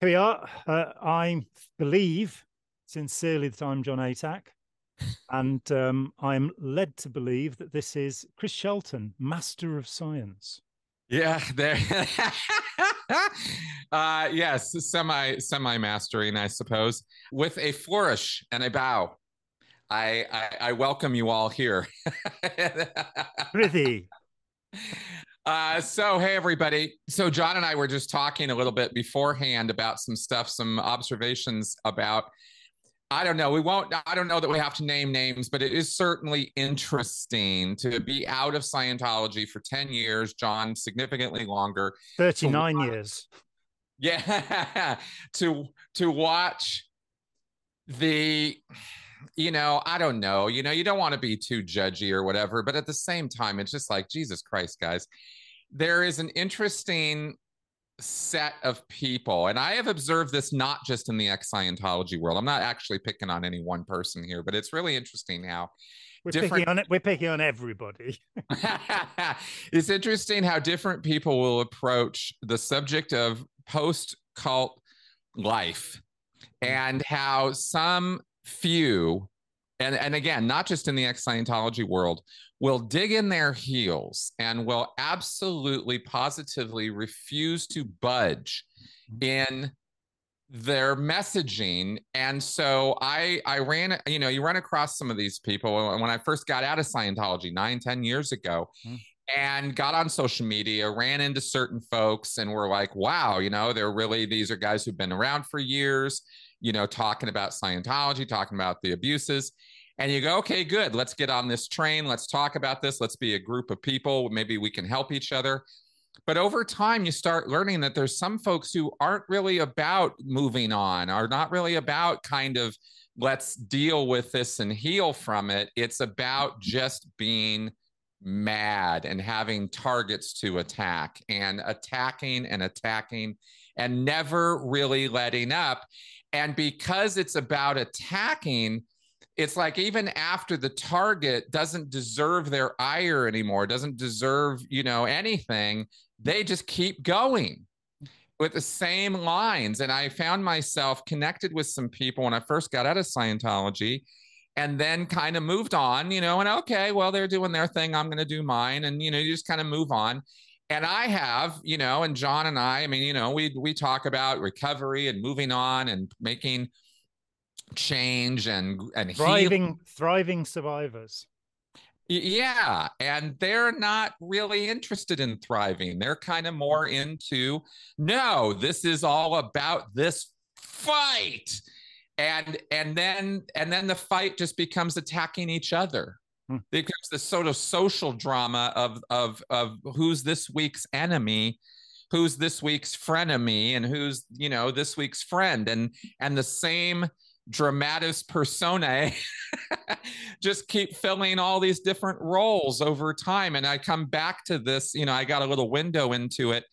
Here we are. Uh, I believe sincerely that I'm Jon Atack, and um, I'm led to believe that this is Chris Shelton, Master of Science. Yeah, there. uh, yes, semi semi mastering, I suppose, with a flourish and a bow. I, I, I welcome you all here. Prithee. Uh, so hey everybody. So Jon and I were just talking a little bit beforehand about some stuff, some observations about. I don't know. We won't. I don't know that we have to name names, but it is certainly interesting to be out of Scientology for ten years. Jon, significantly longer. Thirty nine years. Yeah, to to watch the you know, I don't know. You know, you don't want to be too judgy or whatever, but at the same time, it's just like, Jesus Christ, guys. There is an interesting set of people, and I have observed this not just in the ex Scientology world. I'm not actually picking on any one person here, but it's really interesting how. We're different... picking on it. We're picking on everybody. it's interesting how different people will approach the subject of post cult life mm. and how some few and and again not just in the ex-scientology world will dig in their heels and will absolutely positively refuse to budge mm-hmm. in their messaging and so i i ran you know you run across some of these people when i first got out of scientology nine ten years ago mm-hmm. and got on social media ran into certain folks and were like wow you know they're really these are guys who've been around for years you know, talking about Scientology, talking about the abuses. And you go, okay, good. Let's get on this train. Let's talk about this. Let's be a group of people. Maybe we can help each other. But over time, you start learning that there's some folks who aren't really about moving on, are not really about kind of let's deal with this and heal from it. It's about just being mad and having targets to attack and attacking and attacking and never really letting up. And because it's about attacking, it's like even after the target doesn't deserve their ire anymore, doesn't deserve, you know, anything, they just keep going with the same lines. And I found myself connected with some people when I first got out of Scientology and then kind of moved on, you know, and okay, well, they're doing their thing. I'm going to do mine. And, you know, you just kind of move on and I have, you know, and Jon and I, I mean, you know, we we talk about recovery and moving on and making change and and thriving healing. thriving survivors. Yeah, and they're not really interested in thriving. They're kind of more into no, this is all about this fight. And and then and then the fight just becomes attacking each other Hmm. becomes the sort of social drama of of of who's this week's enemy who's this week's frenemy and who's you know this week's friend and and the same dramatis personae just keep filling all these different roles over time. And i come back to this you know i got a little window into it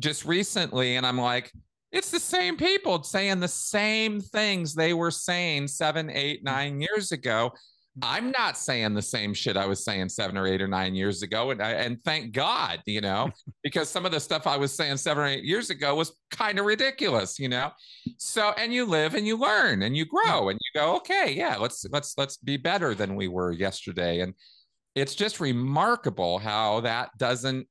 just recently and i'm like it's the same people saying the same things they were saying seven eight nine years ago I'm not saying the same shit I was saying seven or eight or nine years ago. And I, and thank God, you know, because some of the stuff I was saying seven or eight years ago was kind of ridiculous, you know? So, and you live and you learn and you grow and you go, okay, yeah, let's, let's, let's be better than we were yesterday. And it's just remarkable how that doesn't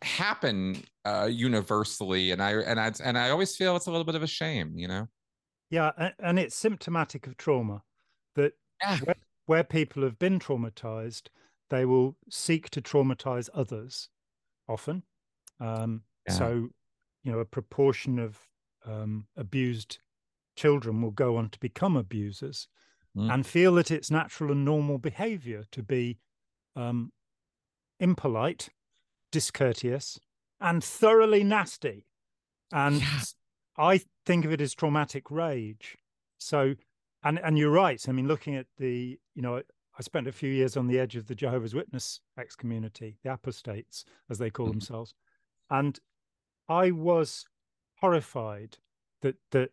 happen uh, universally. And I, and I, and I always feel it's a little bit of a shame, you know? Yeah. And it's symptomatic of trauma that yeah where people have been traumatized, they will seek to traumatize others often. Um, yeah. So, you know, a proportion of um, abused children will go on to become abusers mm. and feel that it's natural and normal behavior to be um, impolite, discourteous, and thoroughly nasty. And yeah. I think of it as traumatic rage. So and and you're right. I mean, looking at the, you know, I spent a few years on the edge of the Jehovah's Witness ex community, the apostates, as they call mm-hmm. themselves, and I was horrified that that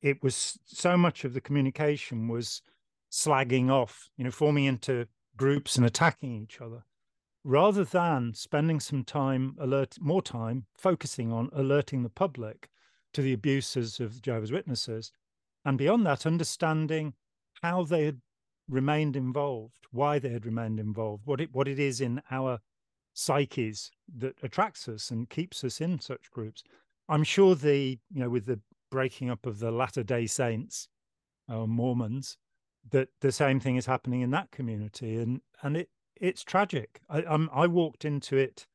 it was so much of the communication was slagging off, you know, forming into groups and attacking each other, rather than spending some time alert, more time focusing on alerting the public to the abuses of Jehovah's Witnesses, and beyond that, understanding how they had remained involved, why they had remained involved, what it what it is in our psyches that attracts us and keeps us in such groups. I'm sure the you know with the breaking up of the Latter Day Saints uh, Mormons, that the same thing is happening in that community, and and it it's tragic. I um, I walked into it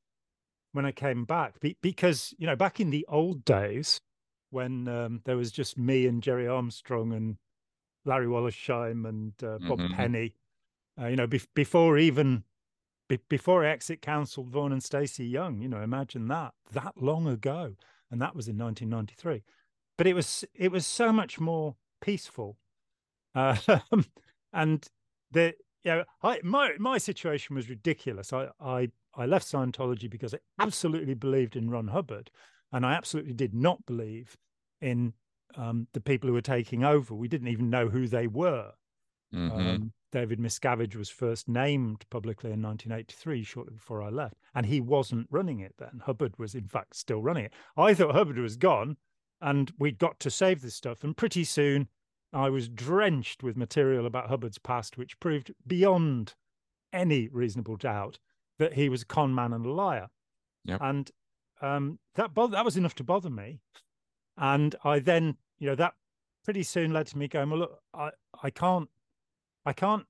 when I came back be, because you know back in the old days when um, there was just me and Gerry Armstrong and Larry Wollersheim and uh, Bob mm-hmm. Penny, uh, you know, be- before even be- before exit council, Vaughn and Stacy Young, you know, imagine that that long ago, and that was in 1993. But it was it was so much more peaceful, uh, and the you know, I my my situation was ridiculous. I I I left Scientology because I absolutely believed in Ron Hubbard, and I absolutely did not believe in um, the people who were taking over. We didn't even know who they were. Mm-hmm. Um, David Miscavige was first named publicly in 1983, shortly before I left, and he wasn't running it then. Hubbard was, in fact, still running it. I thought Hubbard was gone, and we'd got to save this stuff. And pretty soon, I was drenched with material about Hubbard's past, which proved beyond any reasonable doubt that he was a con man and a liar. Yep. And um, that bo- that was enough to bother me. And I then, you know, that pretty soon led to me going, well, look, I, I can't I can't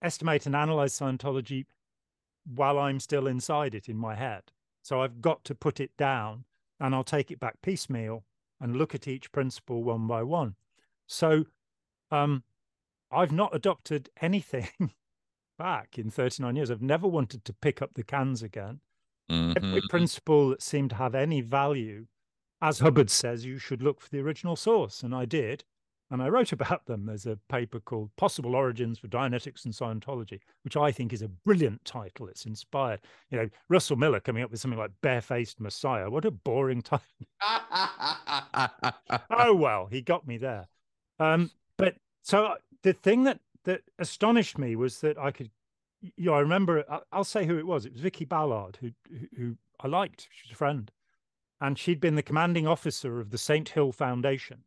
estimate and analyze Scientology while I'm still inside it in my head. So I've got to put it down and I'll take it back piecemeal and look at each principle one by one. So um, I've not adopted anything back in 39 years. I've never wanted to pick up the cans again. Mm-hmm. Every principle that seemed to have any value, as Hubbard says, you should look for the original source. And I did. And I wrote about them. There's a paper called Possible Origins for Dianetics and Scientology, which I think is a brilliant title. It's inspired. You know, Russell Miller coming up with something like Barefaced Messiah. What a boring title. oh, well, he got me there. Um, but so the thing that, that astonished me was that I could, you know, I remember, I'll say who it was. It was Vicky Ballard, who, who I liked. She was a friend. And she'd been the commanding officer of the St. Hill Foundation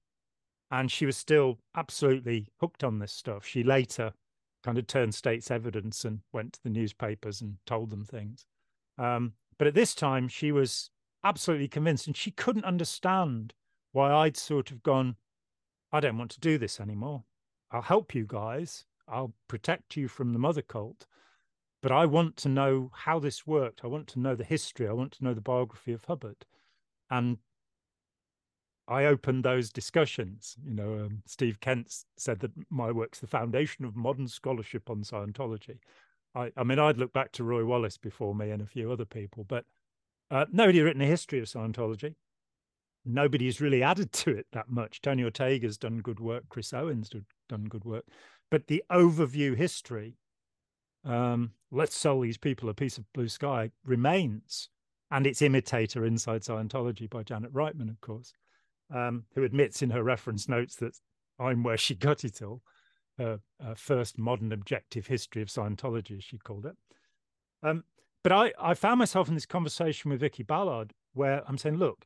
and she was still absolutely hooked on this stuff. She later kind of turned state's evidence and went to the newspapers and told them things. Um, but at this time, she was absolutely convinced, and she couldn't understand why I'd sort of gone, I don't want to do this anymore. I'll help you guys. I'll protect you from the mother cult. But I want to know how this worked. I want to know the history. I want to know the biography of Hubbard. And I opened those discussions. You know, um, Steve Kent said that my work's the foundation of modern scholarship on Scientology. I, I mean, I'd look back to Roy Wallis before me and a few other people, but uh, nobody had written a history of Scientology. Nobody's really added to it that much. Tony Ortega's done good work. Chris Owen's done good work. But the overview history, um, let's sell these people a piece of blue sky, remains. And its imitator inside Scientology by Janet Reitman, of course um, who admits in her reference notes that I'm where she got it all. Her, her first modern objective history of Scientology, as she called it. Um, but I, I found myself in this conversation with Vicky Ballard where I'm saying, look,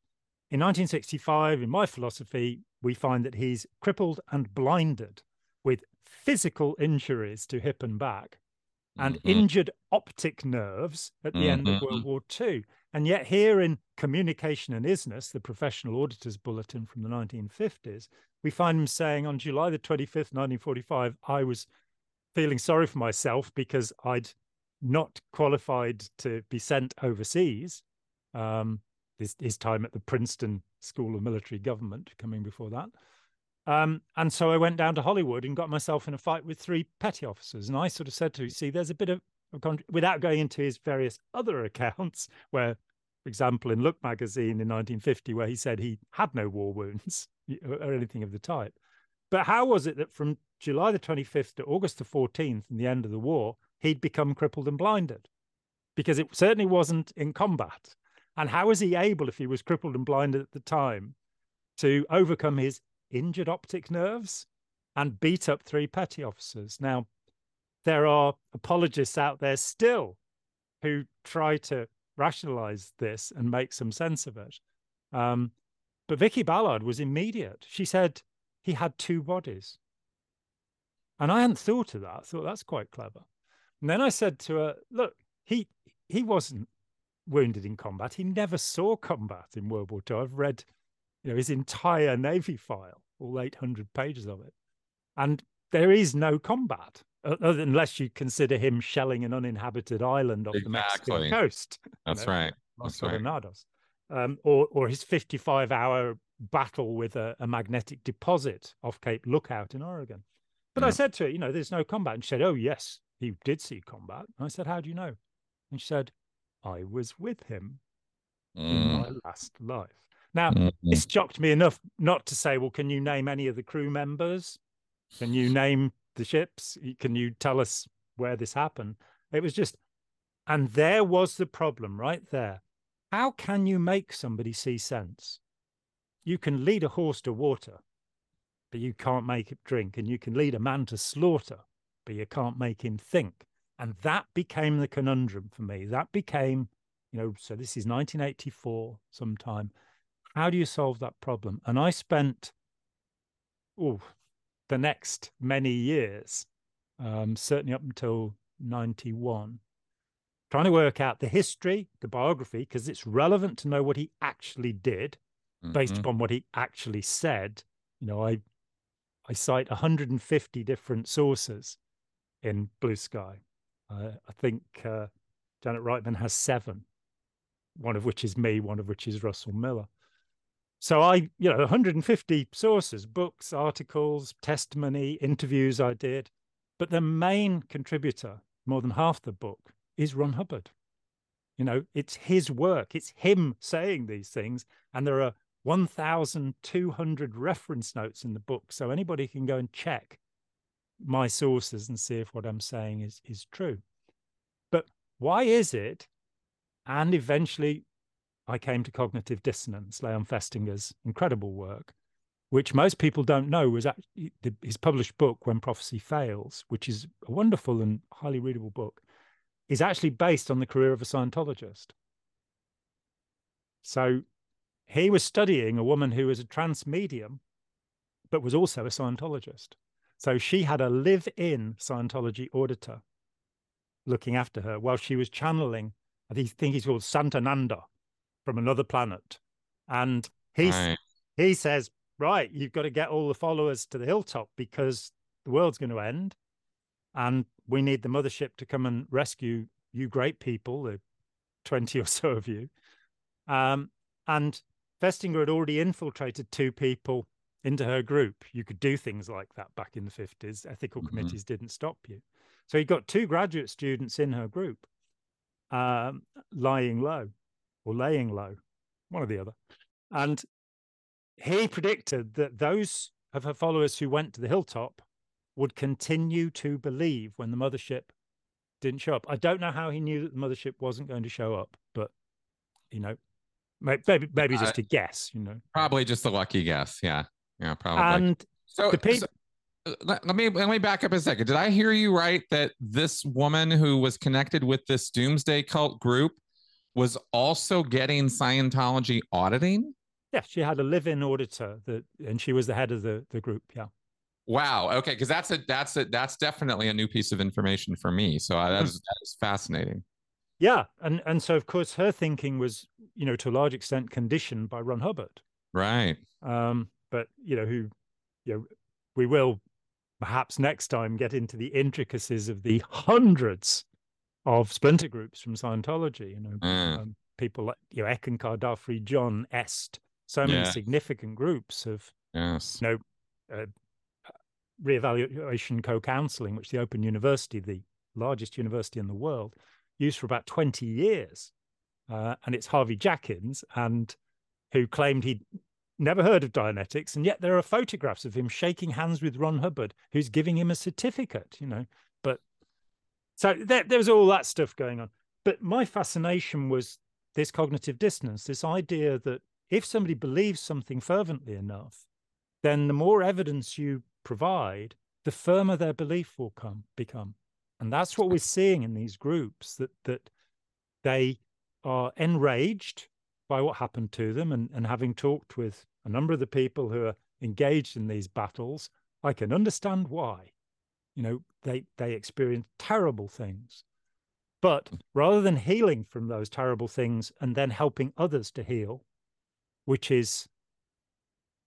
in 1965, in my philosophy, we find that he's crippled and blinded with physical injuries to hip and back and mm-hmm. injured optic nerves at the mm-hmm. end of World mm-hmm. War II. And yet, here in Communication and Isness, the professional auditor's bulletin from the 1950s, we find him saying on July the 25th, 1945, I was feeling sorry for myself because I'd not qualified to be sent overseas. Um, his, his time at the Princeton School of Military Government coming before that. Um, and so I went down to Hollywood and got myself in a fight with three petty officers. And I sort of said to him, see, there's a bit of, without going into his various other accounts, where, for example, in Look magazine in 1950, where he said he had no war wounds or anything of the type. But how was it that from July the 25th to August the 14th and the end of the war, he'd become crippled and blinded? Because it certainly wasn't in combat. And how was he able, if he was crippled and blinded at the time, to overcome his injured optic nerves and beat up three petty officers. Now, there are apologists out there still who try to rationalize this and make some sense of it. Um, But Vicky Ballard was immediate. She said he had two bodies. And I hadn't thought of that. I thought that's quite clever. And then I said to her, look, he he wasn't wounded in combat. He never saw combat in World War II. I've read, you know, his entire Navy file, all 800 pages of it. And there is no combat unless you consider him shelling an uninhabited island off exactly. the Mexican coast. That's know, right. That's right. Um, or or his 55 hour battle with a, a, magnetic deposit off Cape Lookout in Oregon. But yeah. I said to her, you know, there's no combat. And she said, oh, yes, he did see combat. And I said, how do you know? And she said, I was with him mm. in my last life. Now, mm-hmm. it shocked me enough not to say, well, can you name any of the crew members? Can you name the ships? Can you tell us where this happened? It was just, and there was the problem right there. How can you make somebody see sense? You can lead a horse to water, but you can't make it drink. And you can lead a man to slaughter, but you can't make him think. And that became the conundrum for me. That became, you know, so this is 1984 sometime. How do you solve that problem? And I spent, oh, the next many years, um, certainly up until 91, trying to work out the history, the biography, because it's relevant to know what he actually did mm-hmm. based upon what he actually said. You know, I I cite 150 different sources in Blue Sky. Uh, I think uh, Janet Reitman has seven, one of which is me, one of which is Russell Miller. So I, you know, 150 sources, books, articles, testimony, interviews I did. But the main contributor, more than half the book, is Ron Hubbard. You know, it's his work, it's him saying these things. And there are 1,200 reference notes in the book. So anybody can go and check my sources and see if what I'm saying is, is true. But why is it? And eventually I came to cognitive dissonance, Leon Festinger's incredible work, which most people don't know was actually his published book, When Prophecy Fails, which is a wonderful and highly readable book, is actually based on the career of a Scientologist. So he was studying a woman who was a trance medium, but was also a Scientologist. So she had a live in Scientology auditor looking after her while she was channeling, I think he's called Santananda, from another planet. And he, right. he says, right, you've got to get all the followers to the hilltop because the world's going to end. And we need the mothership to come and rescue you great people, the 20 or so of you. Um, and Festinger had already infiltrated two people into her group. You could do things like that back in the 50s. Ethical mm-hmm. committees didn't stop you. So he got two graduate students in her group um, lying low or laying low, one or the other. And he predicted that those of her followers who went to the hilltop would continue to believe when the mothership didn't show up. I don't know how he knew that the mothership wasn't going to show up, but you know, maybe maybe just uh, a guess. You know, probably just a lucky guess. Yeah, yeah, probably. And so, the people. So, uh, let, let me let me back up a second. Did I hear you right that this woman who was connected with this doomsday cult group was also getting Scientology auditing? Yeah, she had a live-in auditor that, and she was the head of the the group. Yeah. Wow. Okay, because that's a that's a that's definitely a new piece of information for me. So uh, that is that is fascinating. Yeah, and and so of course her thinking was, you know, to a large extent conditioned by Ron Hubbard. Right. Um, but you know who, you know, we will perhaps next time get into the intricacies of the hundreds of splinter groups from Scientology. You know, mm. um, people like you know Eckankar, Da Free, John, Est, so many yeah. significant groups have yes. you know uh, reevaluation co-counseling, which the Open University, the largest university in the world, used for about twenty years, uh, and it's Harvey Jackins and who claimed he'd never heard of Dianetics, and yet there are photographs of him shaking hands with Ron Hubbard, who's giving him a certificate. You know, so there, there was all that stuff going on. But my fascination was this cognitive dissonance, this idea that if somebody believes something fervently enough, then the more evidence you provide, the firmer their belief will come become. And that's what we're seeing in these groups that that they are enraged by what happened to them. And, and having talked with a number of the people who are engaged in these battles, I can understand why. You know, they, they experience terrible things. But rather than healing from those terrible things and then helping others to heal, which is,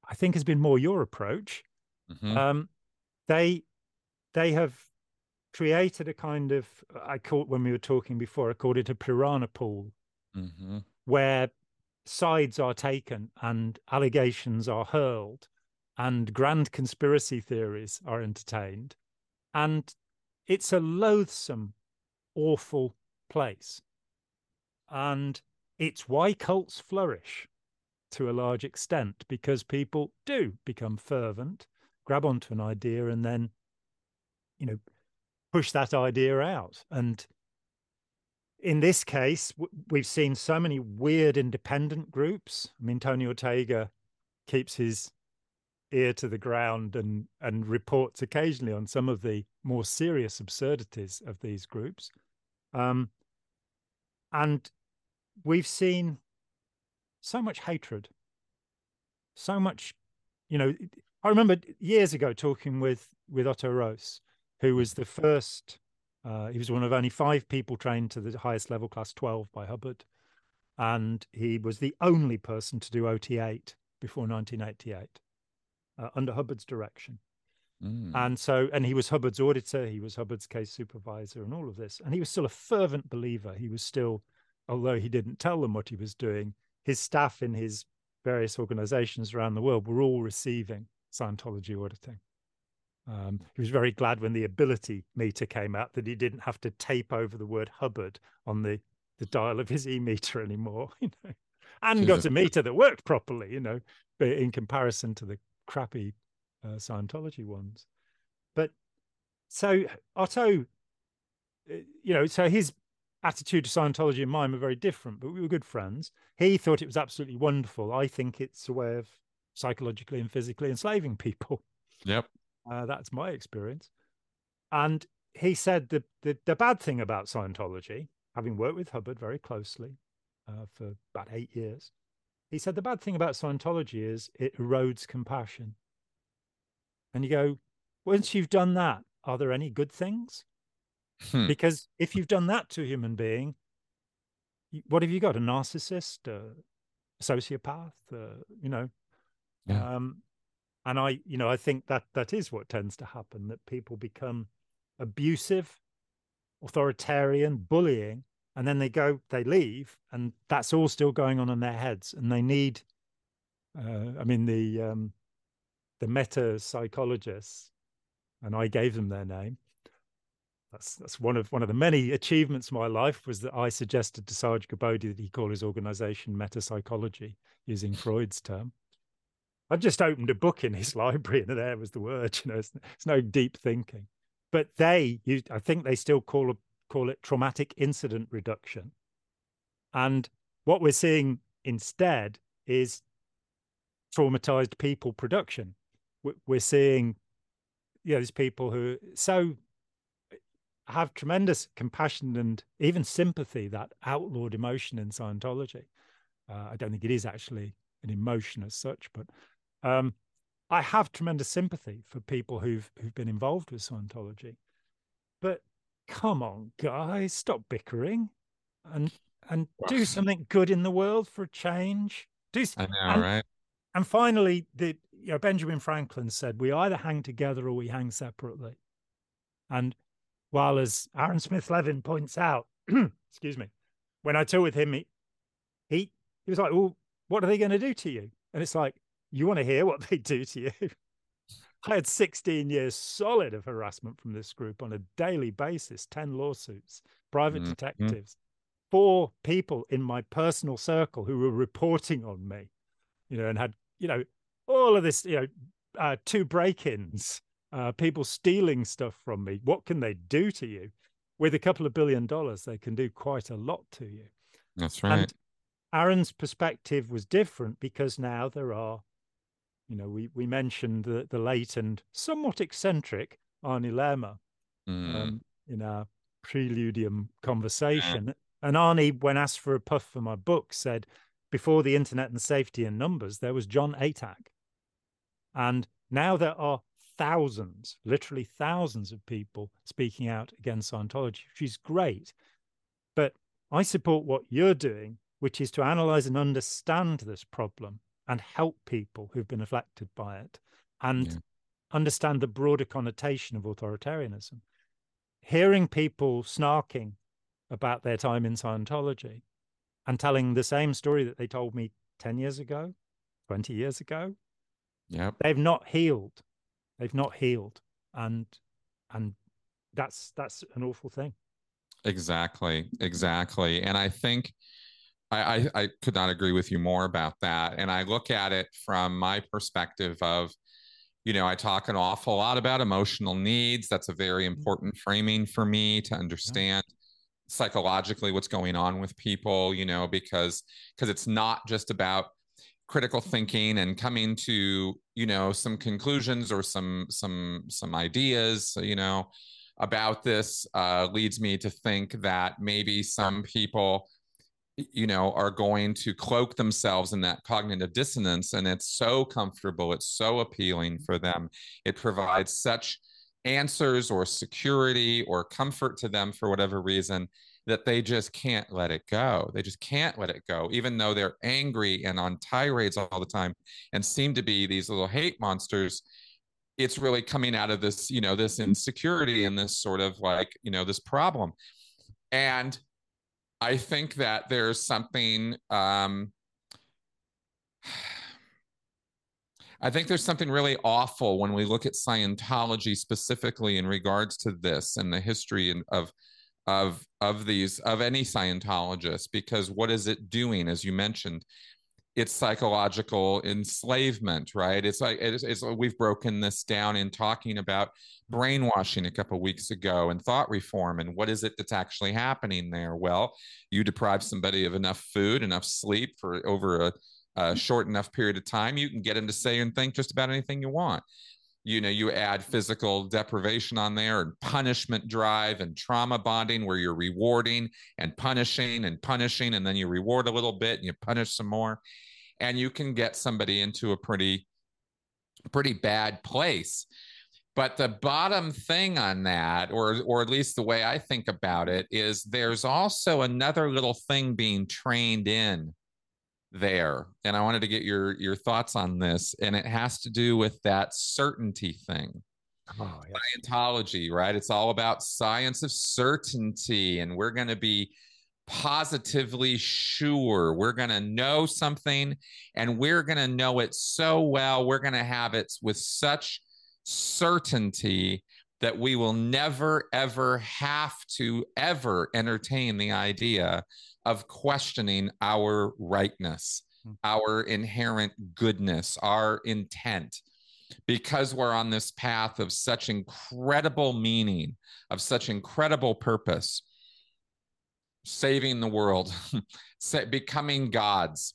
I think, has been more your approach, mm-hmm. um, they they have created a kind of I called when we were talking before, I called it a piranha pool, mm-hmm. where sides are taken and allegations are hurled and grand conspiracy theories are entertained. And it's a loathsome, awful place. And it's why cults flourish to a large extent because people do become fervent, grab onto an idea, and then, you know, push that idea out. And in this case, we've seen so many weird independent groups. I mean, Tony Ortega keeps his ear to the ground and and reports occasionally on some of the more serious absurdities of these groups. Um, and we've seen so much hatred, so much, you know. I remember years ago talking with with Otto Roos, who was the first. Uh, he was one of only five people trained to the highest level, class twelve, by Hubbard, and he was the only person to do OT8 before 1988 uh, under Hubbard's direction. Mm. And so, and he was Hubbard's auditor, he was Hubbard's case supervisor, and all of this. And he was still a fervent believer. He was still, although he didn't tell them what he was doing, his staff in his various organizations around the world were all receiving Scientology auditing. Um, he was very glad when the ability meter came out that he didn't have to tape over the word Hubbard on the, the dial of his e meter anymore, you know, and got a meter that worked properly, you know, but in comparison to the crappy uh, Scientology ones. But so Otto, uh, you know, so his attitude to Scientology and mine were very different, but we were good friends. He thought it was absolutely wonderful. I think it's a way of psychologically and physically enslaving people. Yep. Uh, that's my experience. And he said the, the, the bad thing about Scientology, having worked with Hubbard very closely uh, for about eight years, he said the bad thing about Scientology is it erodes compassion. And you go, once you've done that, are there any good things? Hmm. Because if you've done that to a human being, what have you got? A narcissist, a sociopath, uh, you know? Yeah. Um, and I, you know, I think that that is what tends to happen that people become abusive, authoritarian, bullying, and then they go they leave and that's all still going on in their heads and they need uh, i mean the um, the meta psychologists and i gave them their name. That's that's one of one of the many achievements of my life was that i suggested to Saj Gerbode that he call his organization meta psychology using freud's term. I just opened a book in his library and there was the word you know it's, it's no deep thinking. But they i think they still call call it traumatic incident reduction. And what we're seeing instead is traumatized people production. We're seeing, you know, these people who so have tremendous compassion and even sympathy, that outlawed emotion in Scientology. Uh, I don't think it is actually an emotion as such, but um, I have tremendous sympathy for people who've who've been involved with Scientology. But come on, guys, stop bickering and and do something good in the world for a change. Do I know, and, right? And finally, the you know, Benjamin Franklin said, "We either hang together or we hang separately." And while, as Aaron Smith Levin points out, excuse me, when I talk with him, he, he he was like, "Well, what are they going to do to you?" And it's like, "You want to hear what they do to you?" I had 16 years solid of harassment from this group on a daily basis 10 lawsuits, private mm-hmm. detectives, four people in my personal circle who were reporting on me, you know, and had, you know, all of this, you know, uh, two break ins, uh, people stealing stuff from me. What can they do to you? With a couple of billion dollars, they can do quite a lot to you. That's right. And Aaron's perspective was different because now there are you know, we, we mentioned the, the late and somewhat eccentric Arnie Lerma mm. um, in our preludium conversation. And Arnie, when asked for a puff for my book, said, before the internet and safety in numbers, there was Jon Atack. And now there are thousands, literally thousands of people speaking out against Scientology, which is great. But I support what you're doing, which is to analyze and understand this problem and help people who've been affected by it and yeah. understand the broader connotation of authoritarianism. Hearing people snarking about their time in Scientology and telling the same story that they told me 10 years ago, 20 years ago. Yeah. They've not healed. They've not healed. And and that's that's an awful thing. Exactly. Exactly. And I think I, I, I could not agree with you more about that. And I look at it from my perspective of, you know, I talk an awful lot about emotional needs. That's a very mm-hmm. important framing for me to understand psychologically what's going on with people you know because because it's not just about critical thinking and coming to you know some conclusions or some some some ideas you know about this uh, leads me to think that maybe some people you know are going to cloak themselves in that cognitive dissonance and it's so comfortable it's so appealing mm-hmm. for them it provides such answers or security or comfort to them for whatever reason that they just can't let it go. They just can't let it go, even though they're angry and on tirades all the time and seem to be these little hate monsters. It's really coming out of this, you know, this insecurity and this sort of like, you know, this problem. And I think that there's something um, I think there's something really awful when we look at Scientology specifically in regards to this and the history of of of these of any Scientologist because what is it doing? As you mentioned, it's psychological enslavement, right? It's like it's, it's we've broken this down in talking about brainwashing a couple weeks ago and thought reform and what is it that's actually happening there? Well, you deprive somebody of enough food, enough sleep for over a a mm-hmm. short enough period of time, you can get them to say and think just about anything you want. You know, you add physical deprivation on there and punishment drive and trauma bonding where you're rewarding and punishing and punishing, and then you reward a little bit and you punish some more. And you can get somebody into a pretty, pretty bad place. But the bottom thing on that, or or at least the way I think about it, is there's also another little thing being trained in there. And i wanted to get your your thoughts on this. And it has to do with that certainty thing. Oh, scientology right? It's all about science of certainty. And we're going to be positively sure. We're going to know something and we're going to know it so well. We're going to have it with such certainty that we will never ever have to ever entertain the idea of questioning our rightness, mm-hmm. our inherent goodness, our intent, because we're on this path of such incredible meaning, of such incredible purpose, saving the world, becoming gods.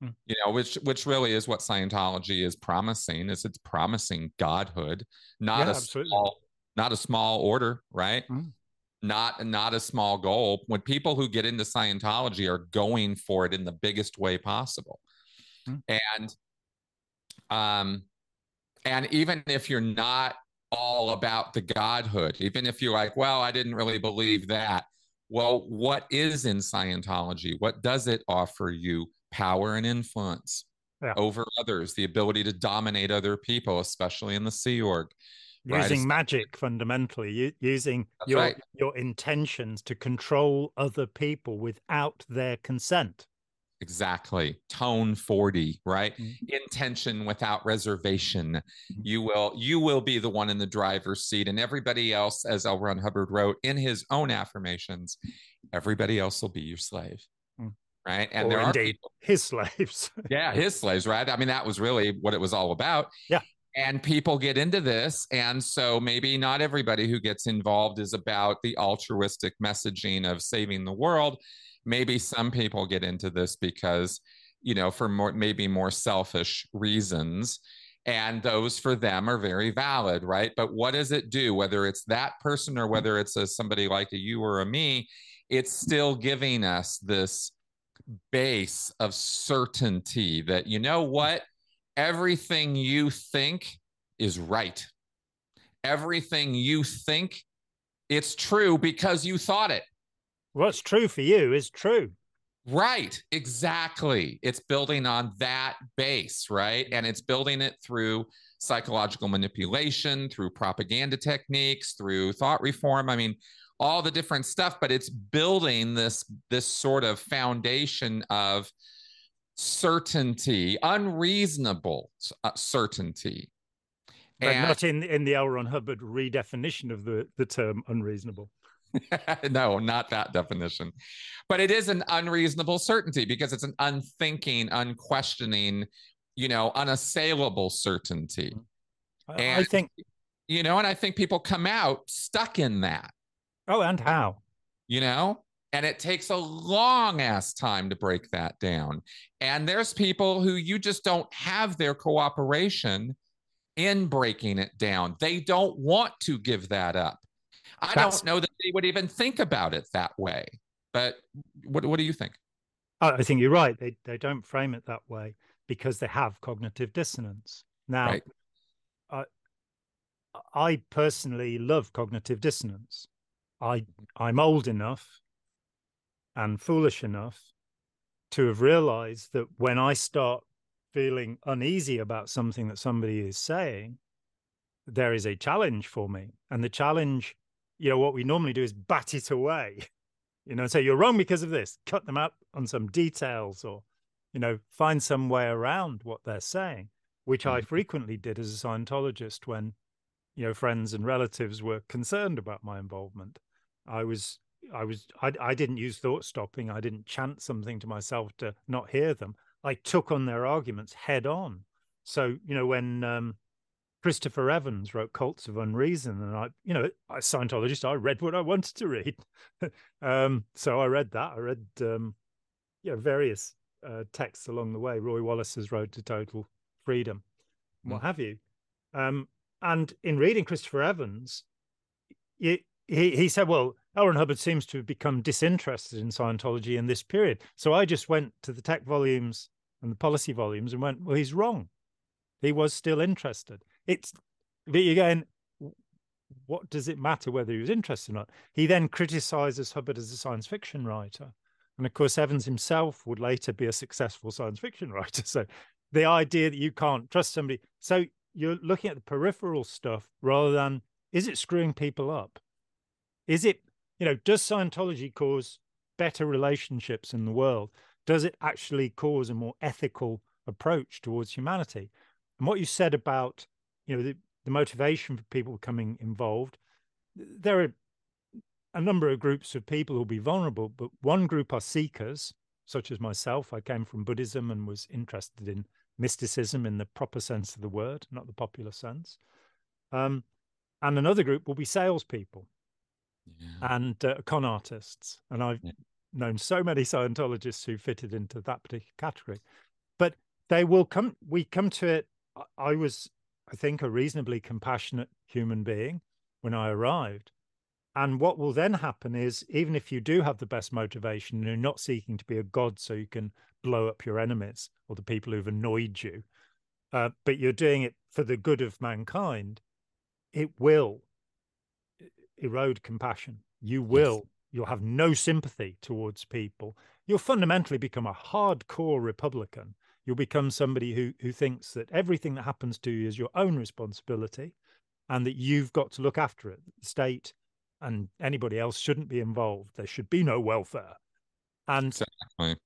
Hmm. You know, which which really is what Scientology is promising. Is it's promising godhood, not yeah, a absolutely. small, not a small order, right? Mm not not a small goal when people who get into scientology are going for it in the biggest way possible mm-hmm. and um and even if you're not all about the godhood even if you're like well i didn't really believe that well what is in scientology what does it offer you power and influence yeah. over others the ability to dominate other people especially in the sea org using right. magic fundamentally using That's your right. your intentions to control other people without their consent exactly. Tone 40 right? Mm-hmm. intention without reservation. Mm-hmm. you will you will be the one in the driver's seat. And everybody else as l. Ron hubbard wrote in his own affirmations everybody else will be your slave mm. right? And or there indeed, are people, his slaves. Yeah his slaves right? I mean that was really what it was all about. Yeah. And people get into this. And so maybe not everybody who gets involved is about the altruistic messaging of saving the world maybe some people get into this because you know for more maybe more selfish reasons and those for them are very valid right? But what does it do whether it's that person or whether it's a somebody like a you or a me it's still giving us this base of certainty that you know what? Everything you think is right. Everything you think it's true because you thought it what's true for you is true. Right exactly. It's building on that base right? And it's building it through psychological manipulation through propaganda techniques through thought reform. I mean all the different stuff but it's building this this sort of foundation of certainty unreasonable uh, certainty. But and, not in in the L. Ron Hubbard redefinition of the the term unreasonable no not that definition but it is an unreasonable certainty because it's an unthinking unquestioning you know unassailable certainty mm-hmm. and, i think you know and i think people come out stuck in that Oh, and how? You know? And it takes a long ass time to break that down. And there's people who you just don't have their cooperation in breaking it down. They don't want to give that up. I That's... don't know that they would even think about it that way. But what, what do you think? I think you're right. They, they don't frame it that way because they have cognitive dissonance. Now, right. I, I personally love cognitive dissonance. I I'm old enough and foolish enough to have realized that when I start feeling uneasy about something that somebody is saying, there is a challenge for me. And the challenge, you know, what we normally do is bat it away, you know, say you're wrong because of this, cut them up on some details or, you know, find some way around what they're saying, which I mm-hmm. frequently did as a Scientologist when, you know, friends and relatives were concerned about my involvement. I was I was I, I didn't use thought stopping. I didn't chant something to myself to not hear them. I took on their arguments head on. So you know when um, Christopher Evans wrote Cults of Unreason, and I you know as Scientologist I read what I wanted to read. um, so I read that. I read um, you know various uh, texts along the way. Roy Wallis's Road to Total Freedom, mm. what have you. Um, and in reading Christopher Evans, you he, he said, well, L. Ron Hubbard seems to have become disinterested in Scientology in this period. So I just went to the tech volumes and the policy volumes and went, well, he's wrong. He was still interested. It's, but again, what does it matter whether he was interested or not? He then criticizes Hubbard as a science fiction writer. And of course, Evans himself would later be a successful science fiction writer. So the idea that you can't trust somebody. So you're looking at the peripheral stuff rather than is it screwing people up? Is it, you know, does Scientology cause better relationships in the world? Does it actually cause a more ethical approach towards humanity? And what you said about, you know, the, the motivation for people becoming involved, there are a number of groups of people who'll be vulnerable, but one group are seekers, such as myself. I came from Buddhism and was interested in mysticism in the proper sense of the word, not the popular sense. Um, and another group will be salespeople yeah. and uh, con artists. And I've yeah. known so many Scientologists who fitted into that particular category. But they will come, we come to it. I was, I think, a reasonably compassionate human being when I arrived. And what will then happen is, even if you do have the best motivation, you're not seeking to be a god so you can blow up your enemies or the people who've annoyed you, uh, but you're doing it for the good of mankind, it will erode compassion. You will. Yes. You'll have no sympathy towards people. You'll fundamentally become a hardcore Republican. You'll become somebody who who thinks that everything that happens to you is your own responsibility, and that you've got to look after it. The state and anybody else shouldn't be involved. There should be no welfare. And exactly.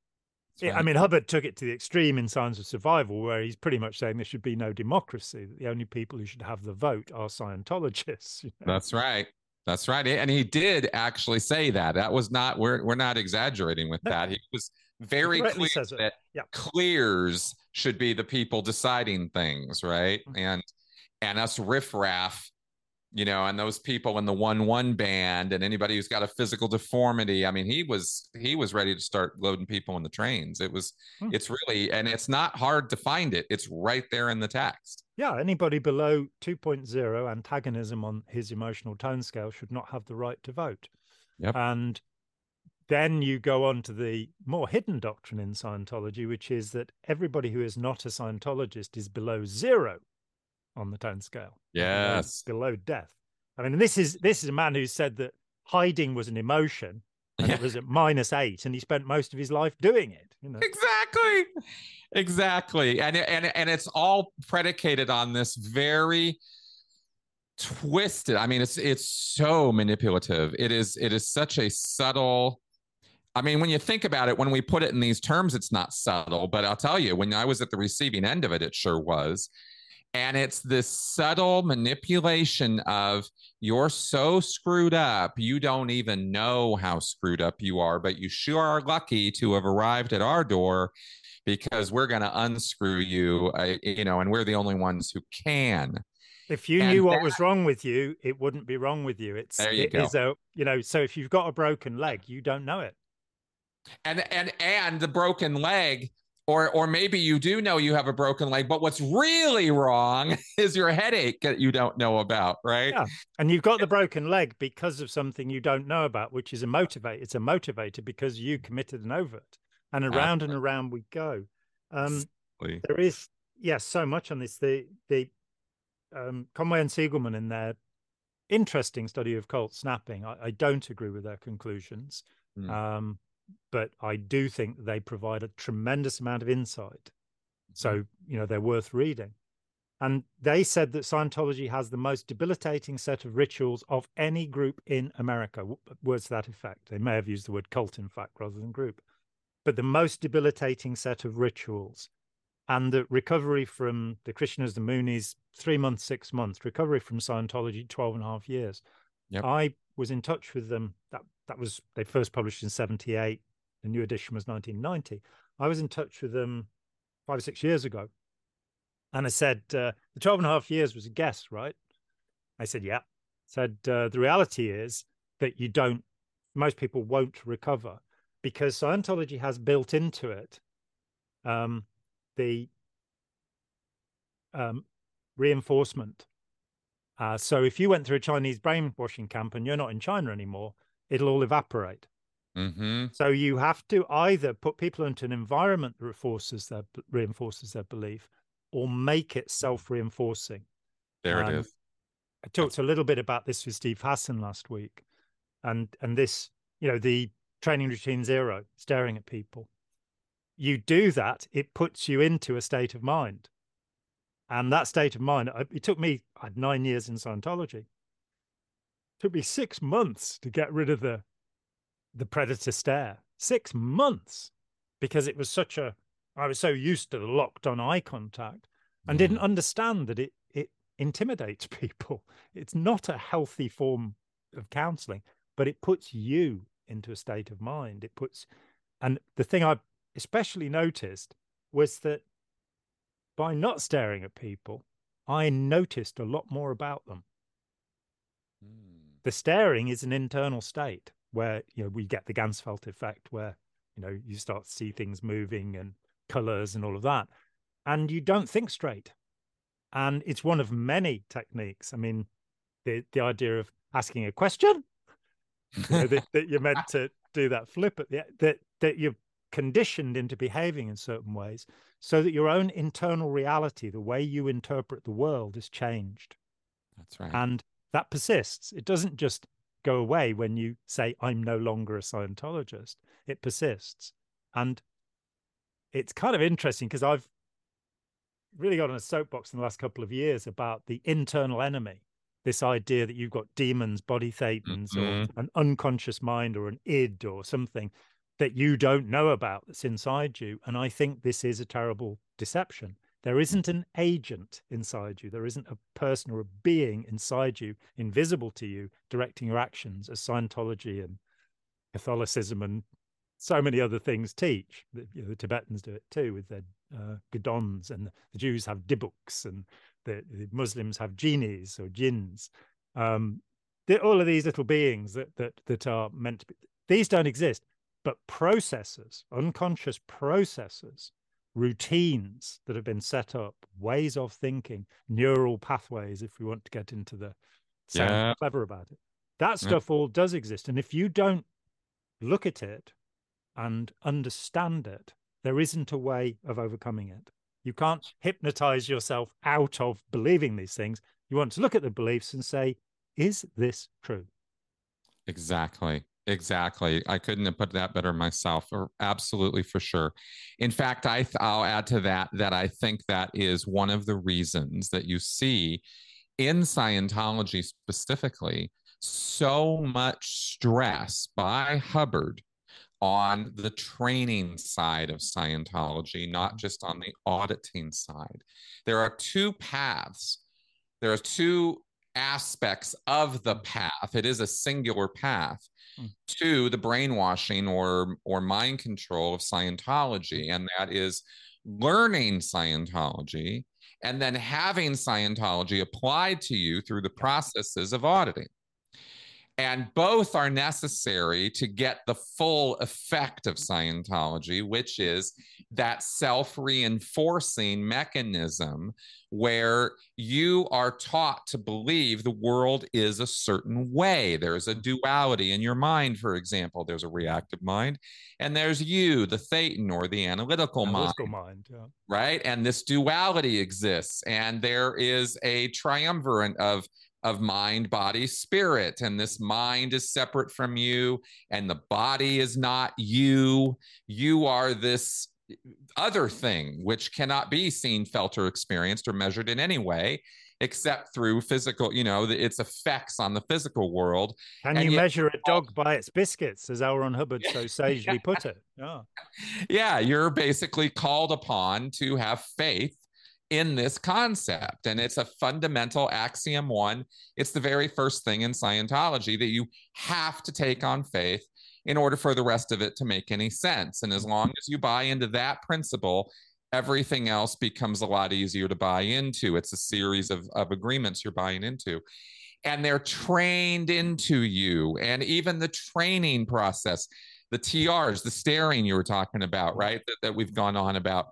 I mean, Hubbard took it to the extreme in Science of Survival, where he's pretty much saying there should be no democracy, that the only people who should have the vote are Scientologists. You know? That's right. That's right. And he did actually say that. That was not we're we're not exaggerating with that. He was very clear that yeah. clears should be the people deciding things, right? Mm-hmm. And and us riffraff you know, and those people in the one one band and anybody who's got a physical deformity. I mean, he was he was ready to start loading people in the trains. It was hmm. it's really and it's not hard to find it. It's right there in the text. Yeah, anybody below 2.0 antagonism on his emotional tone scale should not have the right to vote. Yep. And then you go on to the more hidden doctrine in Scientology, which is that everybody who is not a Scientologist is below zero on the tone scale. Yes. Below, death. I mean, this is this is a man who said that hiding was an emotion and yeah. it was at minus eight, and he spent most of his life doing it. You know? Exactly, exactly, and and and it's all predicated on this very twisted. I mean, it's it's so manipulative. It is it is such a subtle. I mean, when you think about it, when we put it in these terms, it's not subtle. But I'll tell you, when I was at the receiving end of it, it sure was. And it's this subtle manipulation of you're so screwed up, you don't even know how screwed up you are, but you sure are lucky to have arrived at our door because we're going to unscrew you, uh, you know, and we're the only ones who can. If you and knew what that, was wrong with you, it wouldn't be wrong with you. It's there you it go. Is a, you know, so if you've got a broken leg, you don't know it. And and and the broken leg or or maybe you do know you have a broken leg but what's really wrong is your headache that you don't know about right? Yeah. and you've got the broken leg because of something you don't know about which is a motivator it's a motivator because you committed an overt. And around and around we go. Um there is yes yeah, so much on this. The the um conway and siegelman in their interesting study of cult snapping i, I don't agree with their conclusions. Mm. um but I do think they provide a tremendous amount of insight. So, mm-hmm. you know, they're worth reading. And they said that Scientology has the most debilitating set of rituals of any group in America. Words to that effect. They may have used the word cult, in fact, rather than group. But the most debilitating set of rituals. And the recovery from the Krishnas, the Moonies, three months, six months, recovery from Scientology, 12 and a half years. Yep. I was in touch with them. That that was they first published in 78 the new edition was 1990 i was in touch with them five or six years ago and i said uh, the 12 and a half years was a guess right? I said yeah. Said uh, the reality is that you don't most people won't recover because scientology has built into it um, the um, reinforcement. Uh, so if you went through a Chinese brainwashing camp and you're not in China anymore, it'll all evaporate. Mm-hmm. So you have to either put people into an environment that reinforces their reinforces their belief, or make it self-reinforcing. There um, it is. I talked a little bit about this with Steve Hassan last week, and and this, you know, the training routine zero, staring at people. You do that, it puts you into a state of mind, and that state of mind. It took me. I had nine years in Scientology. Took me six months to get rid of the the predator stare. Six months because it was such a, I was so used to the locked on eye contact and mm. didn't understand that it, it intimidates people. It's not a healthy form of counseling, but it puts you into a state of mind. It puts, and the thing I especially noticed was that by not staring at people, I noticed a lot more about them. Mm. The staring is an internal state where you know we get the Ganzfeld effect, where you know you start to see things moving and colors and all of that, and you don't think straight. And it's one of many techniques. I mean, the the idea of asking a question you know, that, that, you're meant to do that flip at the that that you're conditioned into behaving in certain ways so that your own internal reality the way you interpret the world is changed that's right and that persists it doesn't just go away when you say, I'm no longer a Scientologist. It persists. And it's kind of interesting because I've really got on a soapbox in the last couple of years about the internal enemy. This idea that you've got demons, body thetans, mm-hmm. or an unconscious mind, or an id, or something that you don't know about that's inside you. And I think this is a terrible deception. There isn't an agent inside you. There isn't a person or a being inside you, invisible to you, directing your actions, as Scientology and Catholicism and so many other things teach. The, you know, the Tibetans do it too with their uh, and the Jews have dybbuk, and the, the, Muslims have genies or jinns. Um, all of these little beings that that that are meant to be. These don't exist, but processes, unconscious processes routines that have been set up, ways of thinking, neural pathways, if we want to get into the sound yeah. clever about it. That stuff yeah. all does exist. And if you don't look at it and understand it, there isn't a way of overcoming it. You can't hypnotize yourself out of believing these things. You want to look at the beliefs and say, is this true? Exactly. Exactly. I couldn't have put that better myself. Or absolutely for sure. In fact, I th- I'll add to that that I think that is one of the reasons that you see in Scientology specifically so much stress by Hubbard on the training side of Scientology, not just on the auditing side. There are two paths. There are two aspects of the path. It is a singular path mm. to the brainwashing or or mind control of Scientology, and that is learning Scientology and then having Scientology applied to you through the processes of auditing. And both are necessary to get the full effect of Scientology, which is that self reinforcing mechanism where you are taught to believe the world is a certain way. There's a duality in your mind, for example. There's a reactive mind, and there's you, the thetan or the analytical, analytical mind. mind yeah. Right. And this duality exists, and there is a triumvirate of of mind, body, spirit. And this mind is separate from you, and the body is not you. You are this other thing which cannot be seen, felt, or experienced or measured in any way except through physical, you know, its effects on the physical world. Can and you yet, measure a dog by its biscuits, as L. Ron Hubbard so sagely put it? Yeah. Yeah, you're basically called upon to have faith in this concept. And it's a fundamental axiom one. It's the very first thing in Scientology that you have to take on faith in order for the rest of it to make any sense. And as long as you buy into that principle, everything else becomes a lot easier to buy into. It's a series of, of agreements you're buying into. And they're trained into you. And even the training process, the TRs, the staring you were talking about, right? That, that we've gone on about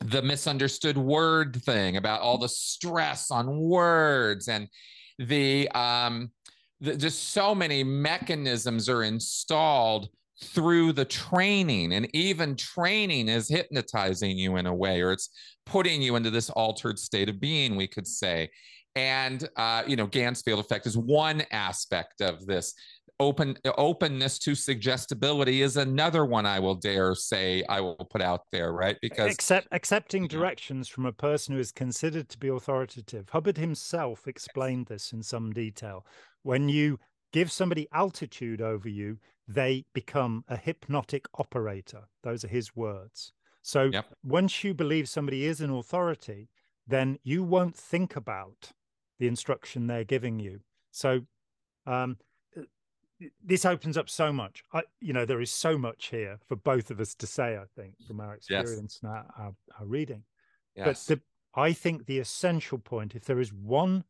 the misunderstood word thing about all the stress on words and the um the, just so many mechanisms are installed through the training. And even training is hypnotizing you in a way or it's putting you into this altered state of being we could say. And uh, you know Ganzfeld effect is one aspect of this open openness to suggestibility is another one I will dare say I will put out there, right? Because Accept, accepting directions from a person who is considered to be authoritative. Hubbard himself explained this in some detail. When you give somebody altitude over you, they become a hypnotic operator. Those are his words. So yep. once you believe somebody is an authority, then you won't think about the instruction they're giving you. So um, this opens up so much. I, you know, there is so much here for both of us to say. I think from our experience yes. and our, our, our, reading. Yes. But the, I think the essential point, if there is one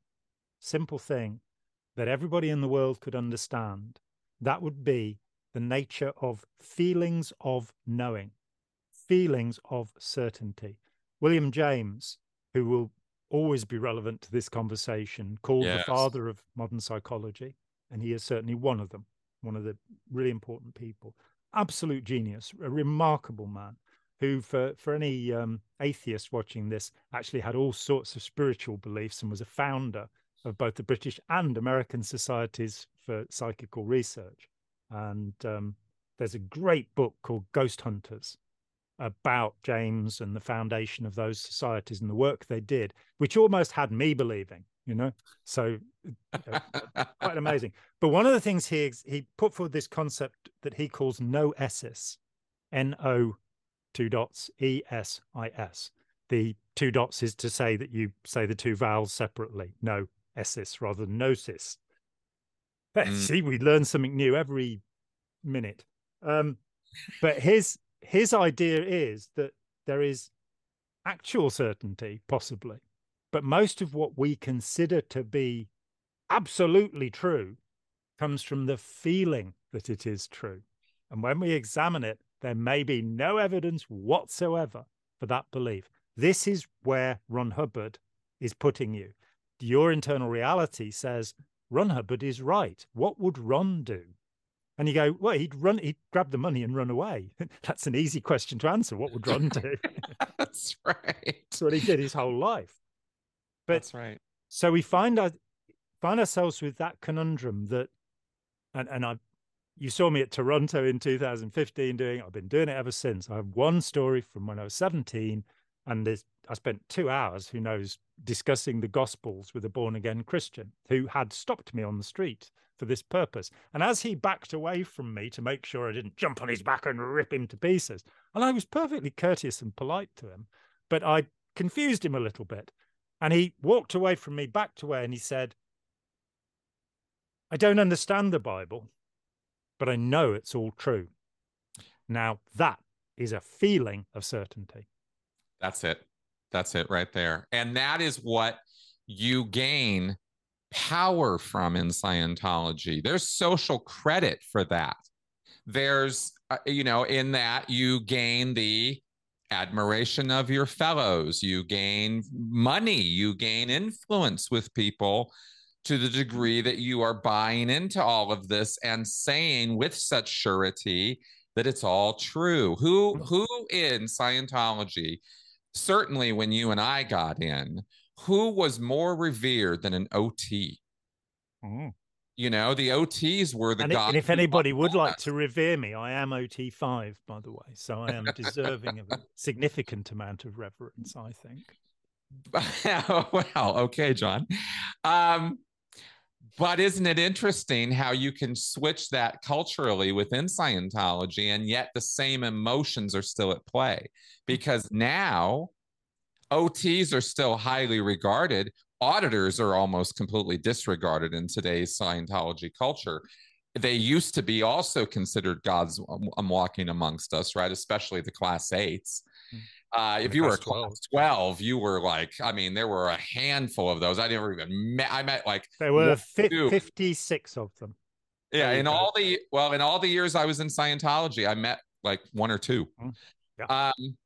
simple thing that everybody in the world could understand, that would be the nature of feelings of knowing, feelings of certainty. William James, who will always be relevant to this conversation, called yes. the father of modern psychology and he is certainly one of them, one of the really important people. Absolute genius, a remarkable man who, for, for any um, atheist watching this, actually had all sorts of spiritual beliefs and was a founder of both the British and American societies for psychical research. And um, there's a great book called Ghost Hunters about James and the foundation of those societies and the work they did, which almost had me believing you know? So uh, quite amazing. But one of the things he he put forward this concept that he calls no noesis n-o two dots e-s-i-s the two dots is to say that you say the two vowels separately no esis rather than gnosis mm. see we learn something new every minute. Um, but his his idea is that there is actual certainty possibly but most of what we consider to be absolutely true comes from the feeling that it is true. And when we examine it, there may be no evidence whatsoever for that belief. This is where Ron Hubbard is putting you. Your internal reality says Ron Hubbard is right. What would Ron do? And you go, well, he'd run, he'd grab the money and run away. That's an easy question to answer. What would Ron do? That's right. That's what he did his whole life. But That's right. so we find our, find ourselves with that conundrum that, and and I, you saw me at Toronto in 2015 doing. I've been doing it ever since. I have one story from when I was 17, and there's I spent two hours, who knows, discussing the Gospels with a born again Christian who had stopped me on the street for this purpose. And as he backed away from me to make sure I didn't jump on his back and rip him to pieces, and I was perfectly courteous and polite to him, but I confused him a little bit. And he walked away from me, backed away, and he said, I don't understand the Bible, but I know it's all true. Now, that is a feeling of certainty. That's it. That's it right there. And that is what you gain power from in Scientology. There's social credit for that. There's, uh, you know, in that you gain the admiration of your fellows, you gain money, you gain influence with people to the degree that you are buying into all of this and saying with such surety that it's all true. Who who in Scientology, certainly when you and I got in, who was more revered than an OT? Mm. You know, the OTs were the And, gods. and if anybody would loved like to revere me, I am OT5, by the way. So I am deserving of a significant amount of reverence, I think. well, okay, Jon. Um, but isn't it interesting how you can switch that culturally within Scientology and yet the same emotions are still at play? Because now OTs are still highly regarded, auditors are almost completely disregarded in today's Scientology culture. They used to be also considered gods um, walking amongst us, right? Especially the class eights. Uh, if you were 12. class 12, you were like, I mean, there were a handful of those. I never even met, I met like, There were fi- 56 of them. yeah, in go. all the, well, in all the years I was in Scientology, I met like one or two. Mm, yeah. Um,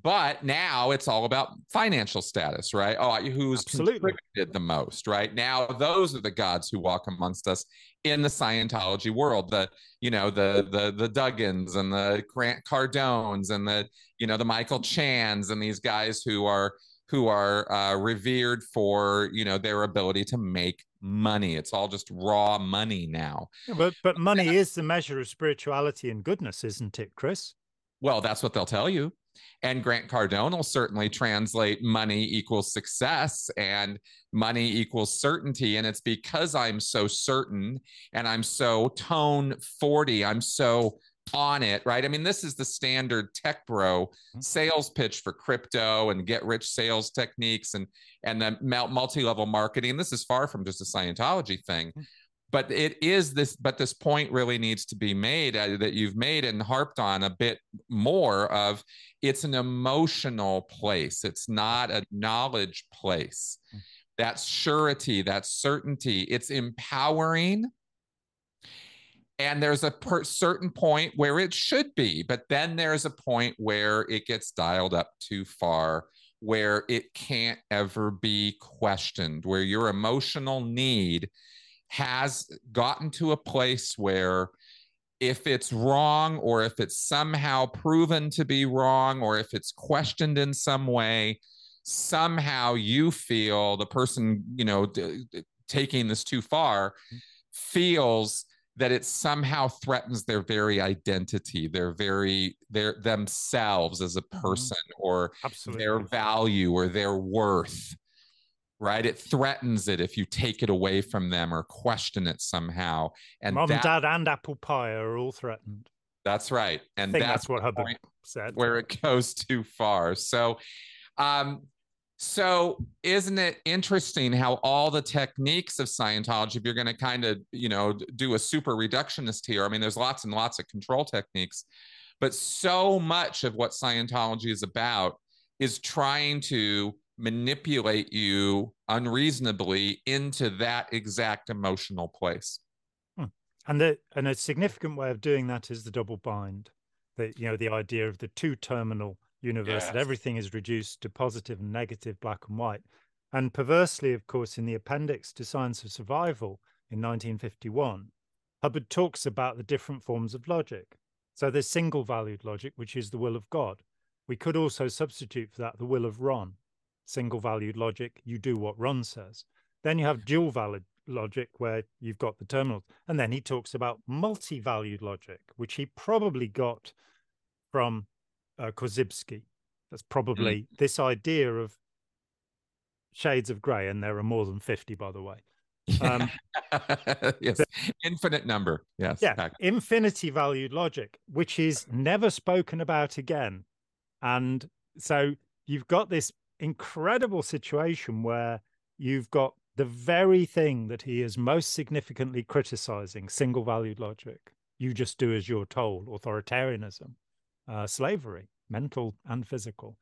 but now it's all about financial status, right? Oh, who's Absolutely. contributed the most, right? Now those are the gods who walk amongst us in the Scientology world. The you know the the the Duggans and the Grant Cardones and the you know the Michael Chans and these guys who are who are uh, revered for you know their ability to make money. It's all just raw money now. Yeah, But, but money is the measure of spirituality and goodness, isn't it, Chris? Well, that's what they'll tell you. And Grant Cardone will certainly translate money equals success and money equals certainty. And it's because I'm so certain and I'm so tone 40, I'm so on it, right? I mean, this is the standard tech bro hmm. sales pitch for crypto and get rich sales techniques and and then multi-level marketing. This is far from just a Scientology thing hmm. But it is this but this point really needs to be made uh, that you've made and harped on a bit more of it's an emotional place. It's not a knowledge place. That's surety that certainty it's empowering. And there's a per- certain point where it should be but then there's a point where it gets dialed up too far where it can't ever be questioned where your emotional need has gotten to a place where if it's wrong or if it's somehow proven to be wrong or if it's questioned in some way somehow you feel the person you know d- d- taking this too far mm-hmm. feels that it somehow threatens their very identity their very their themselves as a mm-hmm. person or Absolutely. their value or their worth right it threatens it if you take it away from them or question it somehow and Mom, that- Dad, and apple pie are all threatened. that's right and that's, that's, what point said. where it goes too far so um so isn't it interesting how all the techniques of scientology if you're going to kind of you know do a super reductionist here i mean there's lots and lots of control techniques but so much of what scientology is about is trying to manipulate you unreasonably into that exact emotional place hmm. And the and a significant way of doing that is the double bind. The you know the idea of the two terminal universe that everything is reduced to positive and negative, black and white. And perversely, of course, in the appendix to Science of Survival in 1951, Hubbard talks about the different forms of logic. So there's single valued logic, which is the will of God. We could also substitute for that the will of Ron. Single valued logic, you do what Ron says. Then you have dual valued logic where you've got the terminals. And then he talks about multi valued logic, which he probably got from uh, Korzybski. That's probably mm. this idea of shades of gray, and there are more than 50, by the way. Um, yes, infinite number. Yes. Yeah, infinity valued logic, which is never spoken about again. And so you've got this incredible situation where you've got the very thing that he is most significantly criticizing single valued logic. You just do as you're told, authoritarianism, uh, slavery, mental and physical.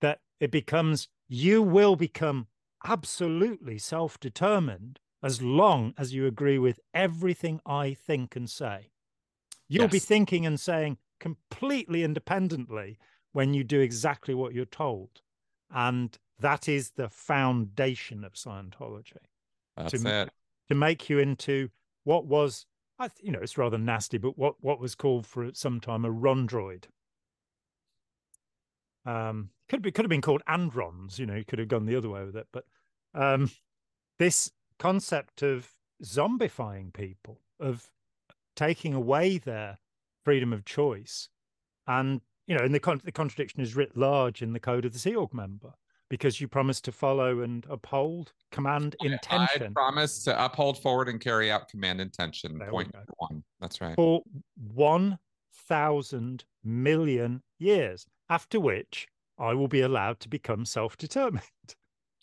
That it becomes, you will become absolutely self determined as long as you agree with everything I think and say. You'll yes. be thinking and saying completely independently when you do exactly what you're told. And that is the foundation of Scientology. That's to, it. To make you into what was, I you know, it's rather nasty, but what, what was called for some time a rondroid. Um, could be could have been called androns. You know, you could have gone the other way with it. But um, this concept of zombifying people, of taking away their freedom of choice, and you know, and the con- the contradiction is writ large in the code of the Sea Org member because you promise to follow and uphold command intention. I promise to uphold, forward, and carry out command intention. There point one. That's right. For one thousand million years, after which I will be allowed to become self-determined.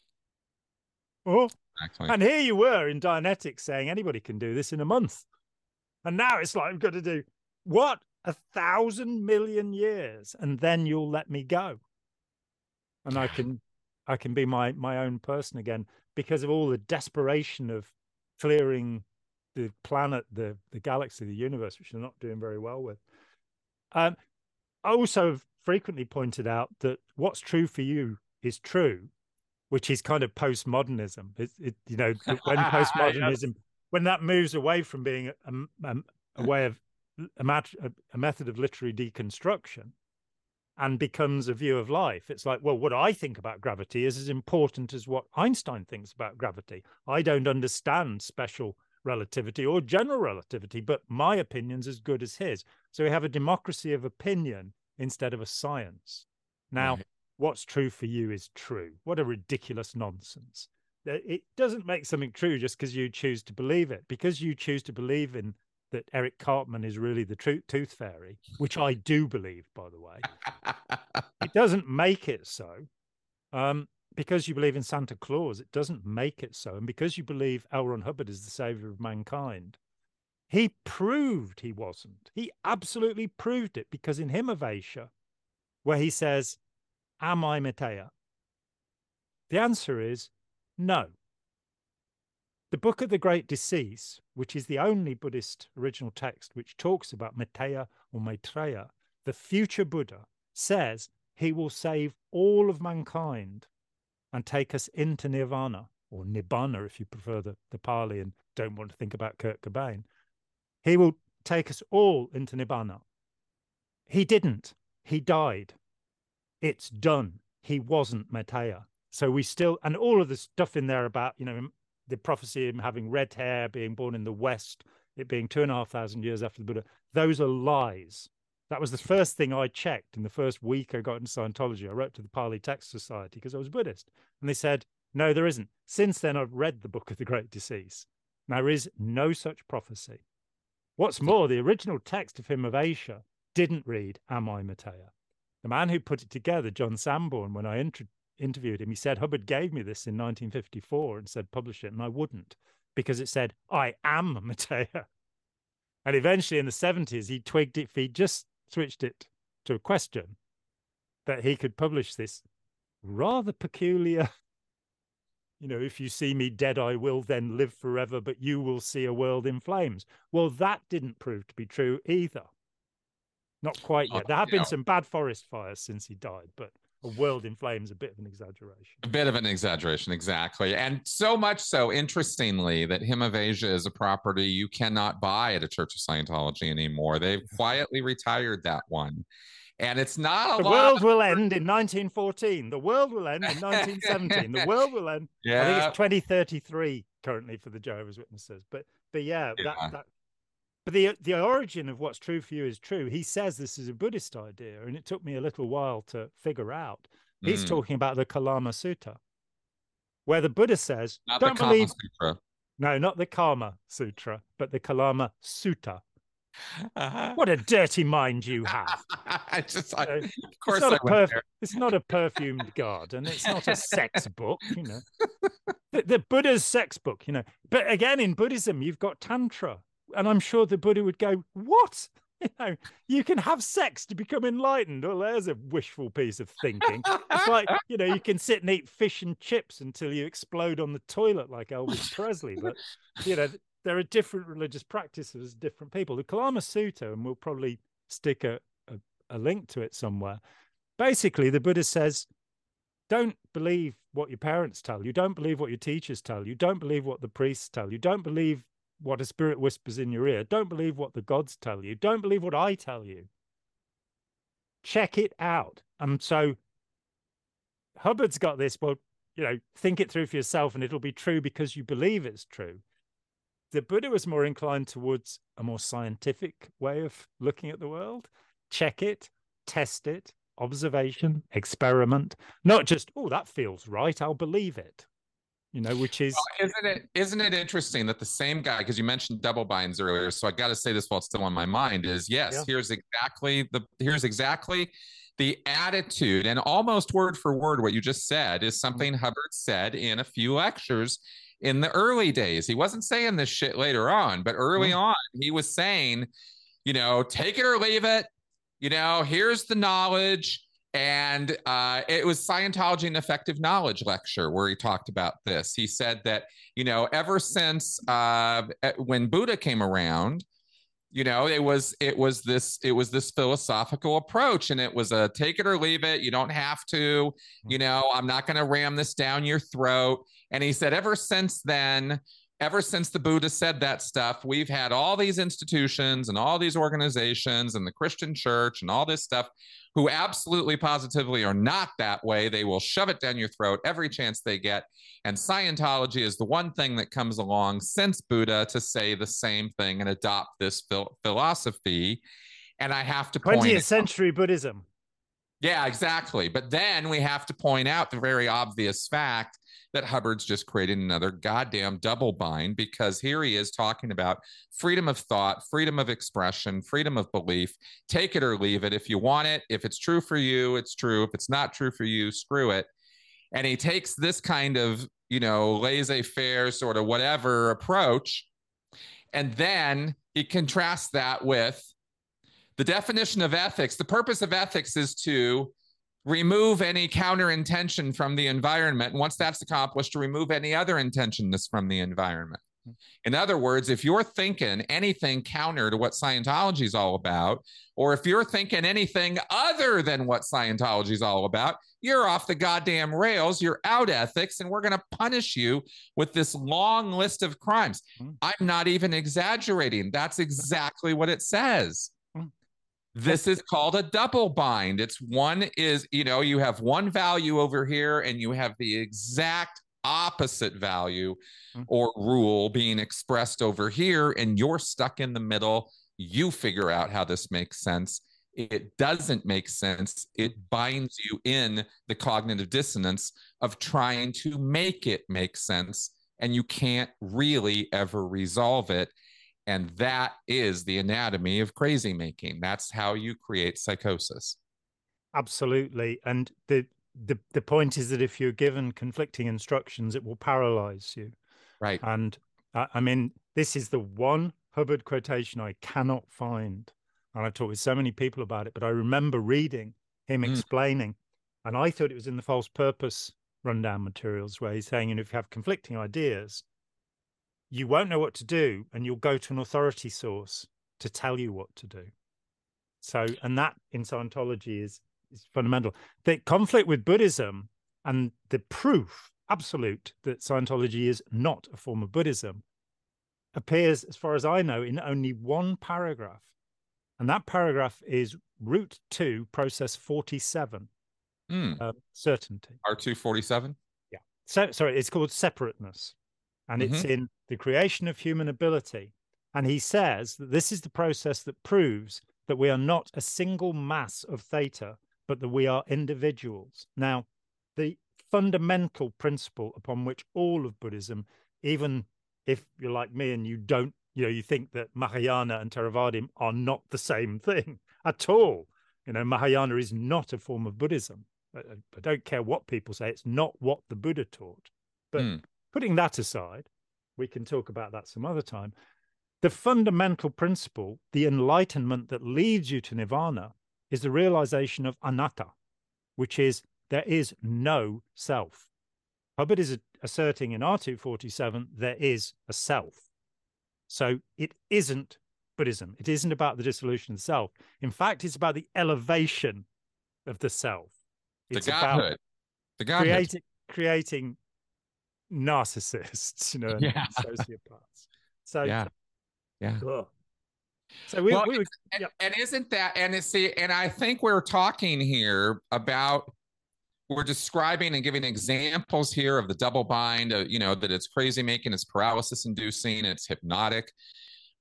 oh, exactly. and here you were in Dianetics saying anybody can do this in a month, and now it's like I've got to do what a thousand million years, and then you'll let me go, and I can I can be my my own person again because of all the desperation of clearing the planet, the the galaxy, the universe, which they're not doing very well with. Um, I also have frequently pointed out that what's true for you is true, which is kind of postmodernism. It, it you know, when postmodernism, when that moves away from being a, a, a way of a, mat, a method of literary deconstruction and becomes a view of life. It's like, well, what I think about gravity is as important as what Einstein thinks about gravity. I don't understand special relativity or general relativity, but my opinion's as good as his. So we have a democracy of opinion instead of a science. Now, right. what's true for you is true. What a ridiculous nonsense. It doesn't make something true just because you choose to believe it. Because you choose to believe in that Eric Cartman is really the truth tooth fairy, which I do believe, by the way. it doesn't make it so. Um, because you believe in Santa Claus, it doesn't make it so. And because you believe L. Ron Hubbard is the savior of mankind, he proved he wasn't. He absolutely proved it because in Hymn of Asia, where he says, Am I Maitreya? The answer is no. The Book of the Great Decease, which is the only Buddhist original text which talks about Maitreya or Maitreya, the future Buddha, says he will save all of mankind and take us into nirvana or nibbana if you prefer the, the Pali and don't want to think about Kurt Cobain. He will take us all into nibbana. He didn't. He died. It's done. He wasn't Maitreya. So we still, and all of the stuff in there about, you know, the prophecy of him having red hair, being born in the West, it being two and a half thousand years after the Buddha, those are lies. That was the first thing I checked in the first week I got into Scientology. I wrote to the Pali Text Society because I was Buddhist. And they said, no, there isn't. Since then, I've read the Book of the Great Decease. There is no such prophecy. What's more, the original text of Hymn of Asia didn't read, Am I Maitreya? The man who put it together, John Sanborn, when I int- interviewed him, he said, Hubbard gave me this in 1954 and said, publish it. And I wouldn't because it said, I am Maitreya. And eventually in the 70s, he twigged it, he just switched it to a question, that he could publish this rather peculiar. You know, if you see me dead, I will then live forever, but you will see a world in flames. Well, that didn't prove to be true either. Not quite oh, yet. Oh, there have been some bad forest fires since he died, but a world in flames a bit of an exaggeration. A bit of an exaggeration, exactly. And so much so, interestingly, that Hymn of Asia is a property you cannot buy at a Church of Scientology anymore. They've quietly retired that one. And it's not the world will end in 1914. The world will end in 1917. the world will end. Yeah. I think it's 2033 currently for the Jehovah's Witnesses. But but yeah, yeah. That, that but the the origin of what's true for you is true. He says this is a Buddhist idea, and it took me a little while to figure out. He's mm. talking about the Kalama Sutta, where the Buddha says, not "Don't believe." Sutra. No, not the Kama Sutra, but the Kalama Sutta. Uh-huh. What a dirty mind you have! I just, I, of course, it's not, perf- it's not a perfumed garden. It's not a sex book, you know. The, the, Buddha's sex book, you know. But again, in Buddhism, you've got tantra, and I'm sure the Buddha would go, "What? You know, you can have sex to become enlightened." Well, there's a wishful piece of thinking. It's like you know, you can sit and eat fish and chips until you explode on the toilet like Elvis Presley. But you know, there are different religious practices, different people. The Kalama Sutta, and we'll probably stick a, a, a link to it somewhere. Basically, the Buddha says, don't believe what your parents tell you. Don't believe what your teachers tell you. Don't believe what the priests tell you. Don't believe what a spirit whispers in your ear. Don't believe what the gods tell you. Don't believe what I tell you. Check it out. And so Hubbard's got this. Well, you know, think it through for yourself and it'll be true because you believe it's true. The Buddha was more inclined towards a more scientific way of looking at the world. Check it, test it, observation, experiment, not just, oh, that feels right. I'll believe it you know, which is well, isn't it isn't it interesting that the same guy because you mentioned double binds earlier, so I got to say this while it's still on my mind is yes, yeah. here's exactly the here's exactly the attitude and almost word for word what you just said is something mm-hmm. Hubbard said in a few lectures in the early days. He wasn't saying this shit later on, but early mm-hmm. on he was saying, you know, take it or leave it. You know, here's the knowledge and uh, it was Scientology and Effective Knowledge lecture where he talked about this. He said that, you know, ever since uh, when Buddha came around, you know, it was it was this it was this philosophical approach, and it was a take it or leave it. You don't have to, you know, I'm not going to ram this down your throat. And he said, ever since then, ever since the Buddha said that stuff, we've had all these institutions and all these organizations and the Christian church and all this stuff who absolutely positively are not that way. They will shove it down your throat every chance they get. And Scientology is the one thing that comes along since Buddha to say the same thing and adopt this phil- philosophy. And I have to 20th century Buddhism. Yeah, exactly. But then we have to point out the very obvious fact that Hubbard's just created another goddamn double bind because here he is talking about freedom of thought, freedom of expression, freedom of belief. Take it or leave it. If you want it, if it's true for you, it's true. If it's not true for you, screw it. And he takes this kind of, you know, laissez faire sort of whatever approach. And then he contrasts that with the definition of ethics. The purpose of ethics is to remove any counter intention from the environment. And once that's accomplished, to remove any other intentionness from the environment. In other words, if you're thinking anything counter to what Scientology is all about, or if you're thinking anything other than what Scientology is all about, you're off the goddamn rails. You're out ethics, and we're going to punish you with this long list of crimes. Mm-hmm. I'm not even exaggerating. That's exactly what it says. This is called a double bind. It's one is, you know, you have one value over here and you have the exact opposite value mm-hmm. or rule being expressed over here, and you're stuck in the middle. You figure out how this makes sense. It doesn't make sense. It binds you in the cognitive dissonance of trying to make it make sense, and you can't really ever resolve it. And that is the anatomy of crazy making. That's how you create psychosis. Absolutely. And the the the point is that if you're given conflicting instructions, it will paralyze you. Right. And I, I mean, this is the one Hubbard quotation I cannot find. And I've talked with so many people about it, but I remember reading him mm. explaining, and I thought it was in the false purpose rundown materials where he's saying, you know, if you have conflicting ideas, you won't know what to do and you'll go to an authority source to tell you what to do. So, and that in Scientology is is fundamental. The conflict with Buddhism and the proof, absolute, that Scientology is not a form of Buddhism appears, as far as I know, in only one paragraph. And that paragraph is Route 2, Process 47, Mm. uh, certainty. R247. yeah So, sorry, it's called separateness. And it's in the creation of human ability. And he says that this is the process that proves that we are not a single mass of theta, but that we are individuals. Now, the fundamental principle upon which all of Buddhism, even if you're like me and you don't, you know, you think that Mahayana and Theravadin are not the same thing at all. You know, Mahayana is not a form of Buddhism. I, I don't care what people say, it's not what the Buddha taught. But Mm. Putting that aside, we can talk about that some other time. The fundamental principle, the enlightenment that leads you to nirvana, is the realization of anatta, which is there is no self. Hubbard is asserting in R247 there is a self. So it isn't Buddhism. It isn't about the dissolution of the self. In fact, it's about the elevation of the self. The It's about. The godhood. creating creating narcissists, you know, and Yeah. sociopaths. So Yeah. Yeah. ugh. So we, Well, we would And, and isn't that and it's see and I think we're talking here about we're describing and giving examples here of the double bind, uh, you know, that it's crazy making, it's paralysis inducing, it's hypnotic,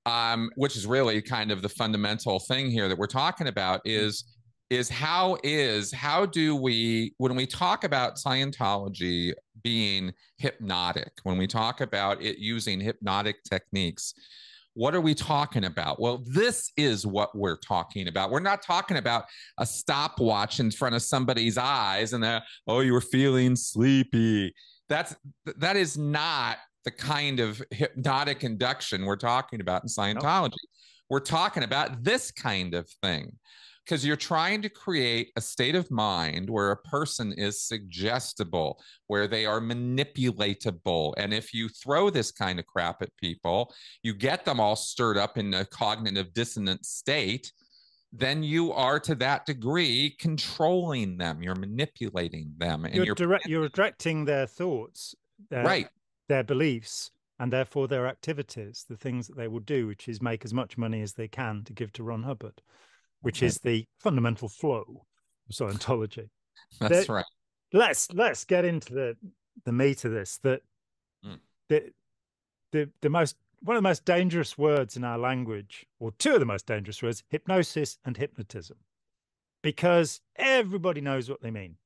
um, which is really kind of the fundamental thing here that we're talking about is is how is how do we when we talk about Scientology being hypnotic, when we talk about it using hypnotic techniques, what are we talking about? Well, this is what we're talking about. We're not talking about a stopwatch in front of somebody's eyes and that, oh, you were feeling sleepy. That's that is not the kind of hypnotic induction we're talking about in Scientology. We're talking about this kind of thing because you're trying to create a state of mind where a person is suggestible, where they are manipulatable. And if you throw this kind of crap at people, you get them all stirred up in a cognitive dissonant state, then you are to that degree controlling them. You're manipulating them. And you're, you're, direct, you're directing their thoughts, their, right. their beliefs, and therefore their activities, the things that they will do, which is make as much money as they can to give to Ron Hubbard, which is the fundamental flow of Scientology. That's the- right. let's let's get into the the meat of this that Mm. the the the most one of the most dangerous words in our language or two of the most dangerous words hypnosis and hypnotism because everybody knows what they mean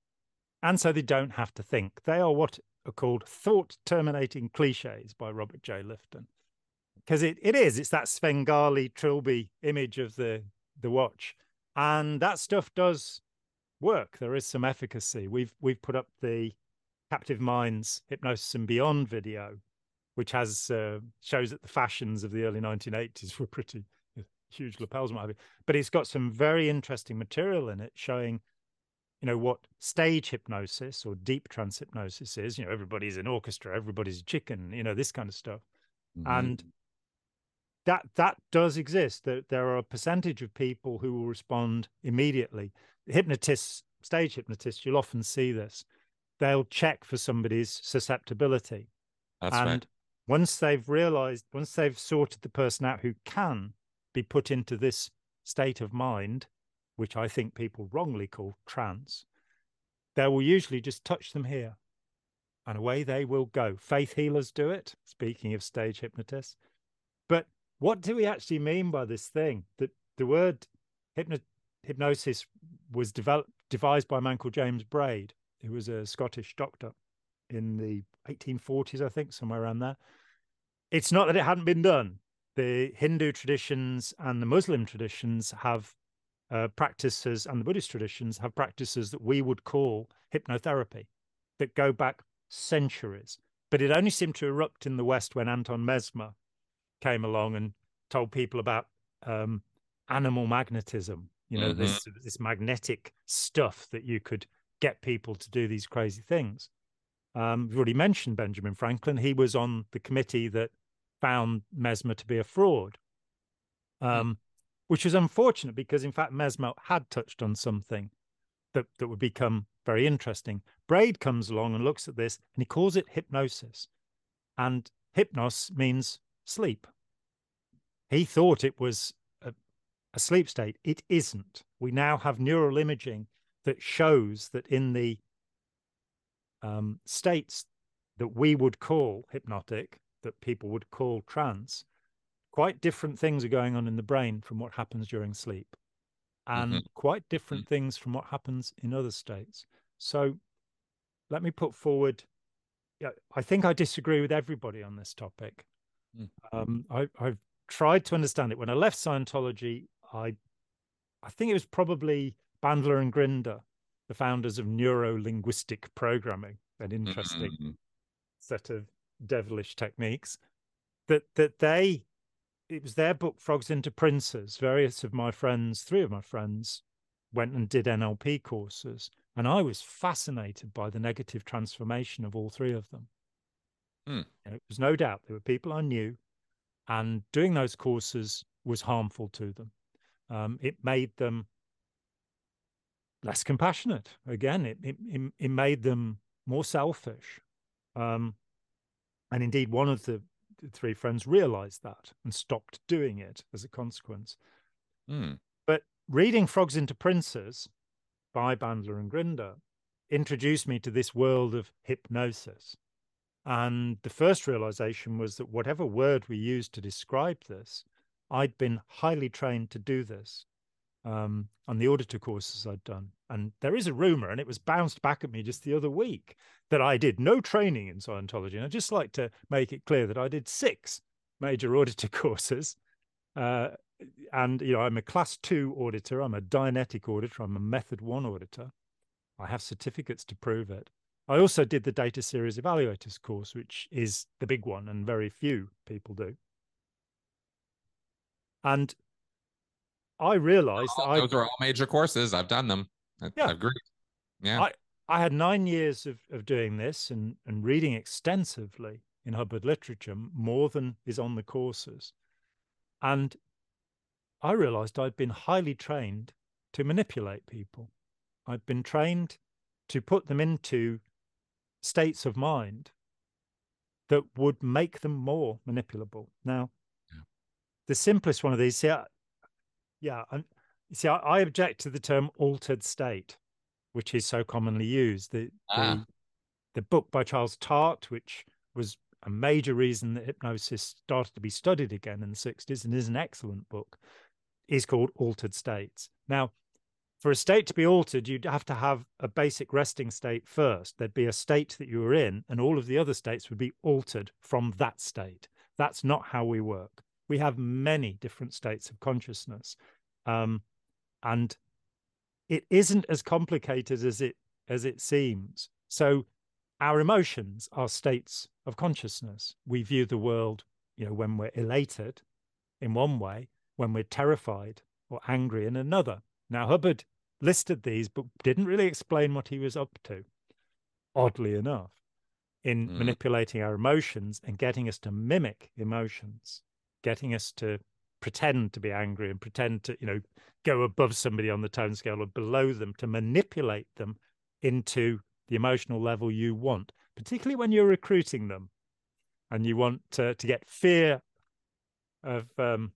and so they don't have to think they are what are called thought terminating cliches by robert j lifton because it, it is it's that svengali trilby image of the the watch and that stuff does work. There is some efficacy. We've we've put up the Captive Minds Hypnosis and Beyond video, which has uh, shows that the fashions of the early 1980s were pretty huge lapels and what have you. But it's got some very interesting material in it showing, you know, what stage hypnosis or deep trance hypnosis is. You know, everybody's an orchestra, everybody's a chicken, you know, this kind of stuff Mm-hmm. and that that does exist that there are a percentage of people who will respond immediately. Hypnotists stage hypnotists you'll often see this. They'll check for somebody's susceptibility. That's and right. once they've realized once they've sorted the person out who can be put into this state of mind which i think people wrongly call trance they will usually just touch them here and away they will go. Faith healers do it speaking of stage hypnotists. But what do we actually mean by this thing? That the word hypno- hypnosis was developed devised by a man called james braid who was a scottish doctor in the 1840s i think somewhere around there. It's not that it hadn't been done. The hindu traditions and the muslim traditions have uh, practices and the buddhist traditions have practices that we would call hypnotherapy that go back centuries. But it only seemed to erupt in the west when anton mesmer came along and told people about um, animal magnetism. You know, Mhm. this this magnetic stuff that you could get people to do these crazy things. Um, we've already mentioned Benjamin Franklin. He was on the committee that found Mesmer to be a fraud, um, which was unfortunate because, in fact, Mesmer had touched on something that, that would become very interesting. Braid comes along and looks at this and he calls it hypnosis. And hypnos means sleep. He thought it was a, a sleep state. It isn't. We now have neural imaging that shows that in the um, states that we would call hypnotic, that people would call trance, quite different things are going on in the brain from what happens during sleep, and mm-hmm. quite different mm-hmm. things from what happens in other states. So let me put forward. Yeah, I think I disagree with everybody on this topic. Mm. Um, I, I've tried to understand it. When I left Scientology, I, I think it was probably Bandler and Grinder, the founders of neuro linguistic programming, an interesting mm-hmm. set of devilish techniques. That that they, it was their book, Frogs into Princes. Various of my friends, three of my friends, went and did NLP courses, and I was fascinated by the negative transformation of all three of them. Mm. It was no doubt there were people I knew, and doing those courses was harmful to them. Um, it made them less compassionate. Again, it it, it made them more selfish. Um, and indeed, one of the three friends realized that and stopped doing it as a consequence. Mm. But reading Frogs into Princes by Bandler and Grinder introduced me to this world of hypnosis. And the first realization was that whatever word we used to describe this, I'd been highly trained to do this um, on the auditor courses I'd done. And there is a rumor, and it was bounced back at me just the other week, that I did no training in Scientology. And I'd just like to make it clear that I did six major auditor courses. Uh, and, you know, I'm a class two auditor, I'm a Dianetic auditor, I'm a method one auditor. I have certificates to prove it. I also did the data series evaluators course, which is the big one, and very few people do. And I realized that those I, are all major courses. I've done them. I, yeah. I've Yeah. I, I had nine years of, of doing this and, and reading extensively in Hubbard literature, more than is on the courses. And I realized I'd been highly trained to manipulate people. I'd been trained to put them into states of mind that would make them more manipulable. Now, yeah. the simplest one of these, see, yeah, and see, I, I, object to the term altered state, which is so commonly used. The, ah. the the book by Charles Tart, which was a major reason that hypnosis started to be studied again in the 60s and is an excellent book, is called Altered States. Now, for a state to be altered, you'd have to have a basic resting state first. There'd be a state that you were in, and all of the other states would be altered from that state. That's not how we work we have many different states of consciousness um, and it isn't as complicated as it as it seems so our emotions are states of consciousness we view the world you know when we're elated in one way when we're terrified or angry in another now hubbard listed these but didn't really explain what he was up to oddly enough in mm. manipulating our emotions and getting us to mimic emotions getting us to pretend to be angry and pretend to, you know, go above somebody on the tone scale or below them to manipulate them into the emotional level you want, particularly when you're recruiting them and you want to, to get fear of, um,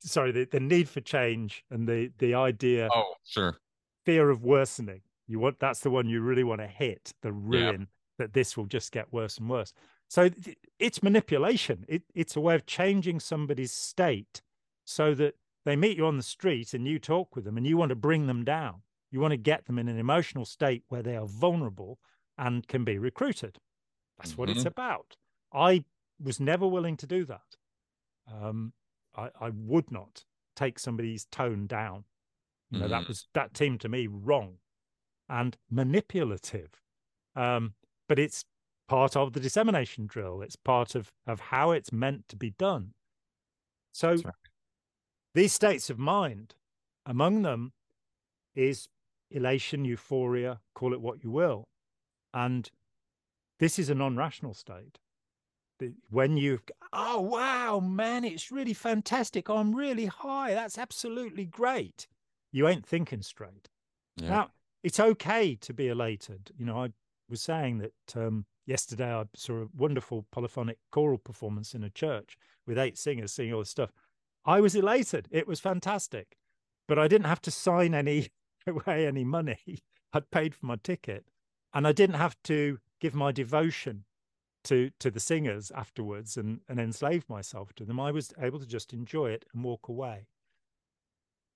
sorry, the, the need for change and the, the idea. Oh, sure. Fear of worsening. You want, that's the one you really want to hit the ruin yeah. that this will just get worse and worse. So it's manipulation. It, it's a way of changing somebody's state so that they meet you on the street and you talk with them and you want to bring them down. You want to get them in an emotional state where they are vulnerable and can be recruited. That's mm-hmm. what it's mm-hmm. about. I was never willing to do that. Um, I, I, would not take somebody's tone down. You know, mm-hmm. that was that seemed to me wrong and manipulative. Um, but it's part of the dissemination drill. It's part of, of how it's meant to be done. So right. these states of mind, among them is elation, euphoria, call it what you will. And this is a non rational state. When you, oh, wow, man, it's really fantastic. I'm really high. That's absolutely great. You ain't thinking straight. Yeah. Now, it's okay to be elated. You know, I was saying that um, yesterday I saw a wonderful polyphonic choral performance in a church with eight singers singing all this stuff. I was elated. It was fantastic, but I didn't have to sign any away any money. I'd paid for my ticket, and I didn't have to give my devotion to to the singers afterwards and and enslave myself to them. I was able to just enjoy it and walk away.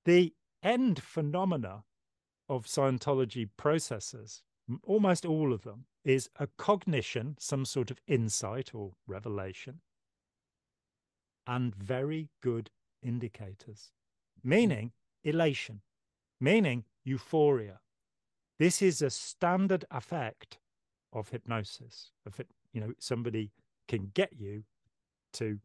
The end phenomena of Scientology processes, almost all of them, is a cognition, some sort of insight or revelation, and very good indicators, hmm. meaning elation, meaning euphoria. This is a standard effect of hypnosis. Of it, you know, somebody can get you to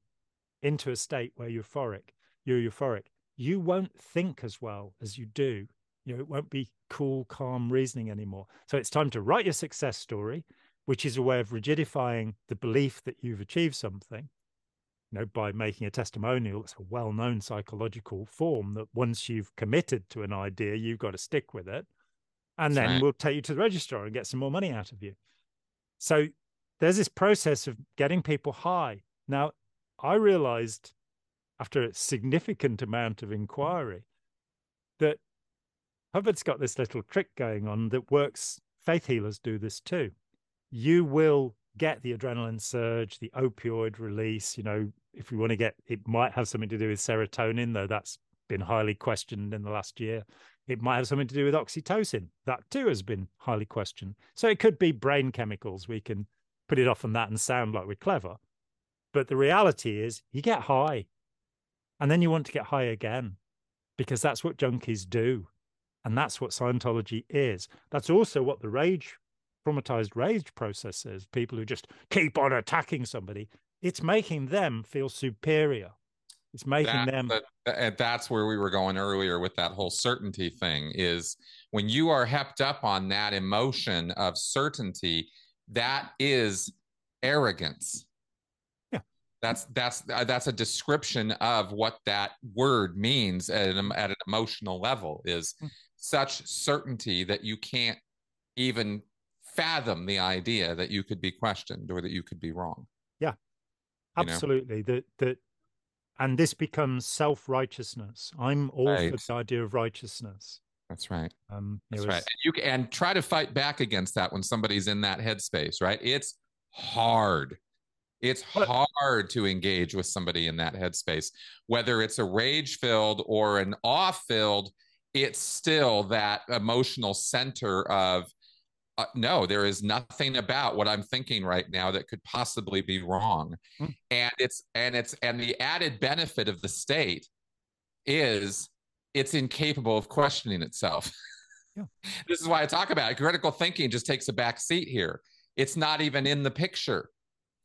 into a state where you're euphoric. You're euphoric. You won't think as well as you do. You know, it won't be cool, calm reasoning anymore. So it's time to write your success story, which is a way of rigidifying the belief that you've achieved something. You know, by making a testimonial, it's a well-known psychological form that once you've committed to an idea, you've got to stick with it. And That's then right. we'll take you to the registrar and get some more money out of you. So there's this process of getting people high. Now, I realized after a significant amount of inquiry that Hubbard's got this little trick going on that works. Faith healers do this too. You will get the adrenaline surge, the opioid release. You know, if you want to get, it might have something to do with serotonin, though that's been highly questioned in the last year. It might have something to do with oxytocin. That too has been highly questioned. So it could be brain chemicals. We can put it off on that and sound like we're clever. But the reality is, you get high and then you want to get high again because that's what junkies do. And that's what Scientology is. That's also what the rage, traumatized rage process is. People who just keep on attacking somebody, it's making them feel superior. It's making that, them. That, uh, that's where we were going earlier with that whole certainty thing is when you are hepped up on that emotion of certainty, that is arrogance. Yeah. That's that's uh, that's a description of what that word means at an, at an emotional level is mm. such certainty that you can't even fathom the idea that you could be questioned or that you could be wrong. Yeah. Absolutely. That that and this becomes self-righteousness. I'm all right. for the idea of righteousness. That's right. Um, That's was... right. And you and try to fight back against that when somebody's in that headspace, right? It's hard. It's hard to engage with somebody in that headspace, whether it's a rage filled or an off filled. It's still that emotional center of uh, no, there is nothing about what I'm thinking right now that could possibly be wrong. Mm. And it's and it's and the added benefit of the state is it's incapable of questioning itself. Yeah. this is why I talk about it. Critical thinking just takes a back seat here. It's not even in the picture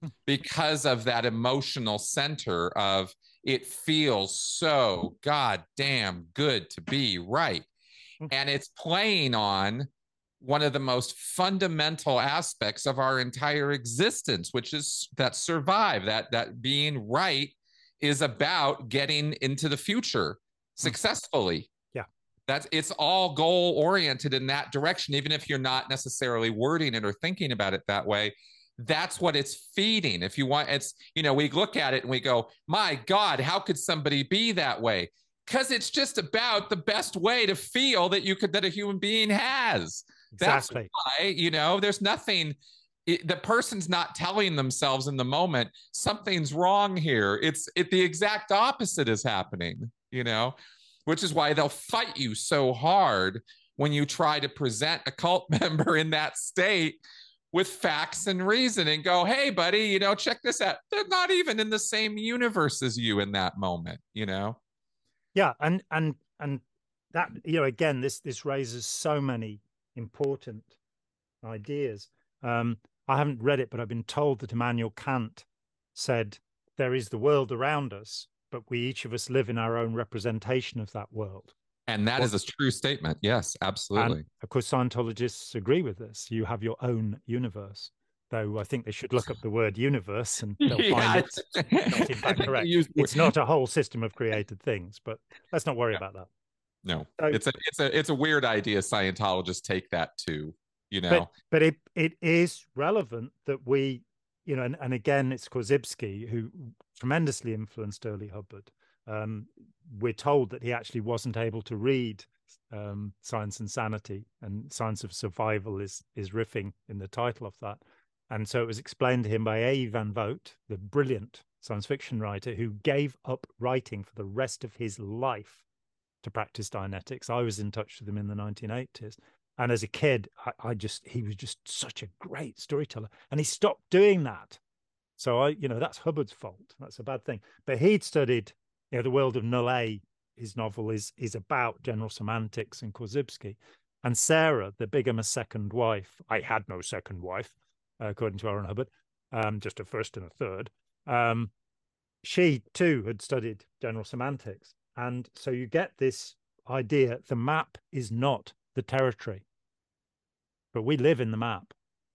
hmm. because of that emotional center of it feels so goddamn good to be right. Hmm. And it's playing on one of the most fundamental aspects of our entire existence, which is that survive, that that being right is about getting into the future. Hmm. successfully. Yeah. That's it's all goal oriented in that direction, even if you're not necessarily wording it or thinking about it that way. That's what it's feeding. If you want, it's, you know, we look at it and we go, my God, how could somebody be that way? Because it's just about the best way to feel that you could, that a human being has. Exactly. That's why, you know, there's nothing, it, the person's not telling themselves in the moment something's wrong here it's it the exact opposite is happening you know, which is why they'll fight you so hard when you try to present a cult member in that state with facts and reason and go, hey, buddy, you know, check this out. They're not even in the same universe as you in that moment, you know? Yeah. And, and, and that, you know, again, this, this raises so many important ideas. Um, I haven't read it, but I've been told that Immanuel Kant said, there is the world around us, but we each of us live in our own representation of that world. And that what, is a true statement. Yes, absolutely. And of course, Scientologists agree with this. You have your own universe, though I think they should look up the word universe and they'll yeah. find it's not in fact correct. It's not a whole system of created things, but let's not worry yeah. about that. No, so, it's a it's a it's a weird idea. Scientologists take that too, you know. But, but it it is relevant that we, you know, and, and again, it's Korzybski who tremendously influenced early Hubbard. Um, we're told that he actually wasn't able to read um, Science and Sanity, and Science of Survival is is riffing in the title of that. And so it was explained to him by A. Van Vogt, the brilliant science fiction writer who gave up writing for the rest of his life to practice Dianetics. I was in touch with him in the 1980s. And as a kid, I, I, just, he was just such a great storyteller. And he stopped doing that. So I, you know, that's Hubbard's fault. That's a bad thing. But he'd studied, you know, the world of Null His novel is is about general semantics and Korzybski. And Sarah, the bigamous second wife, I had no second wife, uh, according to L. Ron Hubbard, um, just a first and a third. Um, she too had studied general semantics. And so you get this idea the map is not the territory, but we live in the map.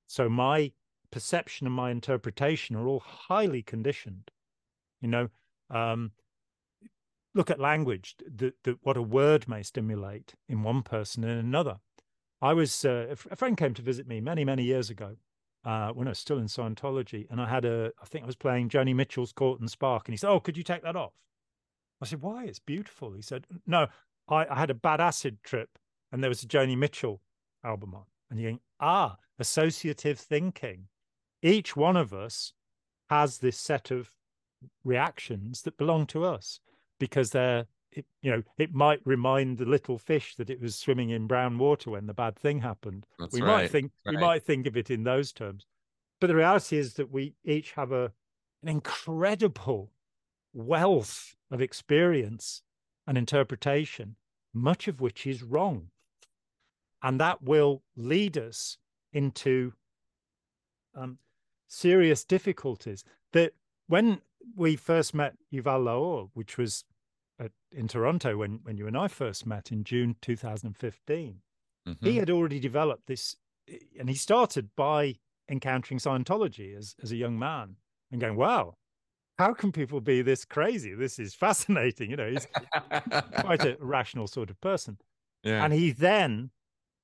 So my perception and my interpretation are all highly conditioned. You know, um, look at language, what a word may stimulate in one person and another. I was, uh, a friend came to visit me many, many years ago uh, when I was still in Scientology. And I had a, I think I was playing Joni Mitchell's Court and Spark. And he said, Oh, could you take that off? I said, Why? It's beautiful. He said, No, I, I had a bad acid trip and there was a Joni Mitchell album on. And you're going, Ah, associative thinking. Each one of us has this set of reactions that belong to us because they're it, you know it might remind the little fish that it was swimming in brown water when the bad thing happened That's we right. might think right. we might think of it in those terms but the reality is that we each have a an incredible wealth of experience and interpretation much of which is wrong and that will lead us into um, serious difficulties that when we first met Yuval Laor, which was at, in Toronto when when you and I first met in June 2015, mm-hmm. he had already developed this, and he started by encountering Scientology as as a young man and going, "Wow, how can people be this crazy? This is fascinating." You know, he's quite a rational sort of person. Yeah. And he then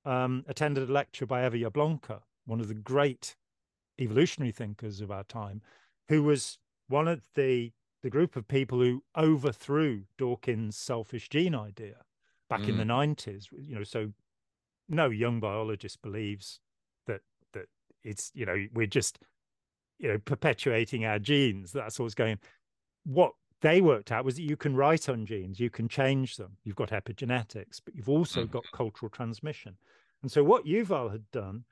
um, attended a lecture by Eva Jablonka, one of the great evolutionary thinkers of our time, who was one of the the group of people who overthrew Dawkins' selfish gene idea back mm. in the 90s. Mm. You know, so no young biologist believes that that it's, you know, we're just, you know, perpetuating our genes. That's what's going. What they worked out was that you can write on genes, you can change them. You've got epigenetics, but you've also mm. got cultural transmission. And so what Yuval had done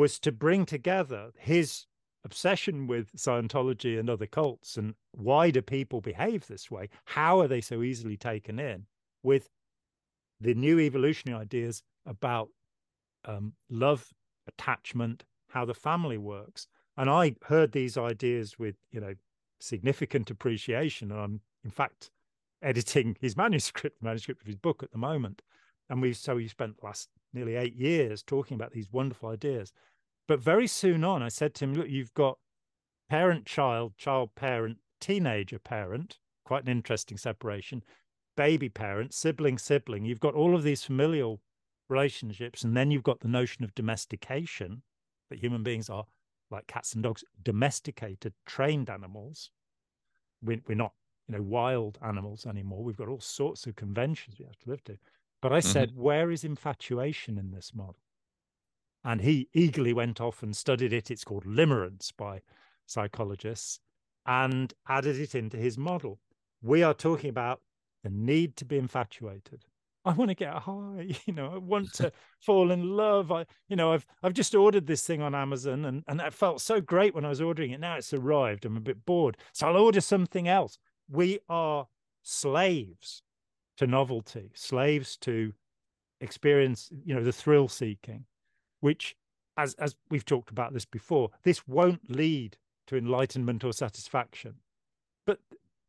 was to bring together his obsession with Scientology and other cults and why do people behave this way? How are they so easily taken in with the new evolutionary ideas about um, love, attachment, how the family works? And I heard these ideas with, you know, significant appreciation. And I'm, in fact, editing his manuscript, manuscript of his book at the moment. And we so we spent the last nearly eight years talking about these wonderful ideas. But very soon on, I said to him, Look, you've got parent child, child parent, teenager parent, quite an interesting separation, baby parent, sibling sibling. You've got all of these familial relationships. And then you've got the notion of domestication that human beings are like cats and dogs, domesticated, trained animals. We, we're not, you know, wild animals anymore. We've got all sorts of conventions we have to live to. But I mm-hmm. said, where is infatuation in this model? And he eagerly went off and studied it. It's called limerence by psychologists and added it into his model. We are talking about the need to be infatuated. I want to get high, you know, I want to fall in love. I, you know, I've I've just ordered this thing on Amazon and, and that felt so great when I was ordering it. Now it's arrived. I'm a bit bored. So I'll order something else. We are slaves to novelty, slaves to experience, you know, the thrill seeking which, as as we've talked about this before, this won't lead to enlightenment or satisfaction. But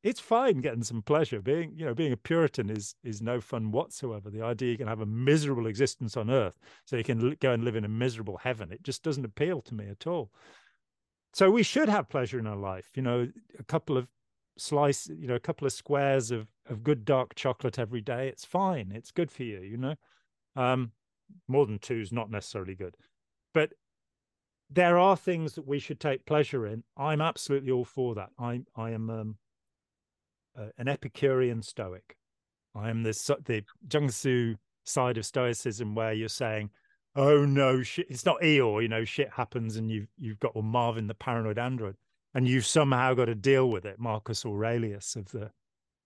it's fine getting some pleasure. Being, you know, being a Puritan is is no fun whatsoever. The idea you can have a miserable existence on earth, so you can go and live in a miserable heaven, it just doesn't appeal to me at all. So we should have pleasure in our life. You know, a couple of slice, you know, a couple of squares of of good dark chocolate every day, it's fine. It's good for you, you know. Um, more than two is not necessarily good, but there are things that we should take pleasure in. I'm absolutely all for that. I I am um, uh, an Epicurean Stoic. I am the the Zhuangzi side of Stoicism where you're saying, "Oh no, shit! It's not Eeyore, you know, shit happens, and you've you've got Marvin the paranoid android, and you've somehow got to deal with it." Marcus Aurelius of the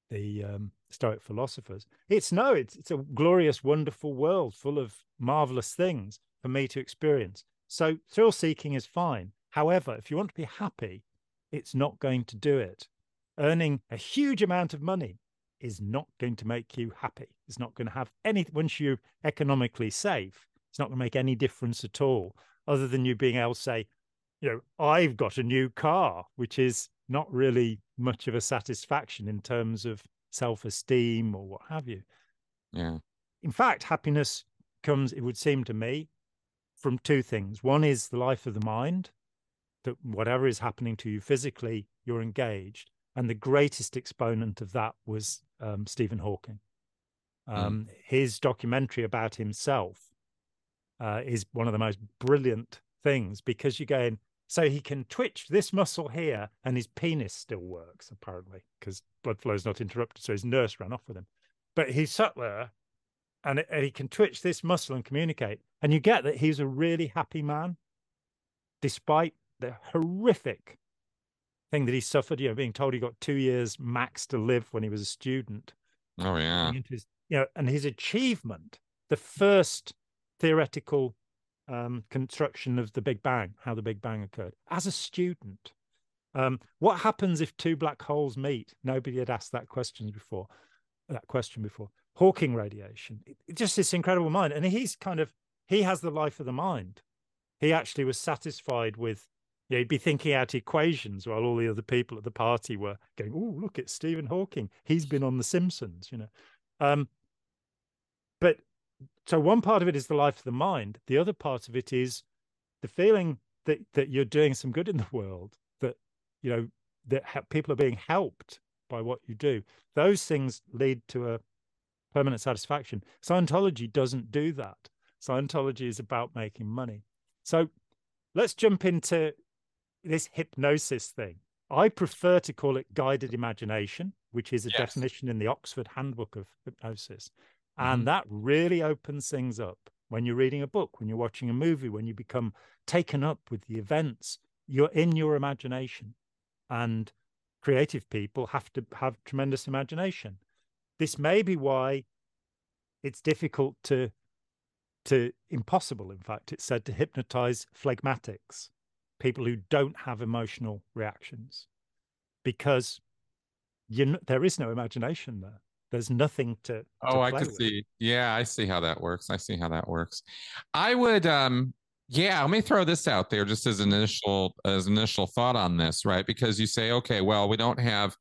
the um, Stoic philosophers. It's no, it's it's a glorious, wonderful world full of marvelous things for me to experience. So thrill seeking is fine. However, if you want to be happy, it's not going to do it. Earning a huge amount of money is not going to make you happy. It's not going to have any once you're economically safe. It's not going to make any difference at all, other than you being able to say, you know, I've got a new car, which is not really much of a satisfaction in terms of self-esteem or what have you. Yeah. In fact, happiness comes, it would seem to me, from two things. One is the life of the mind, that whatever is happening to you physically, you're engaged. And the greatest exponent of that was um, Stephen Hawking. Hmm. Um, mm. His documentary about himself uh, is one of the most brilliant things because you're going, so he can twitch this muscle here and his penis still works, apparently, because blood flow is not interrupted. So his nurse ran off with him. But he sat there and, it, and he can twitch this muscle and communicate. And you get that he's a really happy man, despite the horrific thing that he suffered, you know, being told he got two years max to live when he was a student. Oh, yeah. His, you know, and his achievement, the first theoretical um, construction of the Big Bang, how the Big Bang occurred, as a student. Um, what happens if two black holes meet? Nobody had asked that question before. That question before. Hawking radiation. It, just this incredible mind, and he's kind of he has the life of the mind. He actually was satisfied with. You know, he'd be thinking out equations while all the other people at the party were going, "Oh, look, it's Stephen Hawking. He's been on The Simpsons," you know. Um, but so one part of it is the life of the mind. The other part of it is the feeling that that you're doing some good in the world that you know that people are being helped by what you do. Those things lead to a permanent satisfaction. Scientology doesn't do that. Scientology is about making money. So let's jump into this hypnosis thing. I prefer to call it guided imagination which is a yes. definition in the oxford handbook of hypnosis and mm-hmm. that really opens things up when you're reading a book, when you're watching a movie, when you become taken up with the events. You're in your imagination. And creative people have to have tremendous imagination. This may be why it's difficult to to impossible in fact it's said to hypnotize phlegmatics people who don't have emotional reactions because you there is no imagination there there's nothing to, to oh i can see. Yeah i see how that works. I see how that works. I would um yeah let me throw this out there just as an initial as initial thought on this right? Because you say okay well we don't have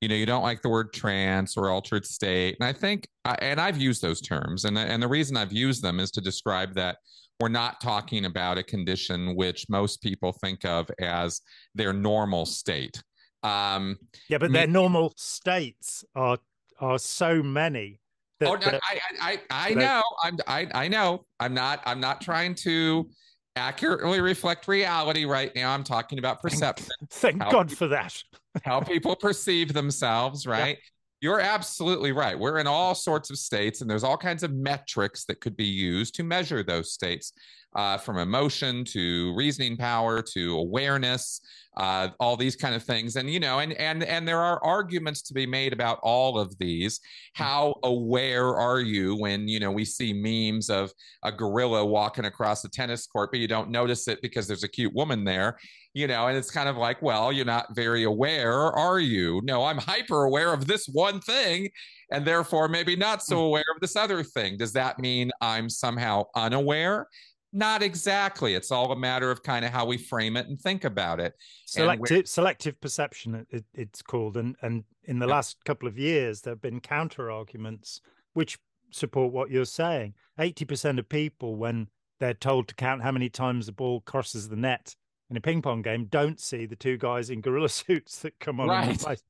you know you don't like the word trance or altered state. And i think and i've used those terms and and the reason i've used them is to describe that we're not talking about a condition which most people think of as their normal state. Um yeah but their normal states are are so many. That, oh, that, I, I, I, know. I'm, I, I know. I'm not. I'm not trying to accurately reflect reality right now. I'm talking about perception. Thank, thank God people, for that. how people perceive themselves, right? You're absolutely right. We're in all sorts of states, and there's all kinds of metrics that could be used to measure those states, uh, from emotion to reasoning power to awareness uh, all these kind of things. And you know and and and there are arguments to be made about all of these. How aware are you when you know we see memes of a gorilla walking across the tennis court but you don't notice it because there's a cute woman there you know and it's kind of like well you're not very aware are you no i'm hyper aware of this one thing and therefore maybe not so hmm. aware of this other thing does that mean i'm somehow unaware not exactly. It's all a matter of kind of how we frame it and think about it. Selective selective perception, it, it's called, and and in the yeah. last couple of years, there have been counter arguments which support what you're saying. Eighty percent of people, when they're told to count how many times the ball crosses the net in a ping pong game, don't see the two guys in gorilla suits that come on right.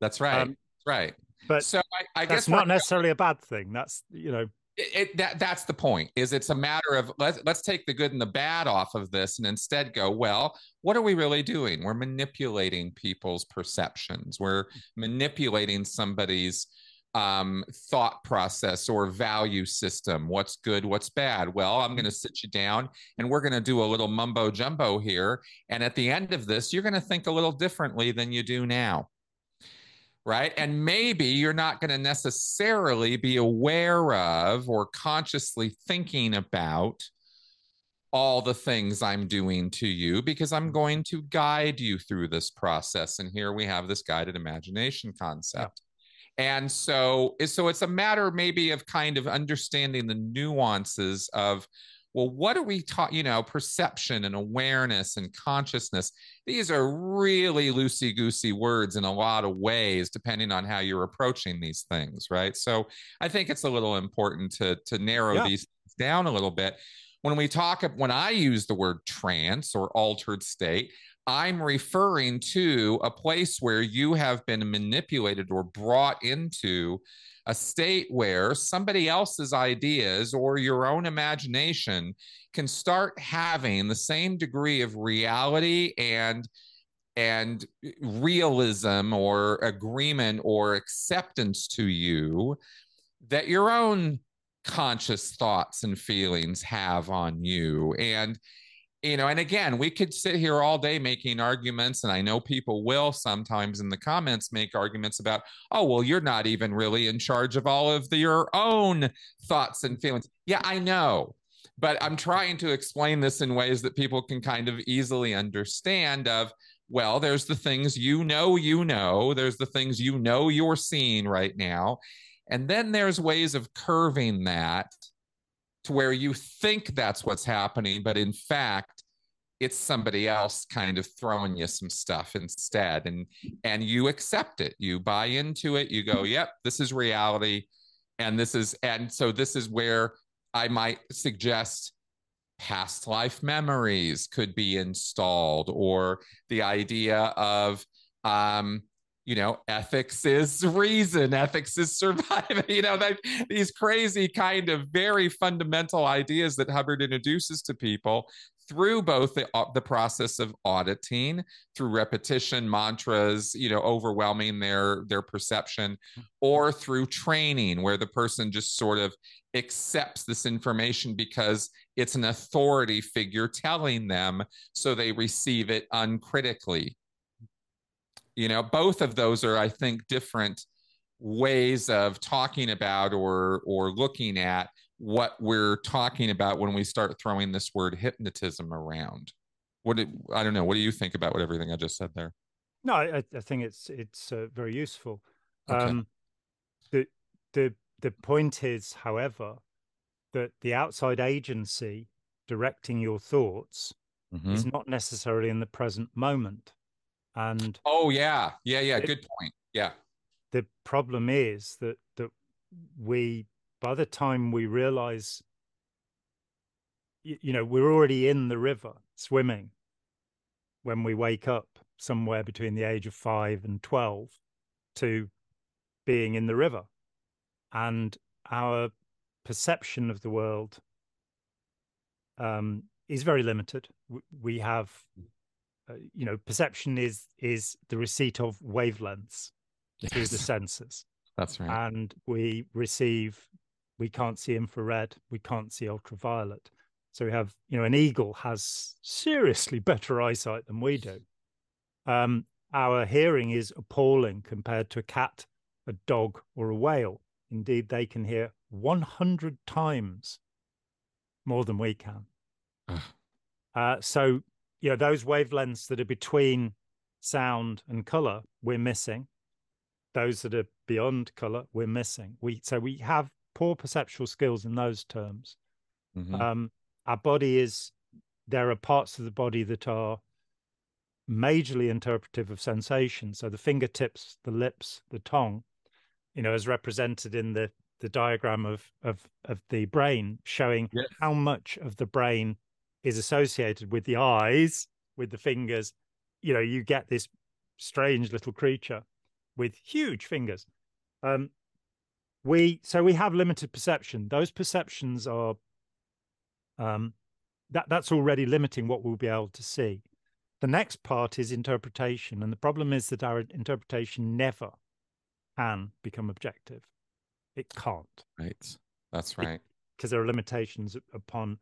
That's right. Um, right. But so I, I guess not necessarily a bad thing. That's you know. It, it, that that's the point is it's a matter of let's let's take the good and the bad off of this and instead go well what are we really doing we're manipulating people's perceptions we're manipulating somebody's um, thought process or value system. What's good, what's bad? Well, I'm going to sit you down and we're going to do a little mumbo jumbo here. And at the end of this, you're going to think a little differently than you do now. Right. And maybe you're not going to necessarily be aware of or consciously thinking about all the things I'm doing to you because I'm going to guide you through this process. And here we have this guided imagination concept. And so, so it's a matter maybe of kind of understanding the nuances of, well, what are we taught? You know, perception and awareness and consciousness. These are really loosey goosey words in a lot of ways, depending on how you're approaching these things, right? So I think it's a little important to to narrow yeah. these down a little bit. When we talk, when I use the word trance or altered state, I'm referring to a place where you have been manipulated or brought into a state where somebody else's ideas or your own imagination can start having the same degree of reality and and realism or agreement or acceptance to you that your own conscious thoughts and feelings have on you. And you know, and again, we could sit here all day making arguments, and I know people will sometimes in the comments make arguments about, oh, well, you're not even really in charge of all of the, your own thoughts and feelings. Yeah, I know, but I'm trying to explain this in ways that people can kind of easily understand. Of well, there's the things you know, you know, there's the things you know you're seeing right now, and then there's ways of curving that to where you think that's what's happening, but in fact, it's somebody else kind of throwing you some stuff instead and and you accept it you buy into it you go yep this is reality and this is and so this is where i might suggest past life memories could be installed or the idea of um you know, ethics is reason, ethics is survival. you know, that these crazy kind of very fundamental ideas that Hubbard introduces to people through both the, uh, the process of auditing through repetition mantras you know overwhelming their their perception or through training where the person just sort of accepts this information because it's an authority figure telling them so they receive it uncritically. You know both of those are i think different ways of talking about or or looking at what we're talking about when we start throwing this word hypnotism around what did, i don't know what do you think about what everything i just said there no i, I think it's it's uh, very useful okay. um the the the point is however that the outside agency directing your thoughts mm-hmm. is not necessarily in the present moment and oh yeah, yeah, yeah. It, Good point. Yeah. The problem is that that we by the time we realize you, you know we're already in the river swimming when we wake up somewhere between the age of five and 12 to being in the river. And our perception of the world um, is very limited. We have uh, you know perception is is the receipt of wavelengths yes. through the senses that's right and we receive we can't see infrared we can't see ultraviolet. So we have you know an eagle has seriously better eyesight than we do. Um, our hearing is appalling compared to a cat a dog or a whale. Indeed they can hear 100 times more than we can. Uh, so you know those wavelengths that are between sound and color we're missing. Those that are beyond color we're missing. We so we have poor perceptual skills in those terms mm-hmm. um, our body is there are parts of the body that are majorly interpretive of sensation so the fingertips the lips the tongue you know as represented in the the diagram of of of the brain showing yes. how much of the brain is associated with the eyes, with the fingers, you know, you get this strange little creature. with huge fingers. Um, we so we have limited perception. Those perceptions are um, that that's already limiting what we'll be able to see. The next part is interpretation, and the problem is that our interpretation never can become objective. It can't. Right. That's right. Because there are limitations upon,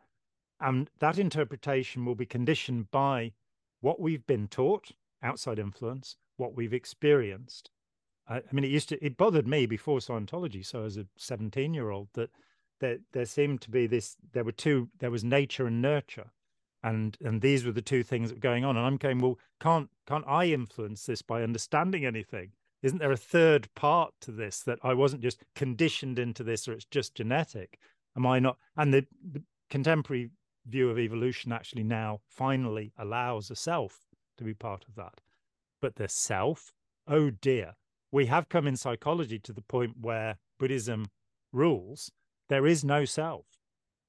and that interpretation will be conditioned by what we've been taught, outside influence, what we've experienced. I, I mean, it used to, it bothered me before Scientology. So as a 17 year old, that there, there seemed to be this, there were two, there was nature and nurture. And, and these were the two things that were going on. And I'm going, well, can't, can't I influence this by understanding anything? Isn't there a third part to this that I wasn't just conditioned into this or it's just genetic? Am I not? And the, the contemporary view of evolution actually now finally allows a self to be part of that. But the self, oh dear, we have come in psychology to the point where Buddhism rules. There is no self.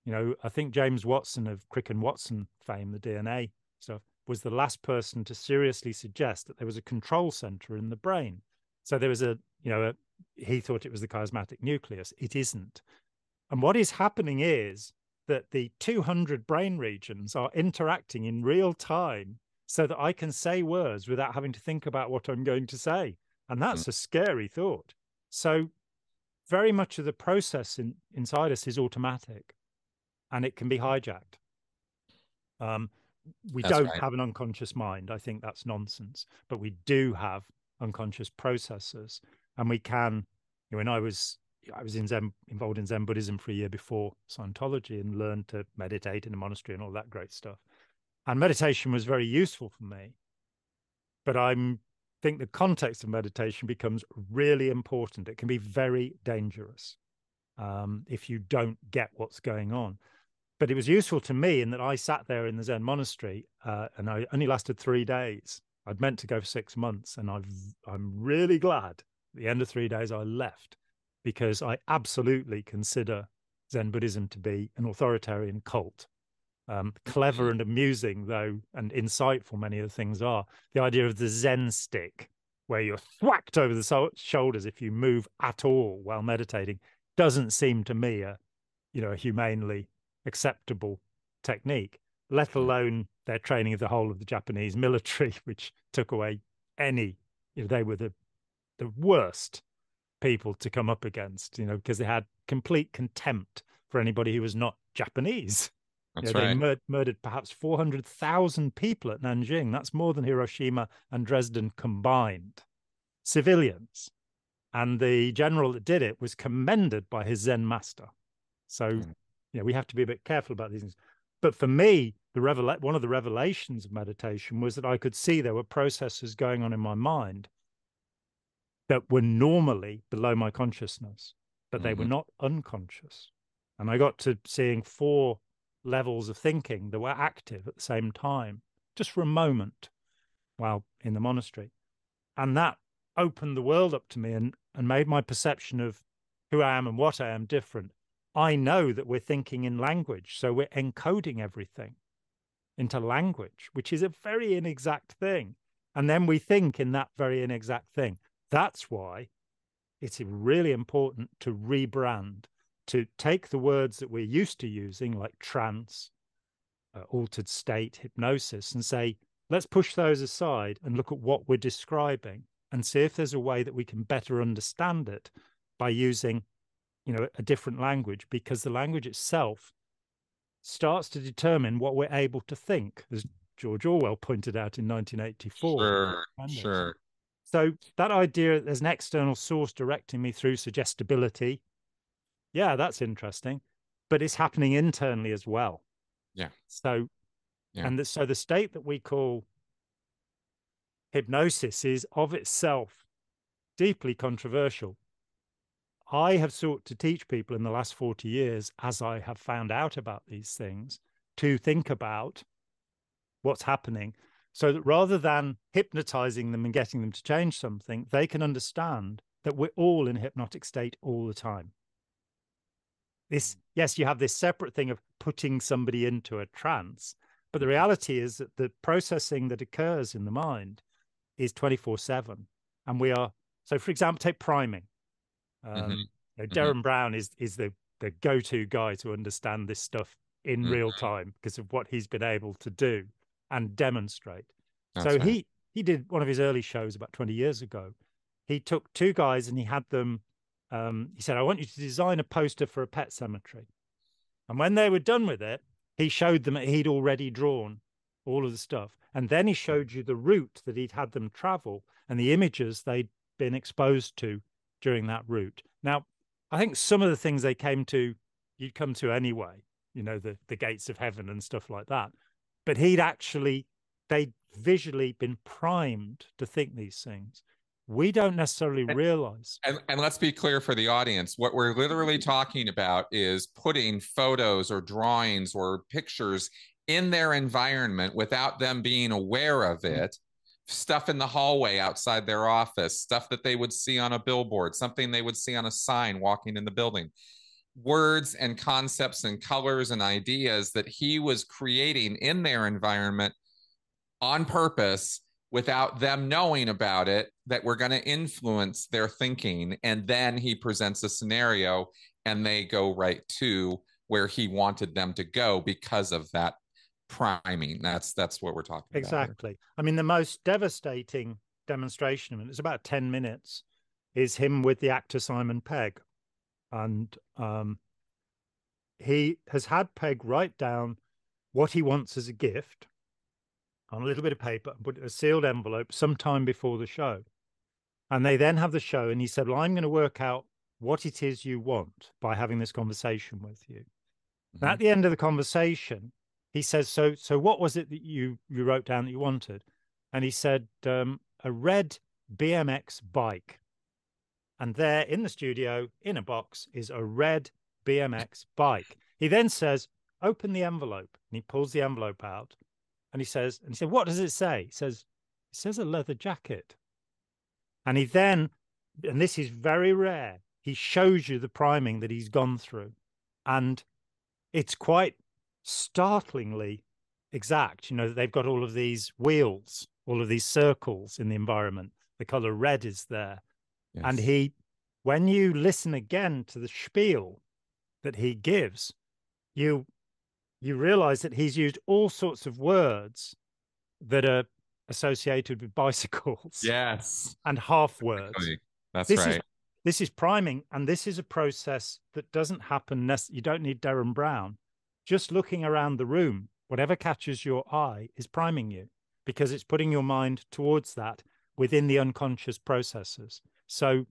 You know, I think James Watson of Crick and Watson fame, the DNA stuff, was the last person to seriously suggest that there was a control center in the brain. So there was a, you know, a, he thought it was the chiasmatic nucleus. It isn't. And what is happening is that the 200 brain regions are interacting in real time so that I can say words without having to think about what I'm going to say. And that's mm. a scary thought. So, very much of the process in, inside us is automatic and it can be hijacked. Um, we that's don't right. have an unconscious mind. I think that's nonsense. But we do have unconscious processes. And we can, you know, when I was I was in Zen, involved in Zen Buddhism for a year before Scientology and learned to meditate in a monastery and all that great stuff and meditation was very useful for me but i think the context of meditation becomes really important. It can be very dangerous um, if you don't get what's going on. But it was useful to me in that i sat there in the zen monastery uh, and i only lasted three days. I'd meant to go for six months and i've i'm really glad at the end of three days i left because i absolutely consider zen buddhism to be an authoritarian cult um, clever mm-hmm. and amusing, though, and insightful many of the things are. The idea of the Zen stick, where you're thwacked over the so- shoulders if you move at all while meditating, doesn't seem to me a, you know, a humanely acceptable technique. Let mm. alone their training of the whole of the Japanese military, which took away any. You know, they were the the worst people to come up against. You know, because they had complete contempt for anybody who was not Japanese. That's you know, right. They mur- murdered perhaps 400,000 people at Nanjing. That's more than Hiroshima and Dresden combined. Civilians. And the general that did it was commended by his Zen master. So, mm. you know, we have to be a bit careful about these things. But for me, the revela- one of the revelations of meditation was that I could see there were processes going on in my mind that were normally below my consciousness, but they mm-hmm. were not unconscious. And I got to seeing four levels of thinking that were active at the same time, just for a moment while in the monastery. And that opened the world up to me and, and made my perception of who I am and what I am different. I know that we're thinking in language, so we're encoding everything into language, which is a very inexact thing. And then we think in that very inexact thing. That's why it's really important to rebrand to take the words that we're used to using, like trance, uh, altered state, hypnosis, and say, let's push those aside and look at what we're describing and see if there's a way that we can better understand it by using, you know, a different language, because the language itself starts to determine what we're able to think, as George Orwell pointed out in 1984. Sure, sure. So that idea that there's an external source directing me through suggestibility, yeah, that's interesting. But it's happening internally as well. Yeah. So, yeah. and the, so the state that we call hypnosis is of itself deeply controversial. I have sought to teach people in the last 40 years, as I have found out about these things, to think about what's happening so that rather than hypnotizing them and getting them to change something, they can understand that we're all in hypnotic state all the time. This, yes, you have this separate thing of putting somebody into a trance, but the reality is that the processing that occurs in the mind is 24 7. And we are So, for example, take priming. Um, mm-hmm. you know, mm-hmm. Mm-hmm. Brown is is the the go to guy to understand this stuff in mm-hmm. real time because of what he's been able to do and demonstrate. That's so right. he he did one of his early shows about 20 years ago. He took two guys and he had them. Um, he said, "I want you to design a poster for a pet cemetery." And when they were done with it, he showed them he'd already drawn all of the stuff, and then he showed you the route that he'd had them travel and the images they'd been exposed to during that route. Now, I think some of the things they came to, you'd come to anyway. You know, the the gates of heaven and stuff like that. But he'd actually they'd visually been primed to think these things. We don't necessarily and, realize. And, and let's be clear for the audience what we're literally talking about is putting photos or drawings or pictures in their environment without them being aware of mm. it. Stuff in the hallway outside their office, stuff that they would see on a billboard, something they would see on a sign walking in the building words and concepts and colors and ideas that he was creating in their environment on purpose without them knowing about it that we're going to influence their thinking. And then he presents a scenario and they go right to where he wanted them to go because of that priming. That's that's what we're talking exactly. about exactly. I mean the most devastating demonstration it's about 10 minutes is him with the actor simon pegg. And um, he has had pegg write down what he wants as a gift on a little bit of paper and put a sealed envelope sometime before the show. And they then have the show, and he said, Well, I'm going to work out what it is you want by having this conversation with you. Mm-hmm. at the end of the conversation, he says, So so what was it that you you wrote down that you wanted? And he said, um, a red BMX bike. And there in the studio, in a box, is a red BMX bike. He then says, Open the envelope. And he pulls the envelope out and he says, and he said, what does it say? He says, it says a leather jacket. And he then, and this is very rare, he shows you the priming that he's gone through. And it's quite startlingly exact. You know, they've got all of these wheels, all of these circles in the environment. The color red is there. Yes. And he, when you listen again to the spiel that he gives, you you realize that he's used all sorts of words that are associated with bicycles. Yes. And half words. Exactly. That's this right. Is, this is priming, and this is a process that doesn't happen. you don't need Derren Brown. Just looking around the room, whatever catches your eye is priming you because it's putting your mind towards that within the unconscious processes. So,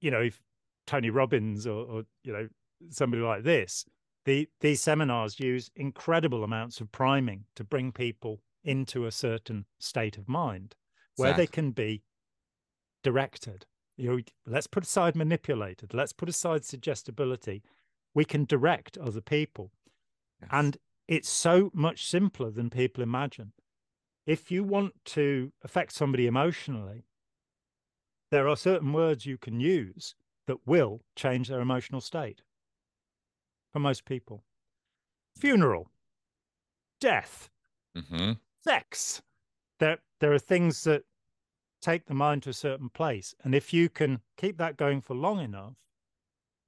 you know, if Tony Robbins or, or you know somebody like this the, these seminars use incredible amounts of priming to bring people into a certain state of mind where exactly. they can be directed. You know, let's put aside manipulated, let's put aside suggestibility. We can direct other people. Yes. And it's so much simpler than people imagine. If you want to affect somebody emotionally, there are certain words you can use that will change their emotional state for most people. Funeral, death, mm-hmm. sex. There, there are things that take the mind to a certain place. And if you can keep that going for long enough,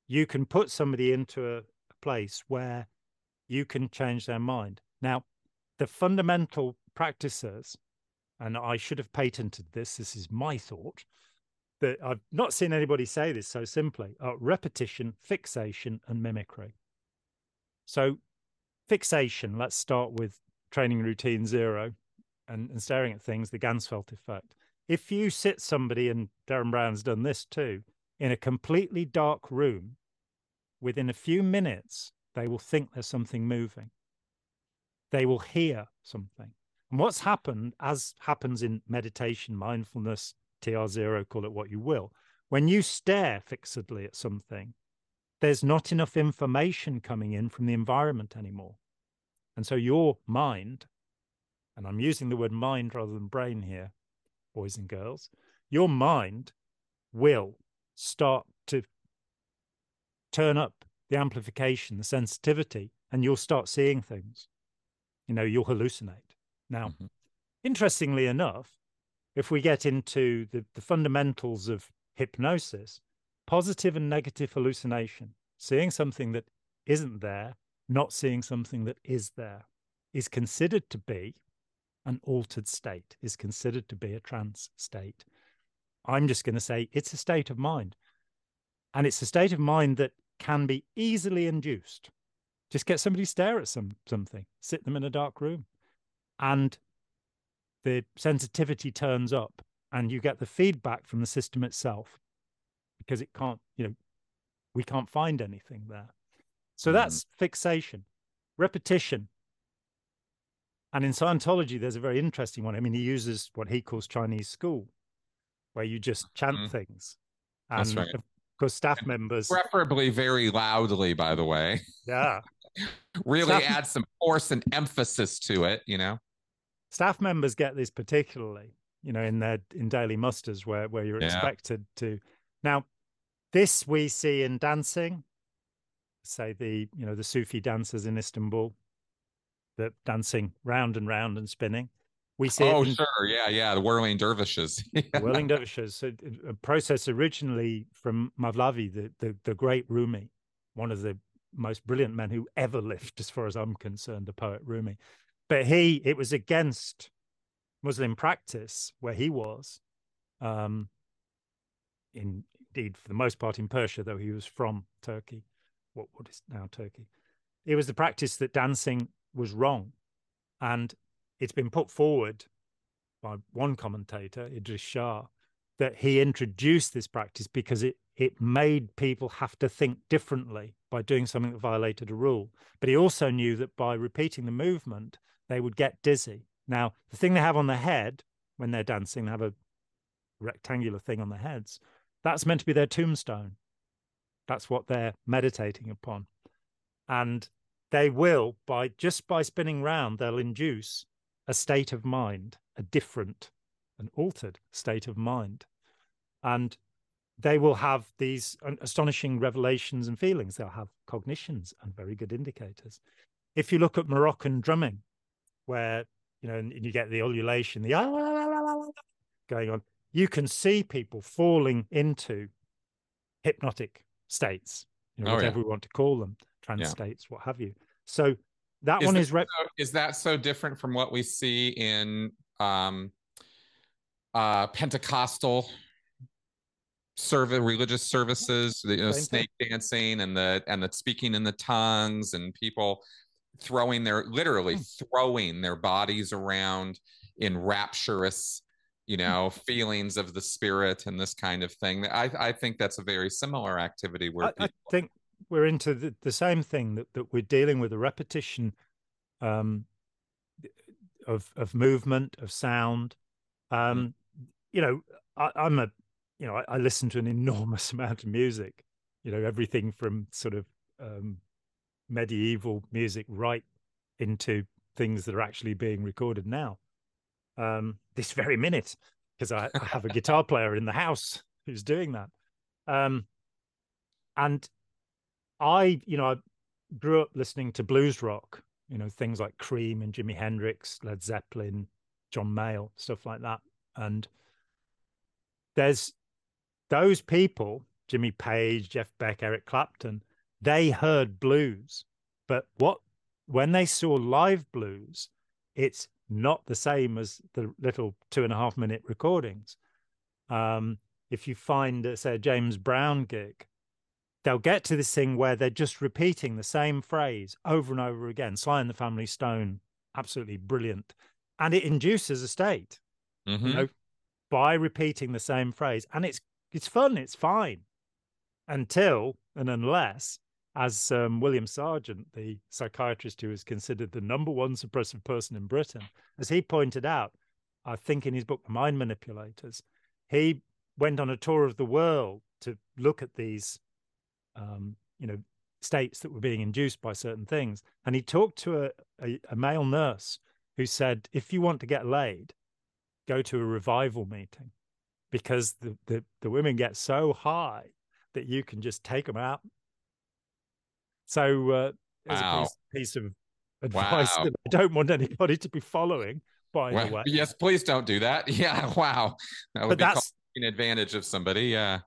you can put somebody into a, a place where you can change their mind. Now, the fundamental practices, and I should have patented this, this is my thought, that I've not seen anybody say this so simply are repetition, fixation, and mimicry. So, fixation, let's start with training routine zero and, and staring at things, the Ganzfeld effect. If you sit somebody, and Derren Brown's done this too, in a completely dark room, within a few minutes, they will think there's something moving. They will hear something. And what's happened, as happens in meditation, mindfulness, TR0, call it what you will, when you stare fixedly at something, there's not enough information coming in from the environment anymore. And so your mind, and I'm using the word mind rather than brain here, boys and girls, your mind will start to turn up the amplification, the sensitivity, and you'll start seeing things. You know, you'll hallucinate. Now, mm-hmm. interestingly enough, if we get into the, the fundamentals of hypnosis, positive and negative hallucination, seeing something that isn't there, not seeing something that is there, is considered to be an altered state, is considered to be a trance state. I'm just going to say it's a state of mind. And it's a state of mind that can be easily induced. Just get somebody stare at some something, sit them in a dark room, and the sensitivity turns up and you get the feedback from the system itself because it can't, you know, we can't find anything there. So mm. that's fixation, repetition. And in Scientology, there's a very interesting one. I mean, he uses what he calls Chinese school, where you just chant mm-hmm. things. And That's right. of course, staff and members preferably very loudly, by the way. Yeah. really staff... add some force and emphasis to it, you know. Staff members get this particularly, you know, in their in daily musters where where you're yeah. expected to. Now, this we see in dancing, say the you know the Sufi dancers in Istanbul, that dancing round and round and spinning. We see. Oh, in, sure, yeah, yeah, the whirling dervishes. whirling dervishes. So a process originally from Mavlavi, the, the the great Rumi, one of the most brilliant men who ever lived, as far as I'm concerned, the poet Rumi. But he, it was against Muslim practice where he was, um, in, indeed for the most part in Persia, though he was from Turkey, what what is now Turkey. It was the practice that dancing was wrong, and it's been put forward by one commentator, Idris Shah, that he introduced this practice because it it made people have to think differently by doing something that violated a rule. But he also knew that by repeating the movement, they would get dizzy. Now, the thing they have on their head when they're dancing, they have a rectangular thing on their heads. That's meant to be their tombstone. That's what they're meditating upon. And they will, by just by spinning round, they'll induce a state of mind, a different, an altered state of mind. And they will have these astonishing revelations and feelings. They'll have cognitions and very good indicators. If you look at Moroccan drumming, where you know, and you get the ululation, the going on, you can see people falling into hypnotic states, you know, oh, whatever yeah. we want to call them, trance yeah. states, what have you. So that is one is rep- so, is that so different from what we see in um uh Pentecostal service religious services the you know, snake dancing and the and the speaking in the tongues and people throwing their literally hmm. throwing their bodies around in rapturous you know feelings of the spirit and this kind of thing. I i think that's a very similar activity where I, people... I think we're into the, the same thing that, that we're dealing with a repetition um, of of movement of sound. Um, mm. you know I, am a you know I, I, listen to an enormous amount of music you know everything from sort of um, medieval music right into things that are actually being recorded now. Um, this very minute because I, I, have a guitar player in the house who's doing that um, and I, you know, I grew up listening to blues rock, you know, things like Cream and Jimi Hendrix, Led Zeppelin, John Mayall, stuff like that. And there's those people, Jimmy Page, Jeff Beck, Eric Clapton, they heard blues. But what when they saw live blues, it's not the same as the little two and a half minute recordings. Um, if you find, uh, say, a James Brown gig, they'll get to this thing where they're just repeating the same phrase over and over again. Sly and the Family Stone, absolutely brilliant. And it induces a state, mm-hmm. you know, by repeating the same phrase. And it's it's fun, it's fine. Until and unless, as um, William Sargant, the psychiatrist who is considered the number one suppressive person in Britain, as he pointed out, I think in his book, Mind Manipulators, he went on a tour of the world to look at these um, you know, states that were being induced by certain things. And he talked to a, a, a male nurse who said, if you want to get laid, go to a revival meeting because the, the, the women get so high that you can just take them out. So uh, wow. a piece, piece, of advice wow. that I don't want anybody to be following. By well, the way, yes, please don't do that. Yeah, wow, that but that's an advantage of somebody. Yeah.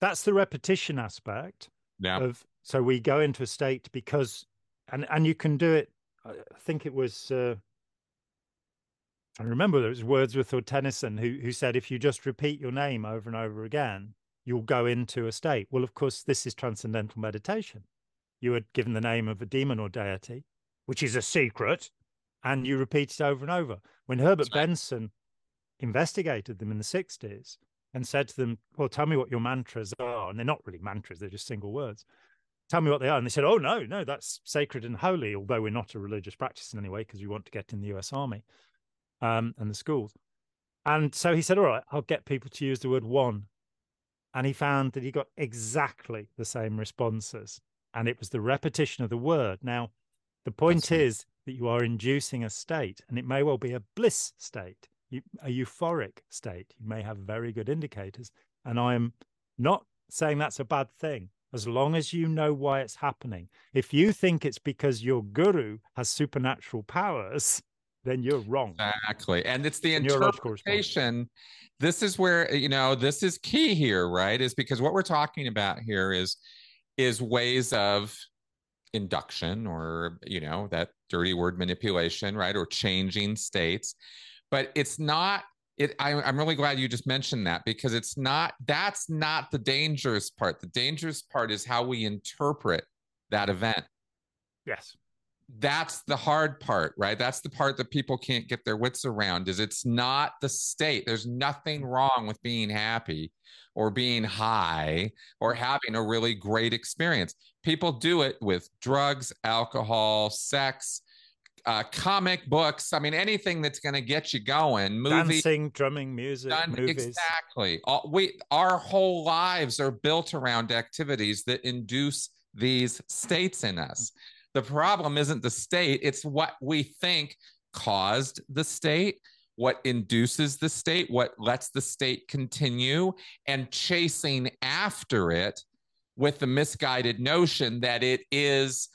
That's the repetition aspect. Yeah. Of so we go into a state because, and and you can do it. I think it was. Uh, I remember it was Wordsworth or Tennyson who who said if you just repeat your name over and over again, you'll go into a state. Well, of course, this is transcendental meditation. You are given the name of a demon or deity, which is a secret, and you repeat it over and over. When Herbert right. Benson investigated them in the 60s and said to them, Well, tell me what your mantras are. And they're not really mantras, they're just single words. Tell me what they are. And they said, Oh, no, no, that's sacred and holy, although we're not a religious practice in any way because we want to get in the US Army um, and the schools. And so he said, All right, I'll get people to use the word one. And he found that he got exactly the same responses. And it was the repetition of the word. Now, the point That's is that you are inducing a state, and it may well be a bliss state, a euphoric state. You may have very good indicators. And I am not saying that's a bad thing as long as you know why it's happening. If you think it's because your guru has supernatural powers, then you're wrong. Exactly. And it's the interpretation. This is where, you know, this is key here, right? Is because what we're talking about here is is ways of induction or, you know, that dirty word manipulation, right? Or changing states. But it's not it I, i'm really glad you just mentioned that because it's not that's not the dangerous part the dangerous part is how we interpret that event yes that's the hard part right? That's the part that people can't get their wits around is it's not the state. There's nothing wrong with being happy or being high or having a really great experience. People do it with drugs alcohol sex uh, comic books. I mean anything that's going to get you going movie dancing drumming music done, movies. exactly. All, we our whole lives are built around activities that induce these states in us the problem isn't the state, it's what we think caused the state, what induces the state, what lets the state continue, and chasing after it with the misguided notion that it is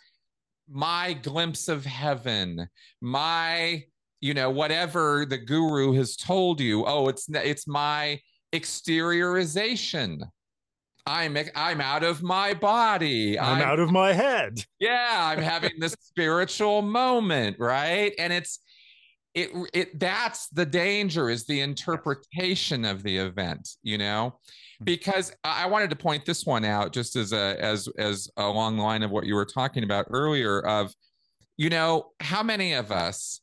my glimpse of heaven, my you know whatever the guru has told you. Oh it's it's my exteriorization I'm I'm out of my body. I'm, I'm, out of my head. Yeah, I'm having this spiritual moment, right? And it's it it that's the danger is the interpretation of the event, you know? Hmm. Because I wanted to point this one out just as a as as along the line of what you were talking about earlier of you know, how many of us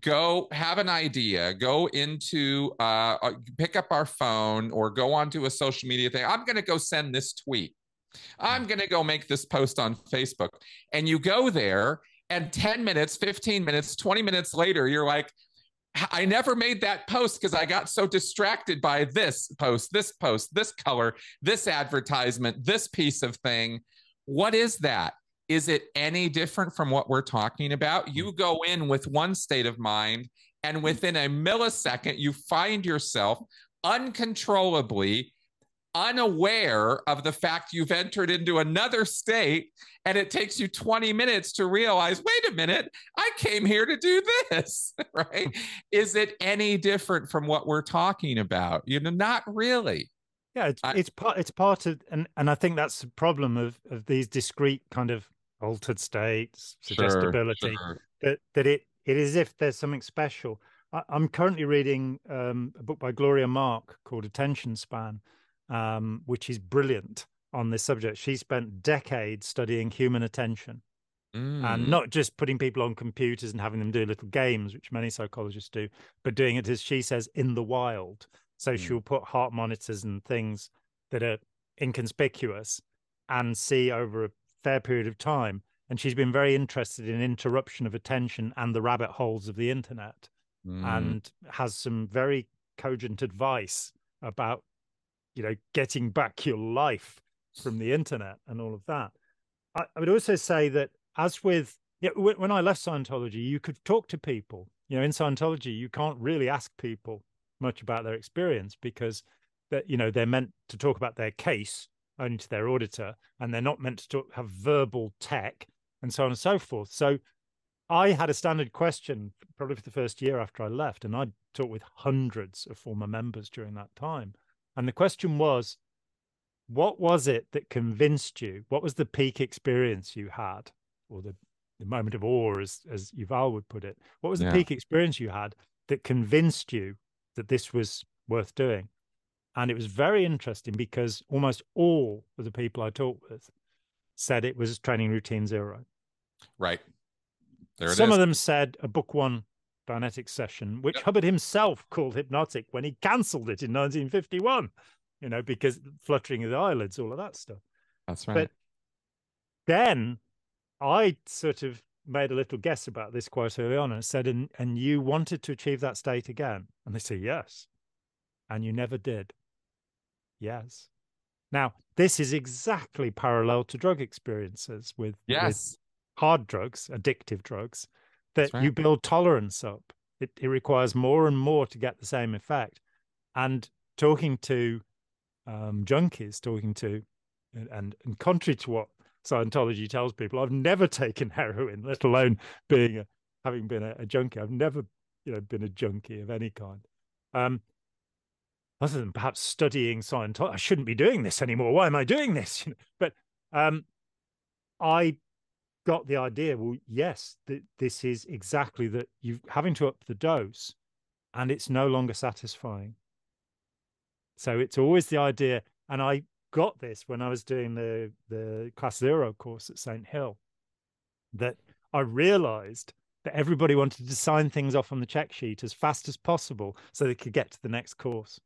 go have an idea, go into uh, uh, pick up our phone or go onto a social media thing. I'm going to go send this tweet. I'm going to go make this post on Facebook. And you go there, and 10 minutes, 15 minutes, 20 minutes later, you're like, I never made that post because I got so distracted by this post, this post, this color, this advertisement, this piece of thing. What is that? Is it any different from what we're talking about? Mm-hmm. You go in with one state of mind, and mm-hmm. within a millisecond, you find yourself uncontrollably unaware of the fact you've entered into another state and it takes you 20 minutes to realize wait a minute i came here to do this right? Is it any different from what we're talking about? You know not really. Yeah it's, I, it's part it's part of and and i think that's the problem of of these discrete kind of altered states, suggestibility, sure, sure. that that it it is if there's something special. I, am currently reading um, a book by Gloria Mark called Attention Span, um, which is brilliant on this subject. She spent decades studying human attention. Mm. And not just putting people on computers and having them do little games, which many psychologists do, but doing it as she says in the wild. So mm. she'll put heart monitors and things that are inconspicuous and see over a fair period of time. And she's been very interested in interruption of attention and the rabbit holes of the internet mm. and has some very cogent advice about, you know, getting back your life from the internet and all of that. I, I would also say that as with yeah, when I left Scientology, you could talk to people. You know, in Scientology, you can't really ask people much about their experience because that you know they're meant to talk about their case only to their auditor, and they're not meant to talk, have verbal tech and so on and so forth. So I had a standard question probably for the first year after I left, and I talked with hundreds of former members during that time. And the question was, what was it that convinced you? What was the peak experience you had, or the, the moment of awe, as as Yuval would put it? What was the yeah. peak experience you had that convinced you that this was worth doing? And it was very interesting because almost all of the people I talked with said it was training routine zero. Right. There it is. Some is. of them said a book one Dianetics session, which yep. Hubbard himself called hypnotic when he cancelled it in 1951, you know, because fluttering of the eyelids, all of that stuff. That's right. But then I sort of made a little guess about this quite early on and said, and, and you wanted to achieve that state again? And they say, yes. And you never did. Yes. Now, this is exactly parallel to drug experiences with, yes. with hard drugs, addictive drugs, that right. you build tolerance up. It, it requires more and more to get the same effect. And talking to um, junkies, talking to, and, and contrary to what Scientology tells people, I've never taken heroin, let alone being a, having been a, a junkie. I've never, you know, been a junkie of any kind. Um, other than perhaps studying Scientology, I shouldn't be doing this anymore. Why am I doing this? but um, I got the idea. Well, yes, th- this is exactly that. you're having to up the dose, and it's no longer satisfying. So it's always the idea, and I got this when I was doing the the class zero course at St Hill, that I realised that everybody wanted to sign things off on the check sheet as fast as possible so they could get to the next course.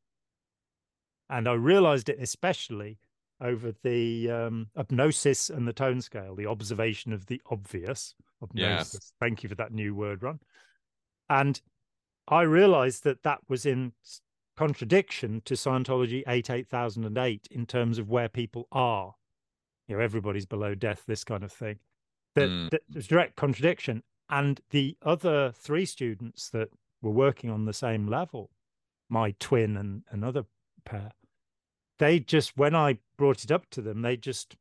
And I realized it especially over the um, hypnosis and the tone scale, the observation of the obvious. Hypnosis. Yes. Thank you for that new word, Ron. And I realized that that was in contradiction to Scientology 8 8008 in terms of where people are. You know, everybody's below death, this kind of thing. That, mm. that there's direct contradiction. And the other three students that were working on the same level, my twin and another pair, they just when I brought it up to them, they just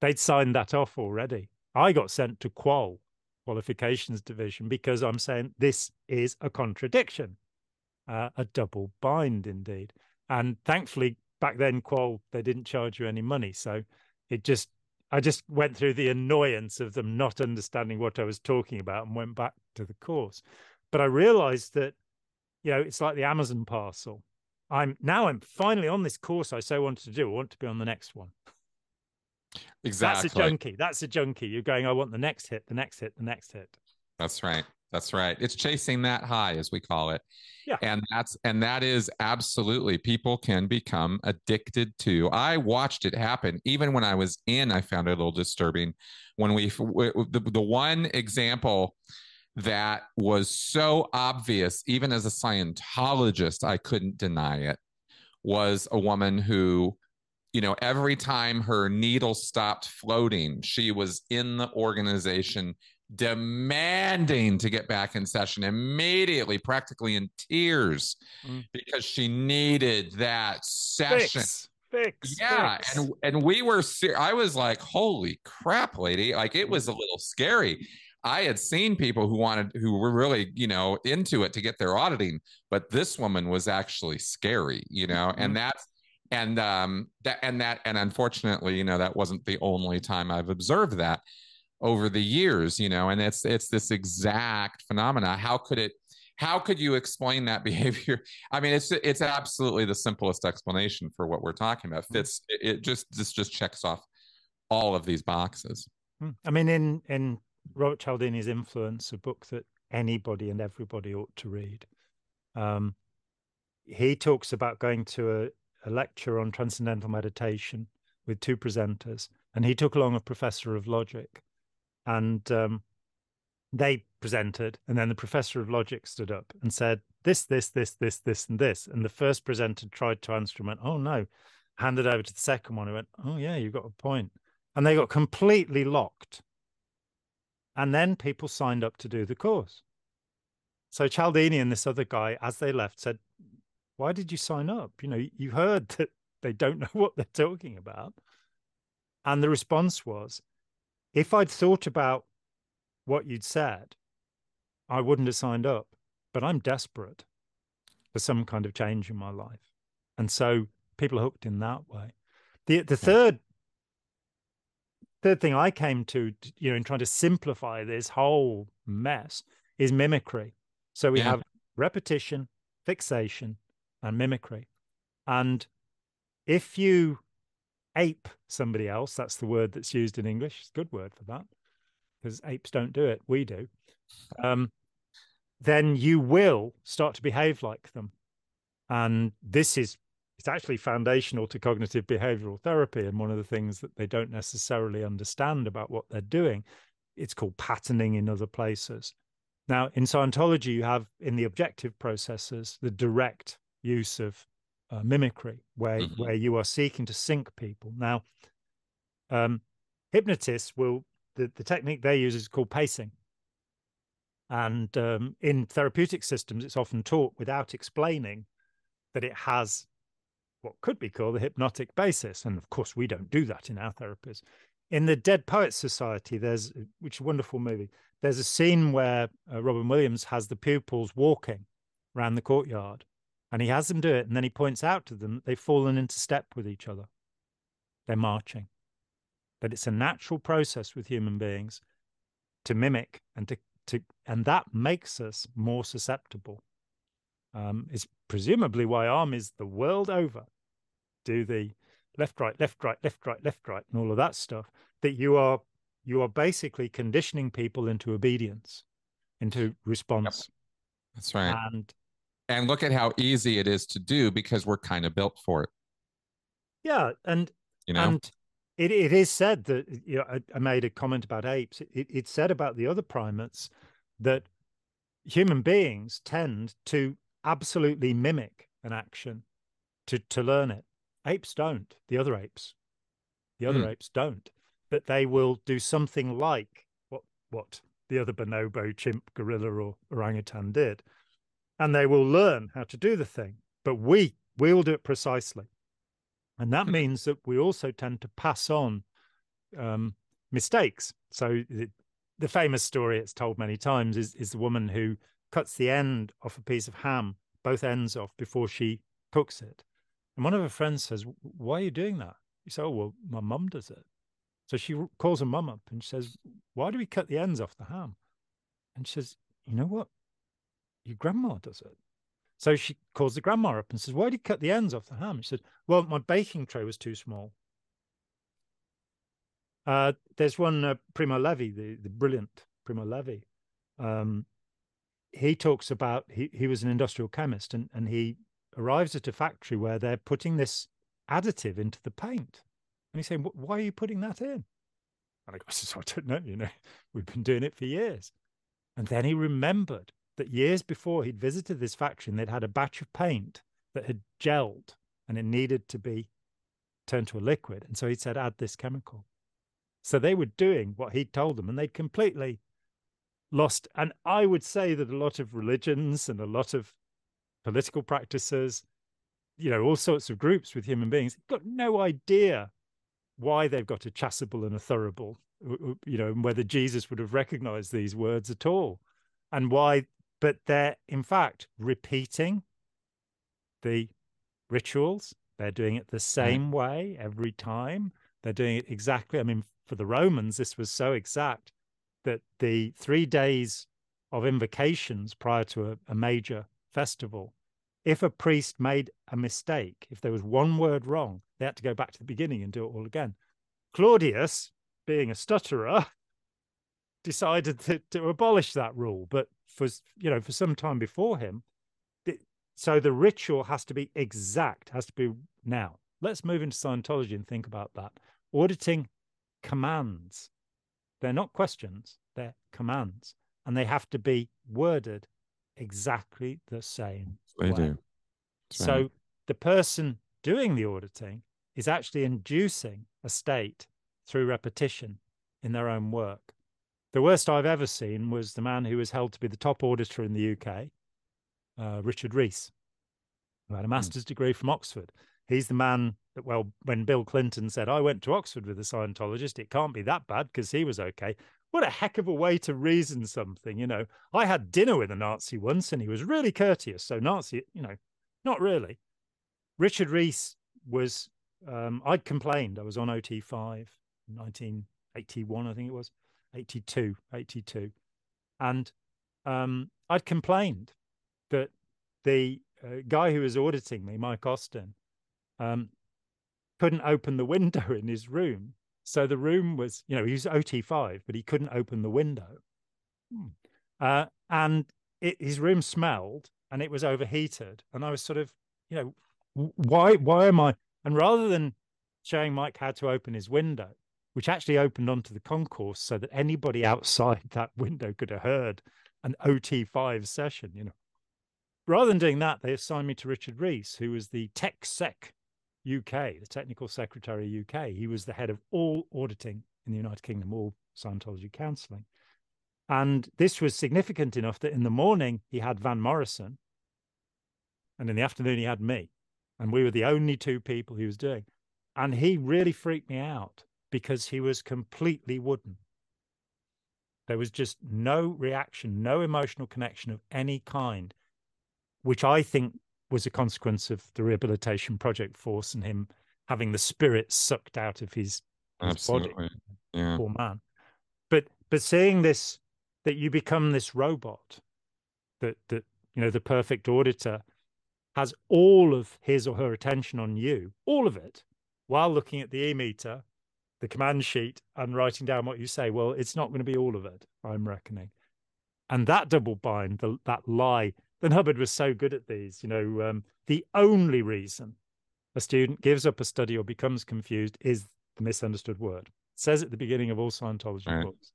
they'd signed that off already. I got sent to Qual qualifications division because I'm saying this is a contradiction, uh, a double bind indeed. And thankfully, back then, Qual they didn't charge you any money, so it just I just went through the annoyance of them not understanding what I was talking about and went back to the course. But I realized that, you know, it's like the Amazon parcel. I'm now I'm finally on this course I so wanted to do. I want to be on the next one. Exactly. That's a junkie. That's a junkie. You're going, I want the next hit, the next hit, the next hit. That's right. That's right. It's chasing that high, as we call it. Yeah. And that's and that is absolutely people can become addicted to. I watched it happen. Even when I was in, I found it a little disturbing. When we the, the one example that was so obvious, even as a Scientologist, I couldn't deny it, was a woman who, you know, every time her needle stopped floating, she was in the organization demanding to get back in session immediately, practically in tears, mm. because she needed that session. Fix, fix yeah, fix. and and we were. I was like, "Holy crap, lady!" Like it was a little scary. I had seen people who wanted who were really, you know, into it to get their auditing, but this woman was actually scary, you know, mm-hmm. and that's and um that and that and unfortunately, you know, that wasn't the only time I've observed that over the years, you know, and it's it's this exact phenomena. How could it how could you explain that behavior? I mean, it's it's absolutely the simplest explanation for what we're talking about. Mm-hmm. Fits it just this just checks off all of these boxes. Hmm. I mean, in in Robert Cialdini's Influence, a book that anybody and everybody ought to read. Um, he talks about going to a, a, lecture on transcendental meditation with two presenters, and he took along a professor of logic, and um, they presented, and then the professor of logic stood up and said, "This, this, this, this, this, and this." And the first presenter tried to answer and went, "Oh no," handed over to the second one, who went, "Oh yeah, you've got a point," and they got completely locked and then people signed up to do the course. So Cialdini and this other guy, as they left, said, Why did you sign up? You know, you heard that they don't know what they're talking about. And the response was, If I'd thought about what you'd said, I wouldn't have signed up. But I'm desperate for some kind of change in my life. and so people are hooked in that way. The the third third thing I came to, you know, in trying to simplify this whole mess is mimicry. So we yeah. have repetition, fixation, and mimicry. And if you ape somebody else, that's the word that's used in English. It's a good word for that because apes don't do it. We do. Um, then you will start to behave like them. And this is it's actually foundational to cognitive behavioral therapy and one of the things that they don't necessarily understand about what they're doing it's called patterning in other places. Now in scientology you have in the objective processes the direct use of uh, mimicry where mm-hmm. where you are seeking to sync people. Now um, hypnotists will the, the technique they use is called pacing. And um, in therapeutic systems it's often taught without explaining that it has what could be called the hypnotic basis. And of course, we don't do that in our therapies. In the Dead Poets Society, there's which is a wonderful movie. There's a scene where uh, Robin Williams has the pupils walking around the courtyard, and he has them do it, and then he points out to them that they've fallen into step with each other. They're marching. That it's a natural process with human beings to mimic and to to and that makes us more susceptible um, is presumably why armies the world over do the left, right, left, right, left, right, left, right, and all of that stuff. That you are you are basically conditioning people into obedience, into response. Yep. That's right. And and look at how easy it is to do because we're kind of built for it. Yeah, and you know, and it, it is said that you know I, I made a comment about apes. It, it's said about the other primates that human beings tend to absolutely mimic an action to to learn it. Apes don't. The other apes, the other mm. apes don't. But they will do something like what what the other bonobo, chimp, gorilla, or orangutan did, and they will learn how to do the thing. But we we will do it precisely, and that hmm. means that we also tend to pass on um, mistakes. So the, the famous story it's told many times is is the woman who cuts the end off a piece of ham, both ends off, before she cooks it. And one of her friends says, Why are you doing that? He says, Oh, well, my mum does it. So she calls her mum up and she says, Why do we cut the ends off the ham? And she says, You know what? Your grandma does it. So she calls the grandma up and says, Why do you cut the ends off the ham? She said, Well, my baking tray was too small. Uh, there's one, uh, Primo Levi, the, the brilliant Primo Levi. Um, he talks about he, he was an industrial chemist and, and he arrives at a factory where they're putting this additive into the paint. And he's saying, Why are you putting that in? And I go, I don't know, you know, we've been doing it for years. And then he remembered that years before he'd visited this factory and they'd had a batch of paint that had gelled and it needed to be turned to a liquid. And so he said, add this chemical. So they were doing what he'd told them and they'd completely lost. And I would say that a lot of religions and a lot of political practices, you know, all sorts of groups with human beings, got no idea why they've got a chasuble and a thurible, you know, and whether Jesus would have recognized these words at all. And why, but they're in fact repeating the rituals. They're doing it the mm-hmm. same way every time. They're doing it exactly. I mean, for the Romans, this was so exact that the three days of invocations prior to a, a major festival, if a priest made a mistake, if there was one word wrong, they had to go back to the beginning and do it all again. Claudius, being a stutterer, decided to, to abolish that rule, but for you know for some time before him, so the ritual has to be exact, has to be now. Let's move into Scientology and think about that. Auditing commands they're not questions, they're commands. And they have to be worded exactly the same they way. do. That's so right. the person doing the auditing is actually inducing a state through repetition in their own work. The worst I've ever seen was the man who was held to be the top auditor in the UK, uh, Richard Rees, who had a hmm. master's mm. degree from Oxford. He's the man well, when Bill Clinton said, I went to Oxford with a Scientologist, it can't be that bad because he was okay. What a heck of a way to reason something, you know. I had dinner with a Nazi once and he was really courteous. So, Nazi, you know, not really. Richard Rees was, um, I'd complained. I was on OT5, 1981, I think it was, 82, 82. And um, I'd complained that the uh, guy who was auditing me, Mike Austin, um, couldn't open the window in his room. So the room was, you know, he was OT5, but he couldn't open the window. Hmm. Uh, and it, his room smelled and it was overheated. And I was sort of, you know, why, why am I? And rather than showing Mike how to open his window, which actually opened onto the concourse so that anybody outside that window could have heard an OT5 session, you know. Rather than doing that, they assigned me to Richard Reese, who was the Tech Sec UK, the Technical Secretary UK. He was the head of all auditing in the United Kingdom, all Scientology counseling. And this was significant enough that in the morning he had Van Morrison, and in the afternoon he had me. And we were the only two people he was doing. And he really freaked me out because he was completely wooden. There was just no reaction, no emotional connection of any kind, which I think was a consequence of the rehabilitation project force and him having the spirit sucked out of his, his body. Yeah. Poor man. But but seeing this that you become this robot that that you know the perfect auditor has all of his or her attention on you, all of it, while looking at the e-meter, the command sheet, and writing down what you say. Well, it's not going to be all of it, I'm reckoning. And that double bind, the, that lie, then Hubbard was so good at these. You know, um, the only reason a student gives up a study or becomes confused is the misunderstood word. It says at the beginning of all Scientology right. books.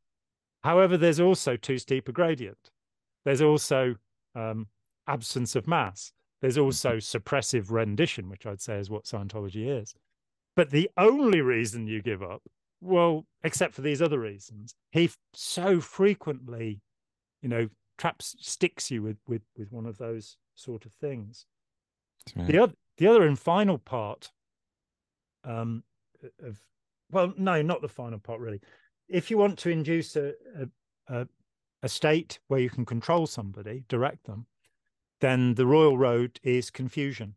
However, there's also too steep a gradient. There's also um, absence of mass. There's also suppressive rendition, which I'd say is what Scientology is. But the only reason you give up, well, except for these other reasons, he so frequently, you know, traps sticks you with with with one of those sort of things. Right. The other the other and final part um, of well, no, not the final part really if you want to induce a, a, a state where you can control somebody, direct them, then the royal road is confusion.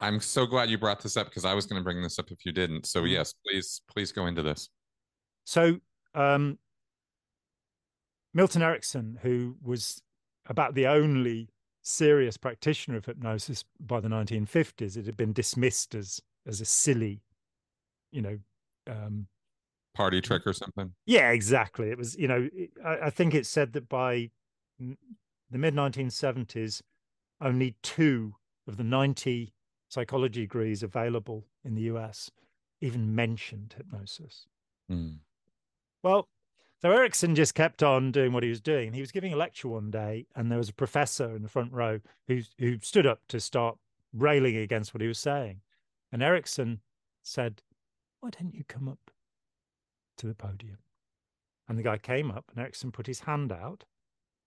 I'm so glad you brought this up because I was going to bring this up if you didn't. So mm-hmm. yes, please, please go into this. So um, Milton Erickson, who was about the only serious practitioner of hypnosis by the 1950s, it had been dismissed as as a silly, you know, um, party trick or something. Yeah, exactly. It was, you know, I, I think it said that by the mid 1970s, only two of the 90 psychology degrees available in the US even mentioned hypnosis. Mm. Well, so Erickson just kept on doing what he was doing. He was giving a lecture one day, and there was a professor in the front row who who stood up to start railing against what he was saying. And Erickson said, "Why don't you come up to the podium. And the guy came up, and Erickson put his hand out,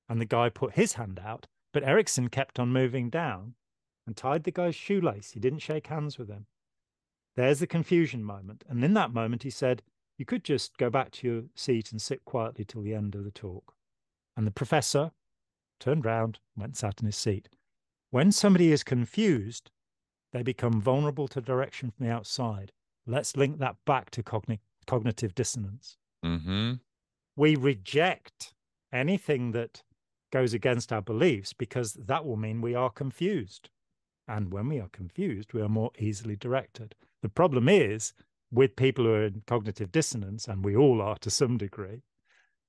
and the guy put his hand out, but Erickson kept on moving down and tied the guy's shoelace. He didn't shake hands with him. There's the confusion moment. And in that moment, he said, You could just go back to your seat and sit quietly till the end of the talk. And the professor turned round, went and sat in his seat. When somebody is confused, they become vulnerable to direction from the outside. Let's link that back to cognitive cognitive dissonance. Mm-hmm. We reject anything that goes against our beliefs because that will mean we are confused. And when we are confused, we are more easily directed. The problem is with people who are in cognitive dissonance, and we all are to some degree,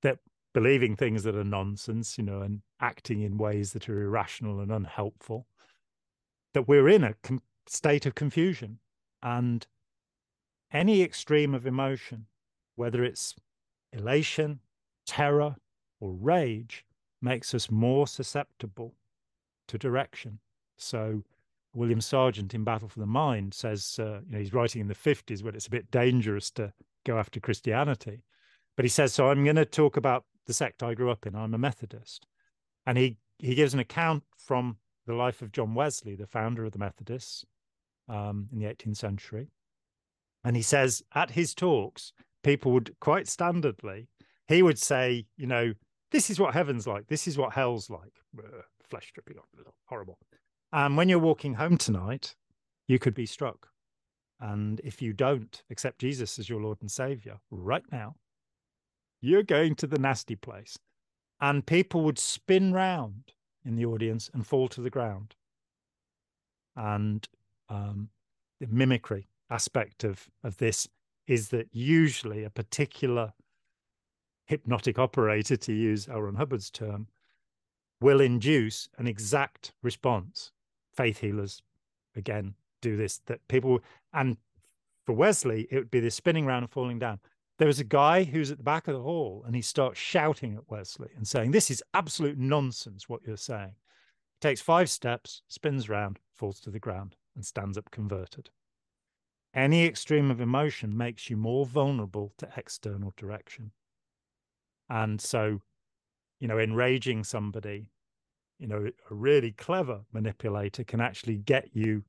that believing things that are nonsense, you know, and acting in ways that are irrational and unhelpful, that we're in a state of confusion. And any extreme of emotion, whether it's elation, terror, or rage, makes us more susceptible to direction. So, William Sargant in Battle for the Mind says, uh, you know, he's writing in the 50s when it's a bit dangerous to go after Christianity. But he says, so I'm going to talk about the sect I grew up in. I'm a Methodist. And he, he gives an account from the life of John Wesley, the founder of the Methodists um, in the 18th century. And he says at his talks, people would quite standardly, he would say, you know, this is what heaven's like, this is what hell's like. Flesh dripping, horrible. And when you're walking home tonight, you could be struck. And if you don't accept Jesus as your Lord and Savior right now, you're going to the nasty place. And people would spin round in the audience and fall to the ground. And um, the mimicry aspect of, of this is that usually a particular hypnotic operator, to use L. Ron Hubbard's term, will induce an exact response. Faith healers, again, do this, that people, and for Wesley, it would be this spinning around and falling down. There was a guy who's at the back of the hall and he starts shouting at Wesley and saying, This is absolute nonsense, what you're saying. Takes five steps, spins around, falls to the ground, and stands up converted. Any extreme of emotion makes you more vulnerable to external direction. And so, you know, enraging somebody, you know, a really clever manipulator can actually get you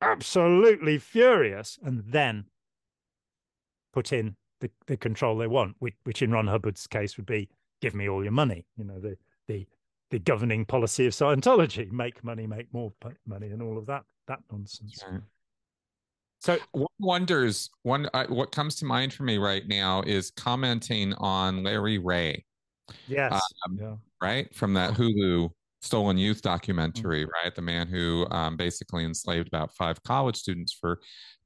absolutely furious and then put in the, the control they want, which, which in Ron Hubbard's case would be give me all your money. You know, the the the governing policy of Scientology, make money, make more money, and all of that that nonsense. So one wonders one uh, what comes to mind for me right now is commenting on Larry Ray. Yes. Um, yeah. Right from that Hulu stolen youth documentary, mm-hmm. right? The man who um, basically enslaved about five college students for a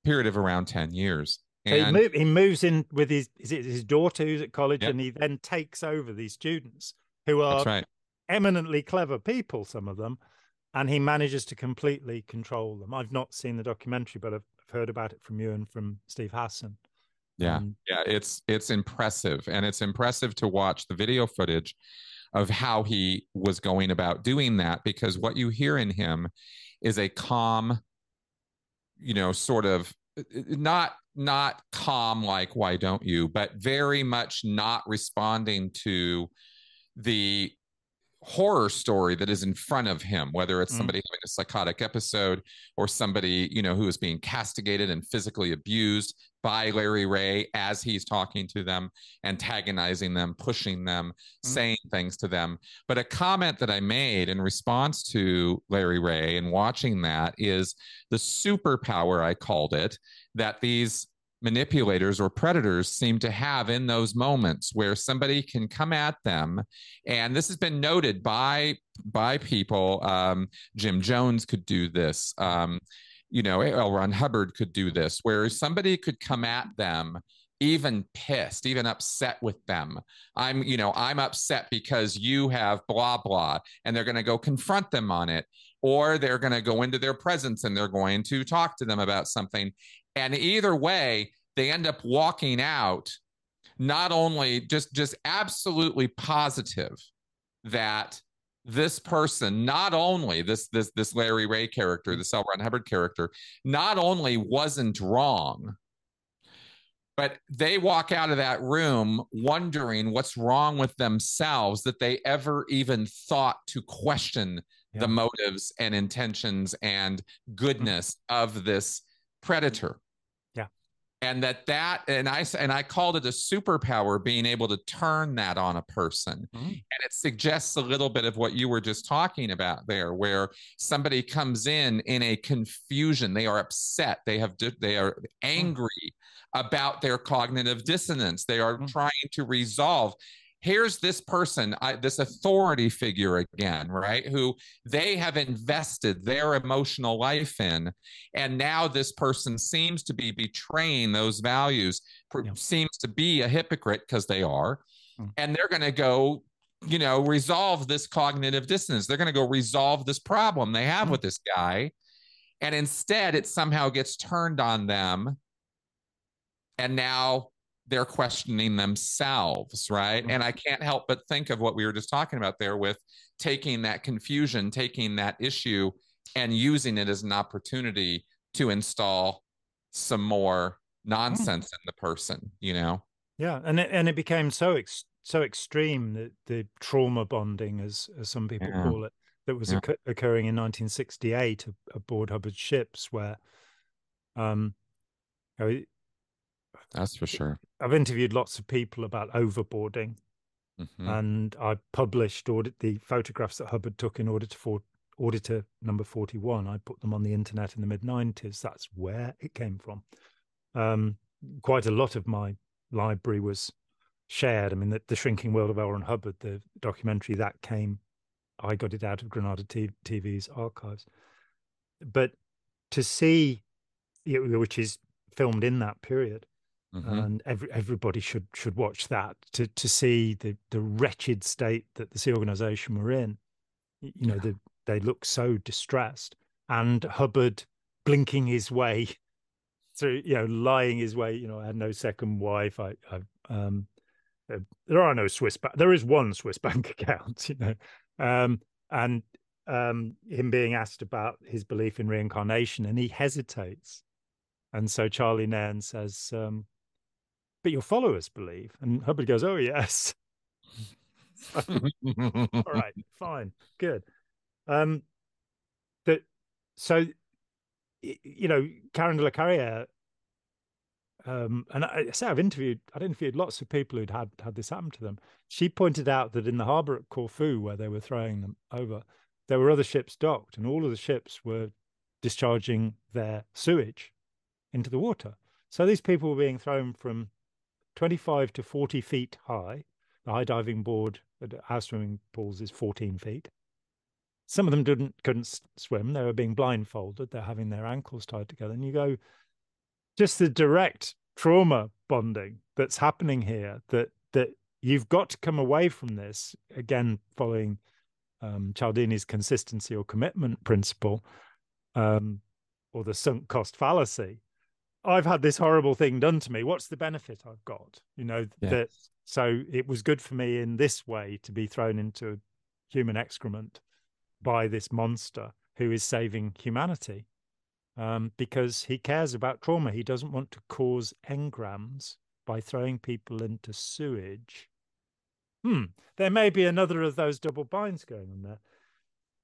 period of around ten years. So and, he, move, he, moves in with his is it his daughter who's at college, yep. and he then takes over these students who are right. eminently clever people, some of them, and he manages to completely control them. I've not seen the documentary, but I've heard about it from you and from Steve Hassan. Yeah, um, yeah, it's it's impressive, and it's impressive to watch the video footage of how he was going about doing that because what you hear in him is a calm, you know, sort of uh, uh, not not calm like why don't you, but very much not responding to the horror story that is in front of him whether it's mm. somebody having a psychotic episode or somebody you know who is being castigated and physically abused by Larry Ray as he's talking to them antagonizing them pushing them mm. saying things to them but a comment that i made in response to Larry Ray and watching that is the superpower i called it that these manipulators or predators seem to have in those moments where somebody can come at them. And this has been noted by by people um, jim jones could do this um, you know l ron hubbard could do this where somebody could come at them even pissed even upset with them. I'm you know i'm upset because you have blah blah and they're going to go confront them on it or they're going to go into their presence and they're going to talk to them about something. And either way they end up walking out not only just just absolutely positive that this person not only this this this larry ray character the l ron hubbard character not only wasn't wrong but they walk out of that room wondering what's wrong with themselves that they ever even thought to question yeah. the motives and intentions and goodness mm-hmm. of this predator and that that and i and i called it a superpower being able to turn that on a person mm. and it suggests a little bit of what you were just talking about there where somebody comes in in a confusion they are upset they have they are mm. angry mm. about their cognitive dissonance they are mm. trying to resolve here's this person, I, this authority figure again, right? Who they have invested their emotional life in. And now this person seems to be betraying those values, yeah. seems to be a hypocrite because they are. Mm. And they're going to go, you know, resolve this cognitive dissonance. They're going to go resolve this problem they have mm. with this guy. And instead, it somehow gets turned on them. And now they're questioning themselves, right? And I can't help but think of what we were just talking about there with taking that confusion, taking that issue, and using it as an opportunity to install some more nonsense in the person, you know? Yeah, and it, and it became so ex- so extreme that the trauma bonding, as as some people yeah. call it, that was yeah. occur- occurring in 1968 aboard Hubbard ships, where um, you know, that's for sure. I've interviewed lots of people about overboarding, mm-hmm. and I published audit the photographs that Hubbard took in order to for, auditor number 41 i put them on the internet in the mid 90s that's where it came from. Um, quite a lot of my library was shared. I mean the, the shrinking world of l. Ron hubbard the documentary that came i got it out of granada T- tv's archives. But to see which is filmed in that period mm-hmm. and every, everybody should should watch that to to see the the wretched state that the sea organization were in you know yeah. the, they look so distressed and hubbard blinking his way through you know lying his way you know i had no second wife i, I um uh, there are no swiss bank there is one swiss bank account you know um and um him being asked about his belief in reincarnation and he hesitates and so charlie nairn says um but your followers believe. And Hubbard goes, oh, yes. All right, fine, good. Um, that so, you know, Karen de la Carrière, um, and I, I say I've interviewed, I'd interviewed lots of people who'd had had this happen to them. She pointed out that in the harbour at Corfu, where they were throwing them over, there were other ships docked, and all of the ships were discharging their sewage into the water. So these people were being thrown from 25 to 40 feet high. The high diving board at our swimming pools is 14 feet. Some of them didn't couldn't swim. They were being blindfolded. They're having their ankles tied together. And you go, just the direct trauma bonding that's happening here. That that you've got to come away from this again, following um, Cialdini's consistency or commitment principle, um, or the sunk cost fallacy. I've had this horrible thing done to me. What's the benefit I've got? You know, that so it was good for me in this way to be thrown into human excrement by this monster who is saving humanity um, because he cares about trauma. He doesn't want to cause engrams by throwing people into sewage. Hmm, there may be another of those double binds going on there.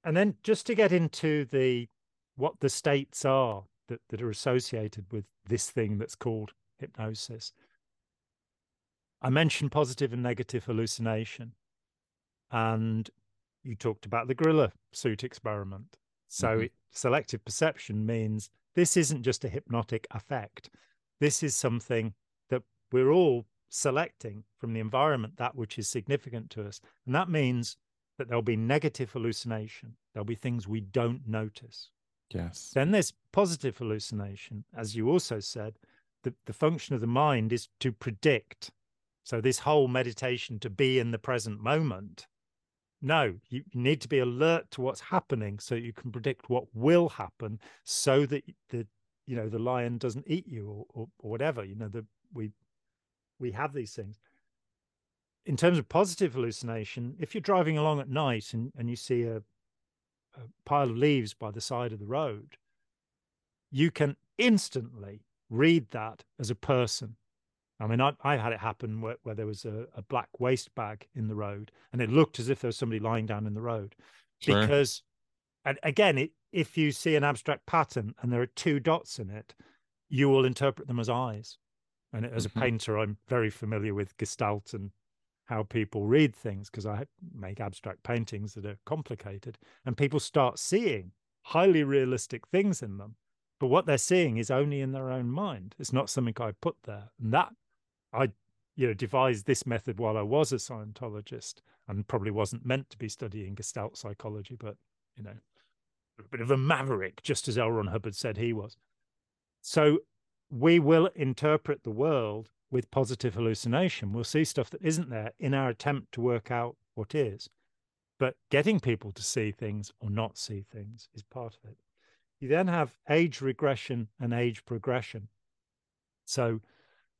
And then just to get into the what the states are that, that are associated with this thing that's called hypnosis. I mentioned positive and negative hallucination, and you talked about the gorilla suit experiment. So, mm-hmm. it, selective perception means this isn't just a hypnotic effect. This is something that we're all selecting from the environment that which is significant to us. And that means that there'll be negative hallucination. There'll be things we don't notice. Yes. Then there's positive hallucination. As you also said, the, the function of the mind is to predict. So, this whole meditation to be in the present moment. No, you need to be alert to what's happening so you can predict what will happen so that the you know the lion doesn't eat you or, or, or whatever. You know, the we we have these things. In terms of positive hallucination, if you're driving along at night and, and you see a, a pile of leaves by the side of the road, you can instantly read that as a person. I mean, I, I had it happen where, where there was a, a, black waste bag in the road, and it looked as if there was somebody lying down in the road. Sure. Because, and again, it, if you see an abstract pattern and there are two dots in it, you will interpret them as eyes. And as mm-hmm. a painter, I'm very familiar with Gestalt and how people read things because I make abstract paintings that are complicated and people start seeing highly realistic things in them. But what they're seeing is only in their own mind. It's not something I put there. And that I, you know, devised this method while I was a Scientologist and probably wasn't meant to be studying Gestalt psychology, but, you know, a bit of a maverick, just as L. Ron Hubbard said he was. So we will interpret the world with positive hallucination. We'll see stuff that isn't there in our attempt to work out what is. But getting people to see things or not see things is part of it. You then have age regression and age progression. So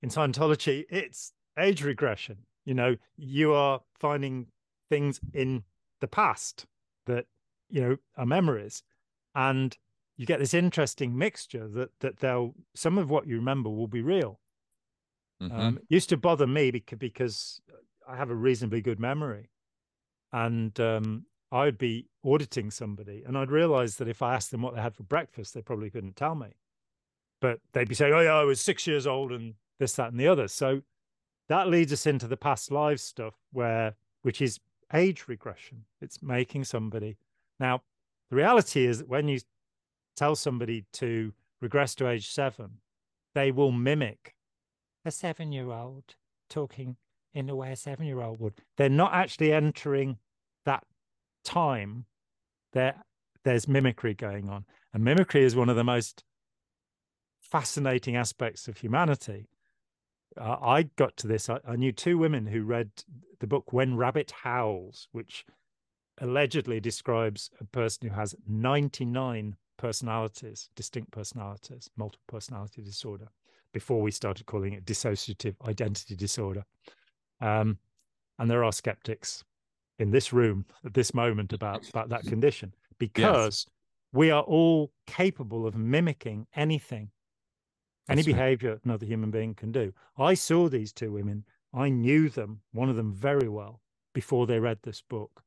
in Scientology, it's age regression. You know, you are finding things in the past that, you know, are memories. And you get this interesting mixture that that they'll some of what you remember will be real Mm-hmm. Um, used to bother me because, I have a reasonably good memory, and um, I'd be auditing somebody, and I'd realize that if I asked them what they had for breakfast, they probably couldn't tell me. But they'd be saying, "Oh yeah, I was six years old, and this, that, and the other." So that leads us into the past lives stuff, where which is age regression. It's making somebody now. The reality is that when you tell somebody to regress to age seven, they will mimic a seven year old talking in the way a seven year old would. They're not actually entering that time. There, there's mimicry going on. And mimicry is one of the most fascinating aspects of humanity. Uh, I got to this. I, I knew two women who read the book When Rabbit Howls, which allegedly describes a person who has 99 personalities, distinct personalities, multiple personality disorder, before we started calling it dissociative identity disorder. Um, and there are skeptics in this room at this moment about, about that condition because yes. we are all capable of mimicking anything, any That's behavior right. another human being can do. I saw these two women, I knew them, one of them very well, before they read this book.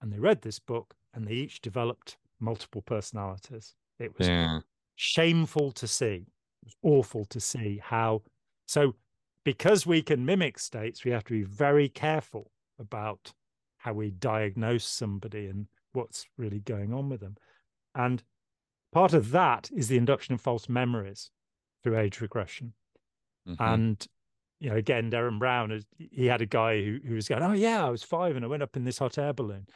And they read this book and they each developed multiple personalities. It was yeah. shameful to see. It was awful to see how. So, because we can mimic states, we have to be very careful about how we diagnose somebody and what's really going on with them. And part of that is the induction of false memories through age regression. Mm-hmm. And you know, again, Derren Brown, he had a guy who, who was going, "Oh yeah, I was five and I went up in this hot air balloon,"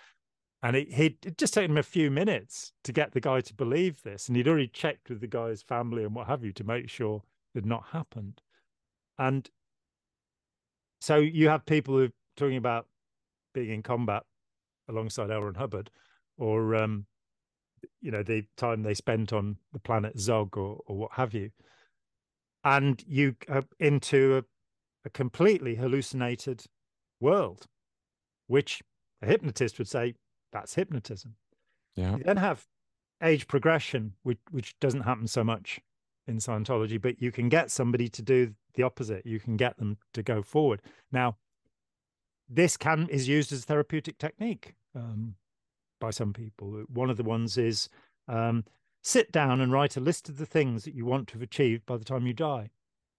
and it, he'd just taken him a few minutes to get the guy to believe this, and he'd already checked with the guy's family and what have you to make sure it had not happened. And so you have people who are talking about being in combat alongside L. Ron Hubbard, or um, you know the time they spent on the planet Zog, or or what have you, and you uh, into a, a completely hallucinated world, which a hypnotist would say that's hypnotism. Yeah. You then have age progression, which which doesn't happen so much in Scientology, but you can get somebody to do the opposite. You can get them to go forward. Now, this can is used as a therapeutic technique um, by some people. One of the ones is um, sit down and write a list of the things that you want to have achieved by the time you die,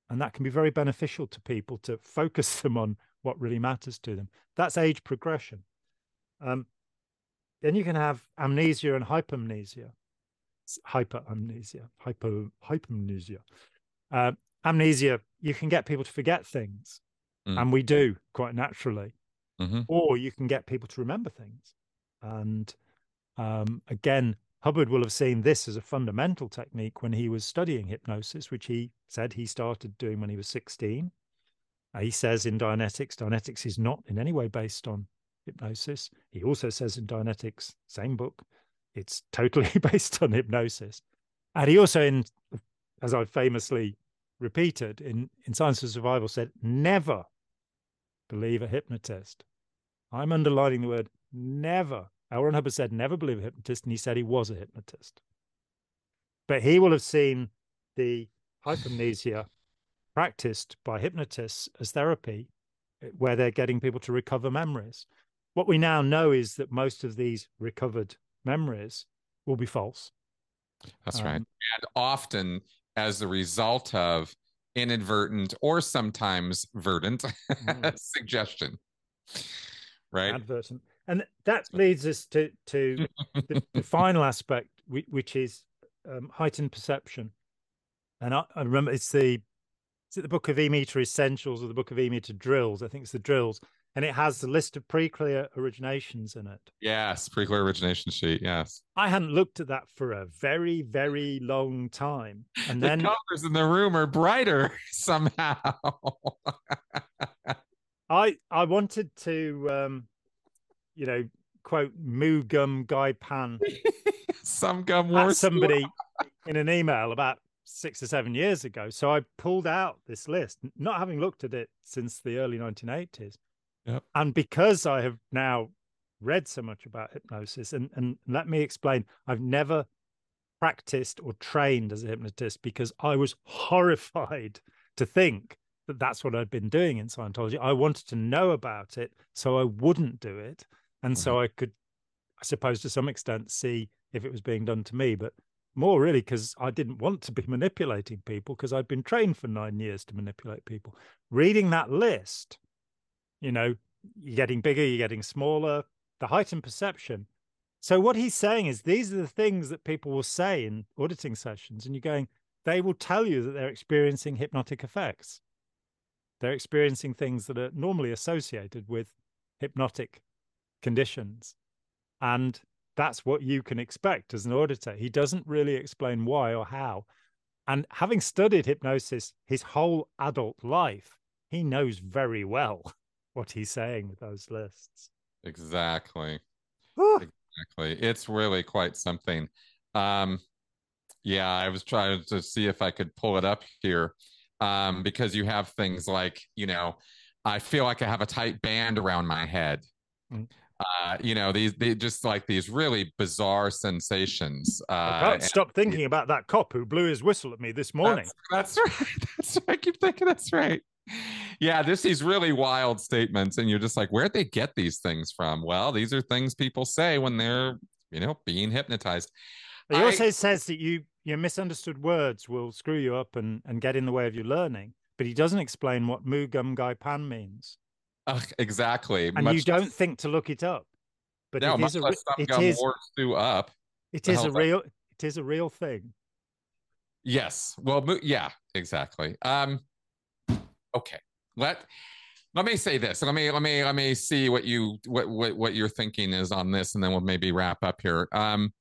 and that can be very beneficial to people to focus them on what really matters to them. That's age progression. Um, then you can have amnesia and hypomnesia, hyperamnesia, hypo hypomnesia. Uh, amnesia, you can get people to forget things, mm. and we do quite naturally, mm-hmm. or you can get people to remember things. And um, again, Hubbard will have seen this as a fundamental technique when he was studying hypnosis, which he said he started doing when he was 16. Uh, he says in Dianetics, Dianetics is not in any way based on hypnosis. He also says in Dianetics, same book, it's totally based on hypnosis. And he also, in as I famously repeated in, in Science of Survival, said, never believe a hypnotist. I'm underlining the word never. L. Ron Hubbard said, never believe a hypnotist, and he said he was a hypnotist. But he will have seen the hypomnesia practiced by hypnotists as therapy, where they're getting people to recover memories what we now know is that most of these recovered memories will be false. That's um, right. And often as a result of inadvertent or sometimes verdant mm. suggestion. Right. Advertent. And that leads us to to the, the, final aspect, which is um, heightened perception. And I, I remember it's the is it the book of E-meter essentials or the book of E-meter drills? I think it's the drills and it has a list of pre-clear originations in it. Yes, pre-clear origination sheet. Yes, I hadn't looked at that for a very, very long time, and then the then colors in the room are brighter somehow. I I wanted to, um, you know, quote Moo Goo Gai Pan, some gum war somebody in an email about six or seven years ago. So I pulled out this list, not having looked at it since the early 1980s. Yep. And because I have now read so much about hypnosis, and, and let me explain, I've never practiced or trained as a hypnotist because I was horrified to think that that's what I'd been doing in Scientology. I wanted to know about it so I wouldn't do it. And mm-hmm. so I could, I suppose, to some extent, see if it was being done to me. But more really because I didn't want to be manipulating people because I'd been trained for nine years to manipulate people. Reading that list you know, you're getting bigger, you're getting smaller. The heightened perception So what he's saying is these are the things that people will say in auditing sessions, and you're going, they will tell you that they're experiencing hypnotic effects. They're experiencing things that are normally associated with hypnotic conditions. And that's what you can expect as an auditor. He doesn't really explain why or how. And having studied hypnosis his whole adult life, he knows very well what he's saying with those lists. Exactly. exactly. It's really quite something. Um, yeah, I was trying to see if I could pull it up here um, because you have things like, you know, I feel like I have a tight band around my head. Mm. Uh, you know, these they just like these really bizarre sensations. Uh, I can't stop thinking about that cop who blew his whistle at me this morning. That's, that's right. That's I keep thinking that's right. Yeah, just these really wild statements, and you're just like, where'd they get these things from? Well, these are things people say when they're, you know, being hypnotized. He I, also says that you your misunderstood words will screw you up and, and get in the way of your learning. But he doesn't explain what Moo Goo Gai Pan means. Uh, exactly. And much you don't less, think to look it up. But no, it is a, it is, up. It is a real it is a real thing. Yes. Well, yeah, exactly. Um okay. Let let me say this. Let me let me let me see what you what what what your thinking is on this and then we'll maybe wrap up here. Um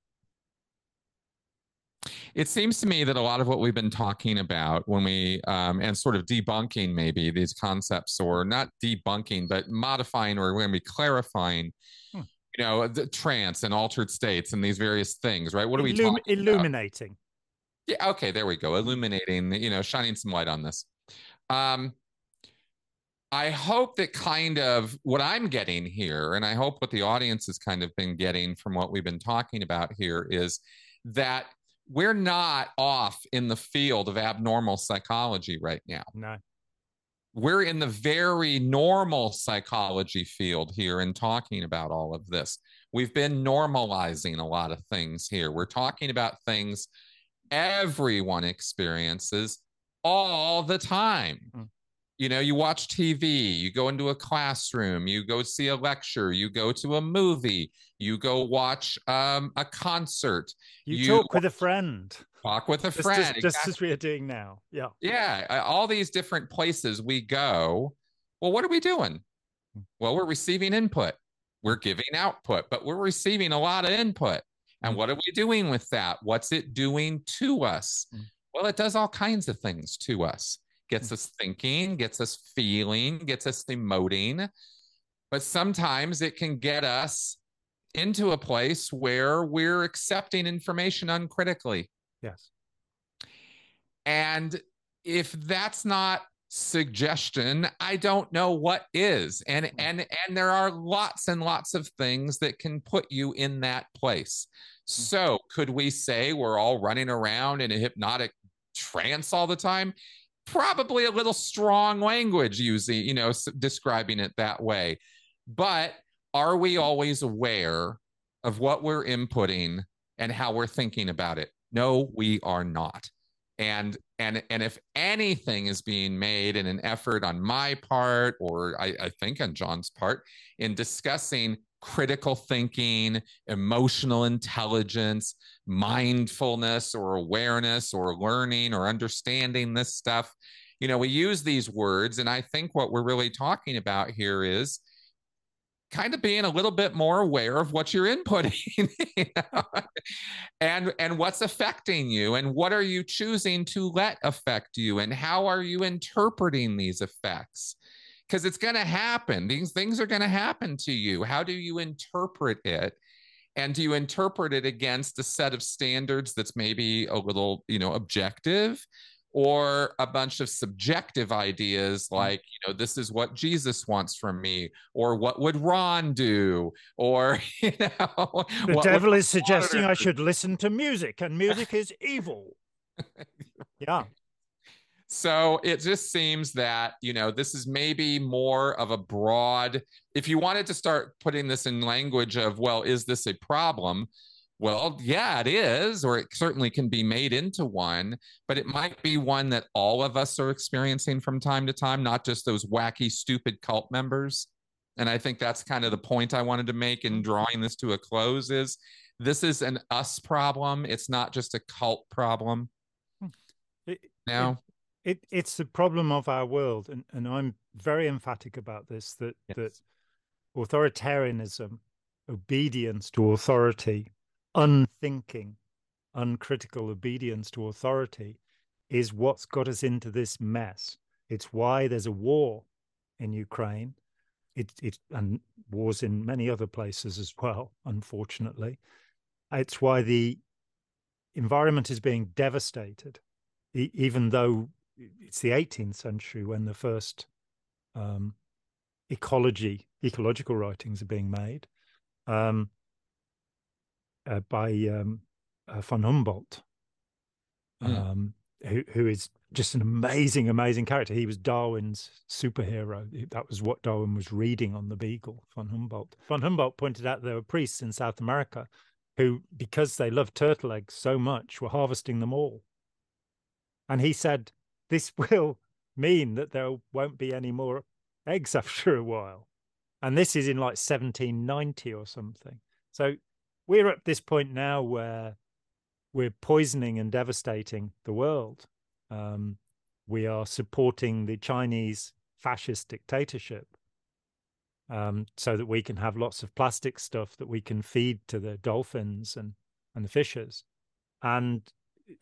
it seems to me that a lot of what we've been talking about when we um, and sort of debunking maybe these concepts or not debunking but modifying or we're going to be clarifying hmm. you know the trance and altered states and these various things right what are we Illum- illuminating about? yeah okay there we go illuminating you know shining some light on this um I hope that kind of what I'm getting here, and I hope what the audience has kind of been getting from what we've been talking about here is that we're not off in the field of abnormal psychology right now. No. We're in the very normal psychology field here and talking about all of this. We've been normalizing a lot of things here. We're talking about things everyone experiences all the time. Mm you know you watch tv you go into a classroom you go see a lecture you go to a movie you go watch um, a concert. You, you, talk with a friend. Talk with a friend just, just exactly. as we are doing now. Yeah. Yeah all these different places we go well what are we doing? Hmm. well we're receiving input. We're giving output but we're receiving a lot of input. And hmm. what are we doing with that? What's it doing to us? Hmm. well it does all kinds of things to us gets us thinking, gets us feeling, gets us emoting. But sometimes it can get us into a place where we're accepting information uncritically. Yes. And if that's not suggestion, I don't know what is. And mm. and and there are lots and lots of things that can put you in that place. Mm. So, could we say we're all running around in a hypnotic trance all the time? Probably a little strong language using, you know, describing it that way. But are we always aware of what we're inputting and how we're thinking about it? No, we are not. And and and if anything is being made in an effort on my part, or I, I think on Jon's part, in discussing critical thinking, emotional intelligence, mindfulness or awareness or learning or understanding this stuff. You know, we use these words, and I think what we're really talking about here is kind of being a little bit more aware of what you're inputting you know? and and what's affecting you and what are you choosing to let affect you and how are you interpreting these effects because it's going to happen. These things are going to happen to you. How do you interpret it? And do you interpret it against a set of standards that's maybe a little, you know, objective? or a bunch of subjective ideas mm. like you know this is what jesus wants from me or what would ron do or you know the devil is suggesting i should listen to music and music is evil yeah so it just seems that, you know, this is maybe more of a broad, if you wanted to start putting this in language of, well, is this a problem? Well, yeah, it is, or it certainly can be made into one, but it might be one that all of us are experiencing from time to time, not just those wacky, stupid cult members. and I think that's kind of the point I wanted to make in mm-hmm. drawing this to a close is this is an us problem. It's not just a cult problem. Hmm. It, now it, it, it's the problem of our world, and, and I'm very emphatic about this that yes. that authoritarianism, obedience to authority, unthinking, uncritical obedience to authority is what's got us into this mess. It's why there's a war in Ukraine. It, it and wars in many other places as well, unfortunately. It's why the environment is being devastated, e- even though it's the 18th century when the first um, ecology, ecological writings are being made um, uh, by um, uh, von Humboldt, mm. who, who is just an amazing, amazing character. He was Darwin's superhero. That was what Darwin was reading on the Beagle, von Humboldt. Von Humboldt pointed out there were priests in South America who, because they loved turtle eggs so much, were harvesting them all. And he said, This will mean that there won't be any more eggs after a while. And this is in like 1790 or something. So we're at this point now where we're poisoning and devastating the world. Um, we are supporting the Chinese fascist dictatorship um, so that we can have lots of plastic stuff that we can feed to the dolphins and, and the fishes. And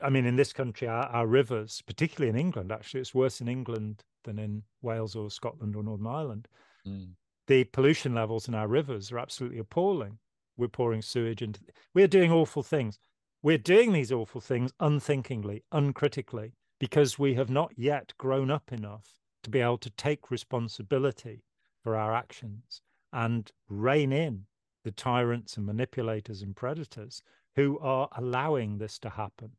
I mean, in this country, our, our, rivers, particularly in England, actually, it's worse in England than in Wales or Scotland or Northern Ireland. Mm. The pollution levels in our rivers are absolutely appalling. We're pouring sewage into, we're doing awful things. We're doing these awful things unthinkingly, uncritically, because we have not yet grown up enough to be able to take responsibility for our actions and rein in the tyrants and manipulators and predators who are allowing this to happen.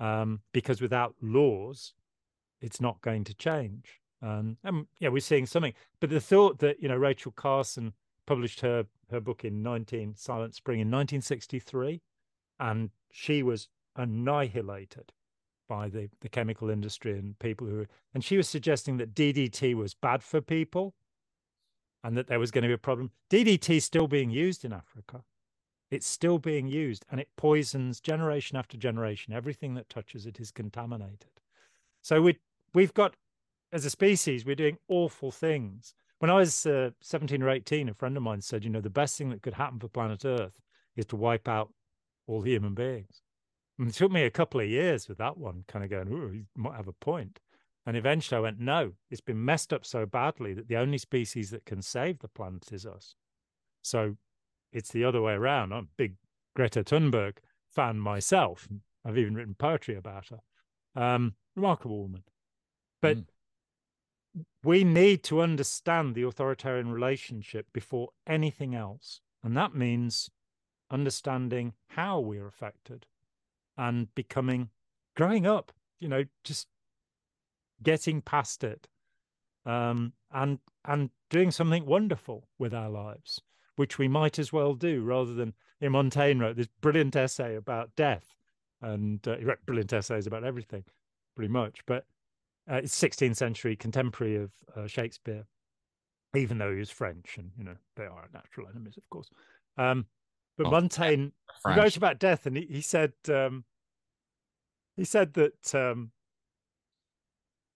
Um, because without laws, it's not going to change. Um, and yeah, we're seeing something. But the thought that you know Rachel Carson published her her book in 19 Silent Spring in 1963, and she was annihilated by the, the chemical industry and people who and she was suggesting that DDT was bad for people and that there was going to be a problem. DDT still being used in Africa. It's still being used and it poisons generation after generation. Everything that touches it is contaminated. So we we've got as a species we're doing awful things. When I was uh, 17 or 18, a friend of mine said, you know, the best thing that could happen for planet Earth is to wipe out all human beings. And it took me a couple of years with that one, kind of going, "Oh, you might have a point." And eventually I went, no, it's been messed up so badly that the only species that can save the planet is us. So it's the other way around. I'm a big Greta Thunberg fan myself. I've even written poetry about her. Um, remarkable woman. But mm. we need to understand the authoritarian relationship before anything else. And that means understanding how we are affected and becoming, growing up, you know, just getting past it um, and and doing something wonderful with our lives, which we might as well do rather than. You know, Montaigne wrote this brilliant essay about death, and uh, he wrote brilliant essays about everything, pretty much. But uh, it's 16th century contemporary of uh, Shakespeare, even though he was French, and you know they are natural enemies, of course. Um, but oh, Montaigne wrote about death, and he, he said um, he said that um,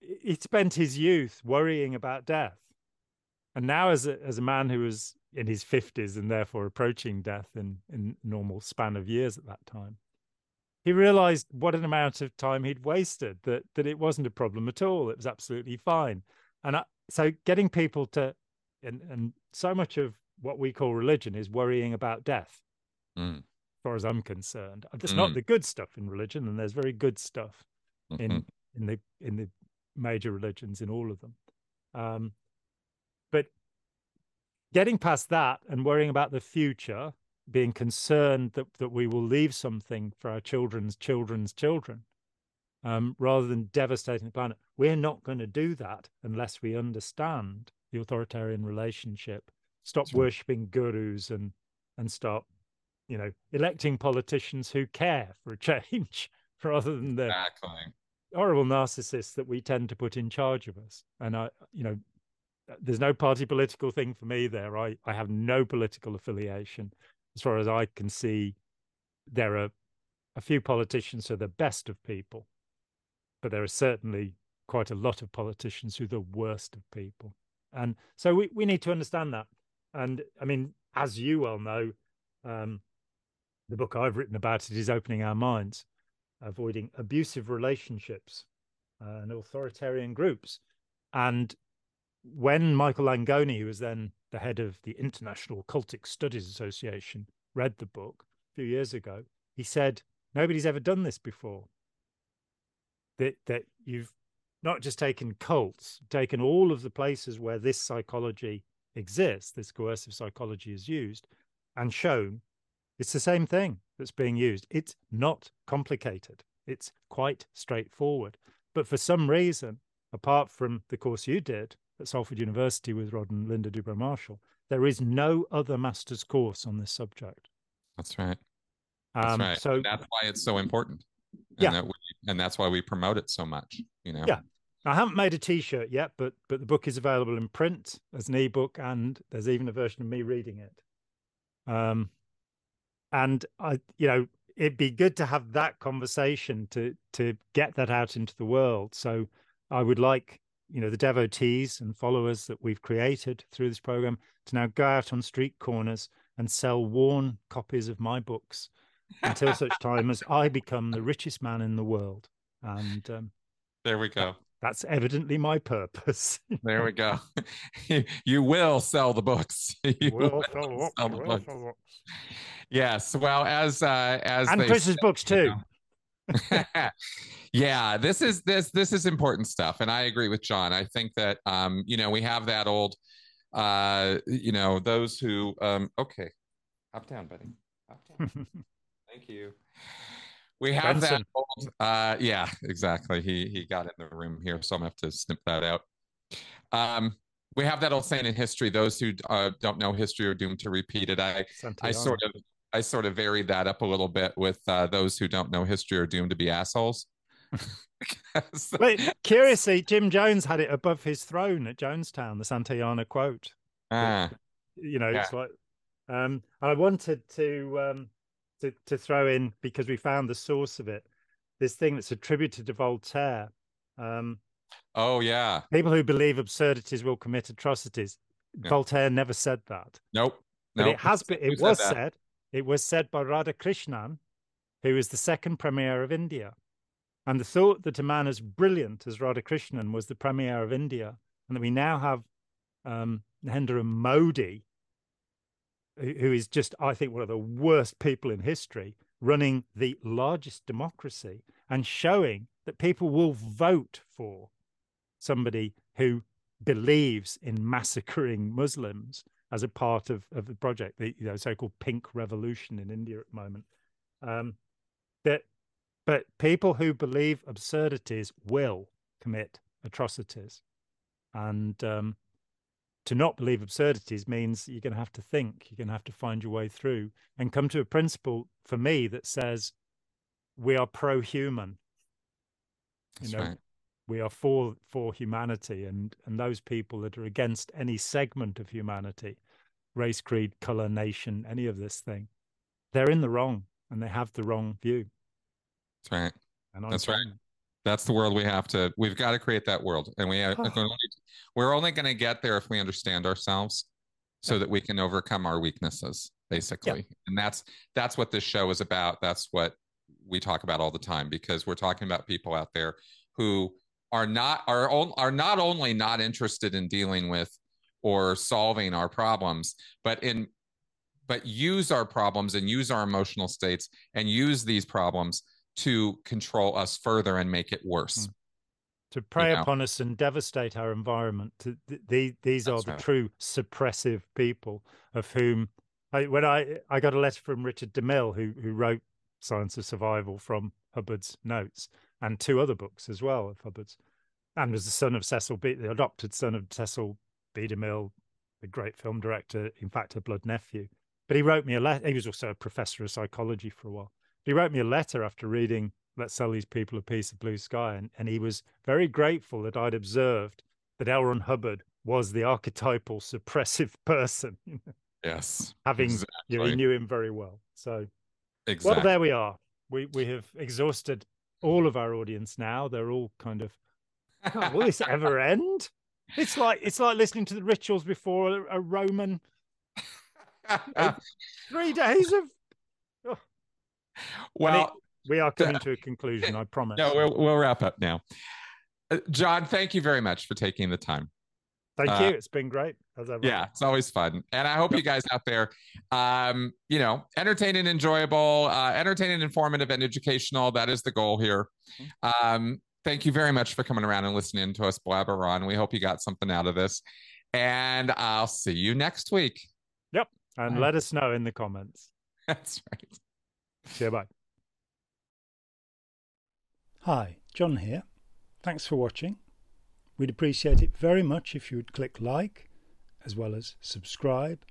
he spent his youth worrying about death. And now, as a, as a man who was in his 50s and therefore approaching death in, in normal span of years at that time, he realized what an amount of time he'd wasted, that, that it wasn't a problem at all. It was absolutely fine. And I, so getting people to, and, and so much of what we call religion is worrying about death. Mm. As far as I'm concerned, there's mm. not the good stuff in religion, and there's very good stuff mm-hmm. in in the in the major religions in all of them. Um, getting past that and worrying about the future, being concerned that, that we will leave something for our children's children's children, um, rather than devastating the planet, we're not going to do that unless we understand the authoritarian relationship, stop That's worshipping right. gurus and and start, you know, electing politicians who care for a change rather than the exactly horrible narcissists that we tend to put in charge of us. And I, you know, there's no party political thing for me there. I, I have no political affiliation. As far as I can see, there are a few politicians who are the best of people, but there are certainly quite a lot of politicians who are the worst of people. And so we, we need to understand that. And I mean, as you well know, um, the book I've written about it is opening our minds, avoiding abusive relationships uh, and authoritarian groups. And when Michael Langone, who was then the head of the International Cultic Studies Association, read the book a few years ago, he said, Nobody's ever done this before. That that you've not just taken cults, taken all of the places where this psychology exists, this coercive psychology is used, and shown it's the same thing that's being used. It's not complicated. It's quite straightforward. But for some reason, apart from the course you did at Salford University with Rod and Linda Dubrow Marshall, there is no other master's course on this subject. That's right. That's um, right. So and that's why it's so important. And yeah. That we, and that's why we promote it so much. You know. Yeah. I haven't made a T-shirt yet, but but the book is available in print as an ebook, and there's even a version of me reading it. Um, and I, you know, it'd be good to have that conversation to to get that out into the world. So I would like you know the devotees and followers that we've created through this program to now go out on street corners and sell worn copies of my books until such time as I become the richest man in the world. And um, there we go. That's evidently my purpose. there we go. you will sell the books. You will, will sell, sell, the books. Sell books. Yes. Well, as uh, as and Chris's books too. You know. yeah, this is this this is important stuff, and I agree with Jon. I think that um, you know we have that old, uh, you know, those who um, okay, hop down, buddy, hop down. Thank you. We have Benson. that old, uh, yeah, exactly. He he got in the room here, so I'm gonna have to snip that out. Um, we have that old saying in history: those who uh, don't know history are doomed to repeat it. I I sort of I sort of varied that up a little bit with uh, those who don't know history are doomed to be assholes. But curiously, Jim Jones had it above his throne at Jonestown, the Santayana quote. Ah, you know, yeah. it's like, um, I wanted to um, to, to throw in because we found the source of it. This thing that's attributed to Voltaire. Um, oh yeah, people who believe absurdities will commit atrocities. Voltaire never said that. Nope. But it has been. It who was said, said. It was said by Radhakrishnan, who was the second premier of India, and the thought that a man as brilliant as Radhakrishnan was the premier of India, and that we now have um, Narendra Modi who is just, I think, one of the worst people in history, running the largest democracy and showing that people will vote for somebody who believes in massacring Muslims as a part of, of the project, the you know, so-called pink revolution in India at the moment. Um, that, but people who believe absurdities will commit atrocities, and um, to not believe absurdities means you're going to have to think you're going to have to find your way through and come to a principle for me that says we are pro-human you know right. we are for for humanity and and those people that are against any segment of humanity race creed color nation any of this thing. They're in the wrong and they have the wrong view. That's right. And that's right. That's the world we have to we've got to create that world. And we have, uh, we're only going to get there if we understand ourselves so that we can overcome our weaknesses basically. Yeah. and that's that's what this show is about. That's what we talk about all the time because we're talking about people out there who are not are are not only not interested in dealing with or solving our problems but in but use our problems and use our emotional states and use these problems to control us further and make it worse. Mm. To prey you know? upon us and devastate our environment. To, the, these That's are the right. true suppressive people of whom, I, when I I got a letter from Richard DeMille, who who wrote Science of Survival from Hubbard's notes, and two other books as well of Hubbard's, and was the son of Cecil B, the adopted son of Cecil B. DeMille, the great film director, in fact, a blood nephew. But he wrote me a letter. He was also a professor of psychology for a while he wrote me a letter after reading Let's Sell These People a Piece of Blue Sky. And, and he was very grateful that I'd observed that L. Ron Hubbard was the archetypal suppressive person. yes. Having exactly. you know, he knew him very well. So exactly. well, there we are. We we have exhausted all of our audience now. They're all kind of oh, will this ever end? It's like it's like listening to the rituals before a, a Roman three days of oh. well it, we are coming to a conclusion i promise no we'll, we'll wrap up now uh, jon thank you very much for taking the time Thank uh, you. It's been great. Yeah, it's always fun. And I hope you guys out there, um, you know, entertaining, enjoyable, uh, entertaining, informative, and educational. That is the goal here. Mm-hmm. Um, thank you very much for coming around and listening to us blabber on. We hope you got something out of this. And I'll see you next week. Yep. And Bye. let us know in the comments. That's right. See you. Bye. Hi, Jon here. Thanks for watching. We'd appreciate it very much if you would click like, as well as subscribe,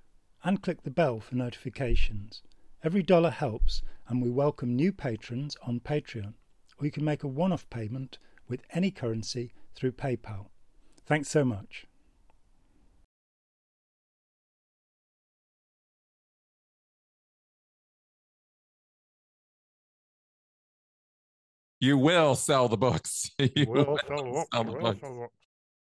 and click the bell for notifications. Every dollar helps, and we welcome new patrons on Patreon, or you can make a one off payment with any currency through PayPal. Thanks so much. You will sell the books. You will, will sell, sell the books.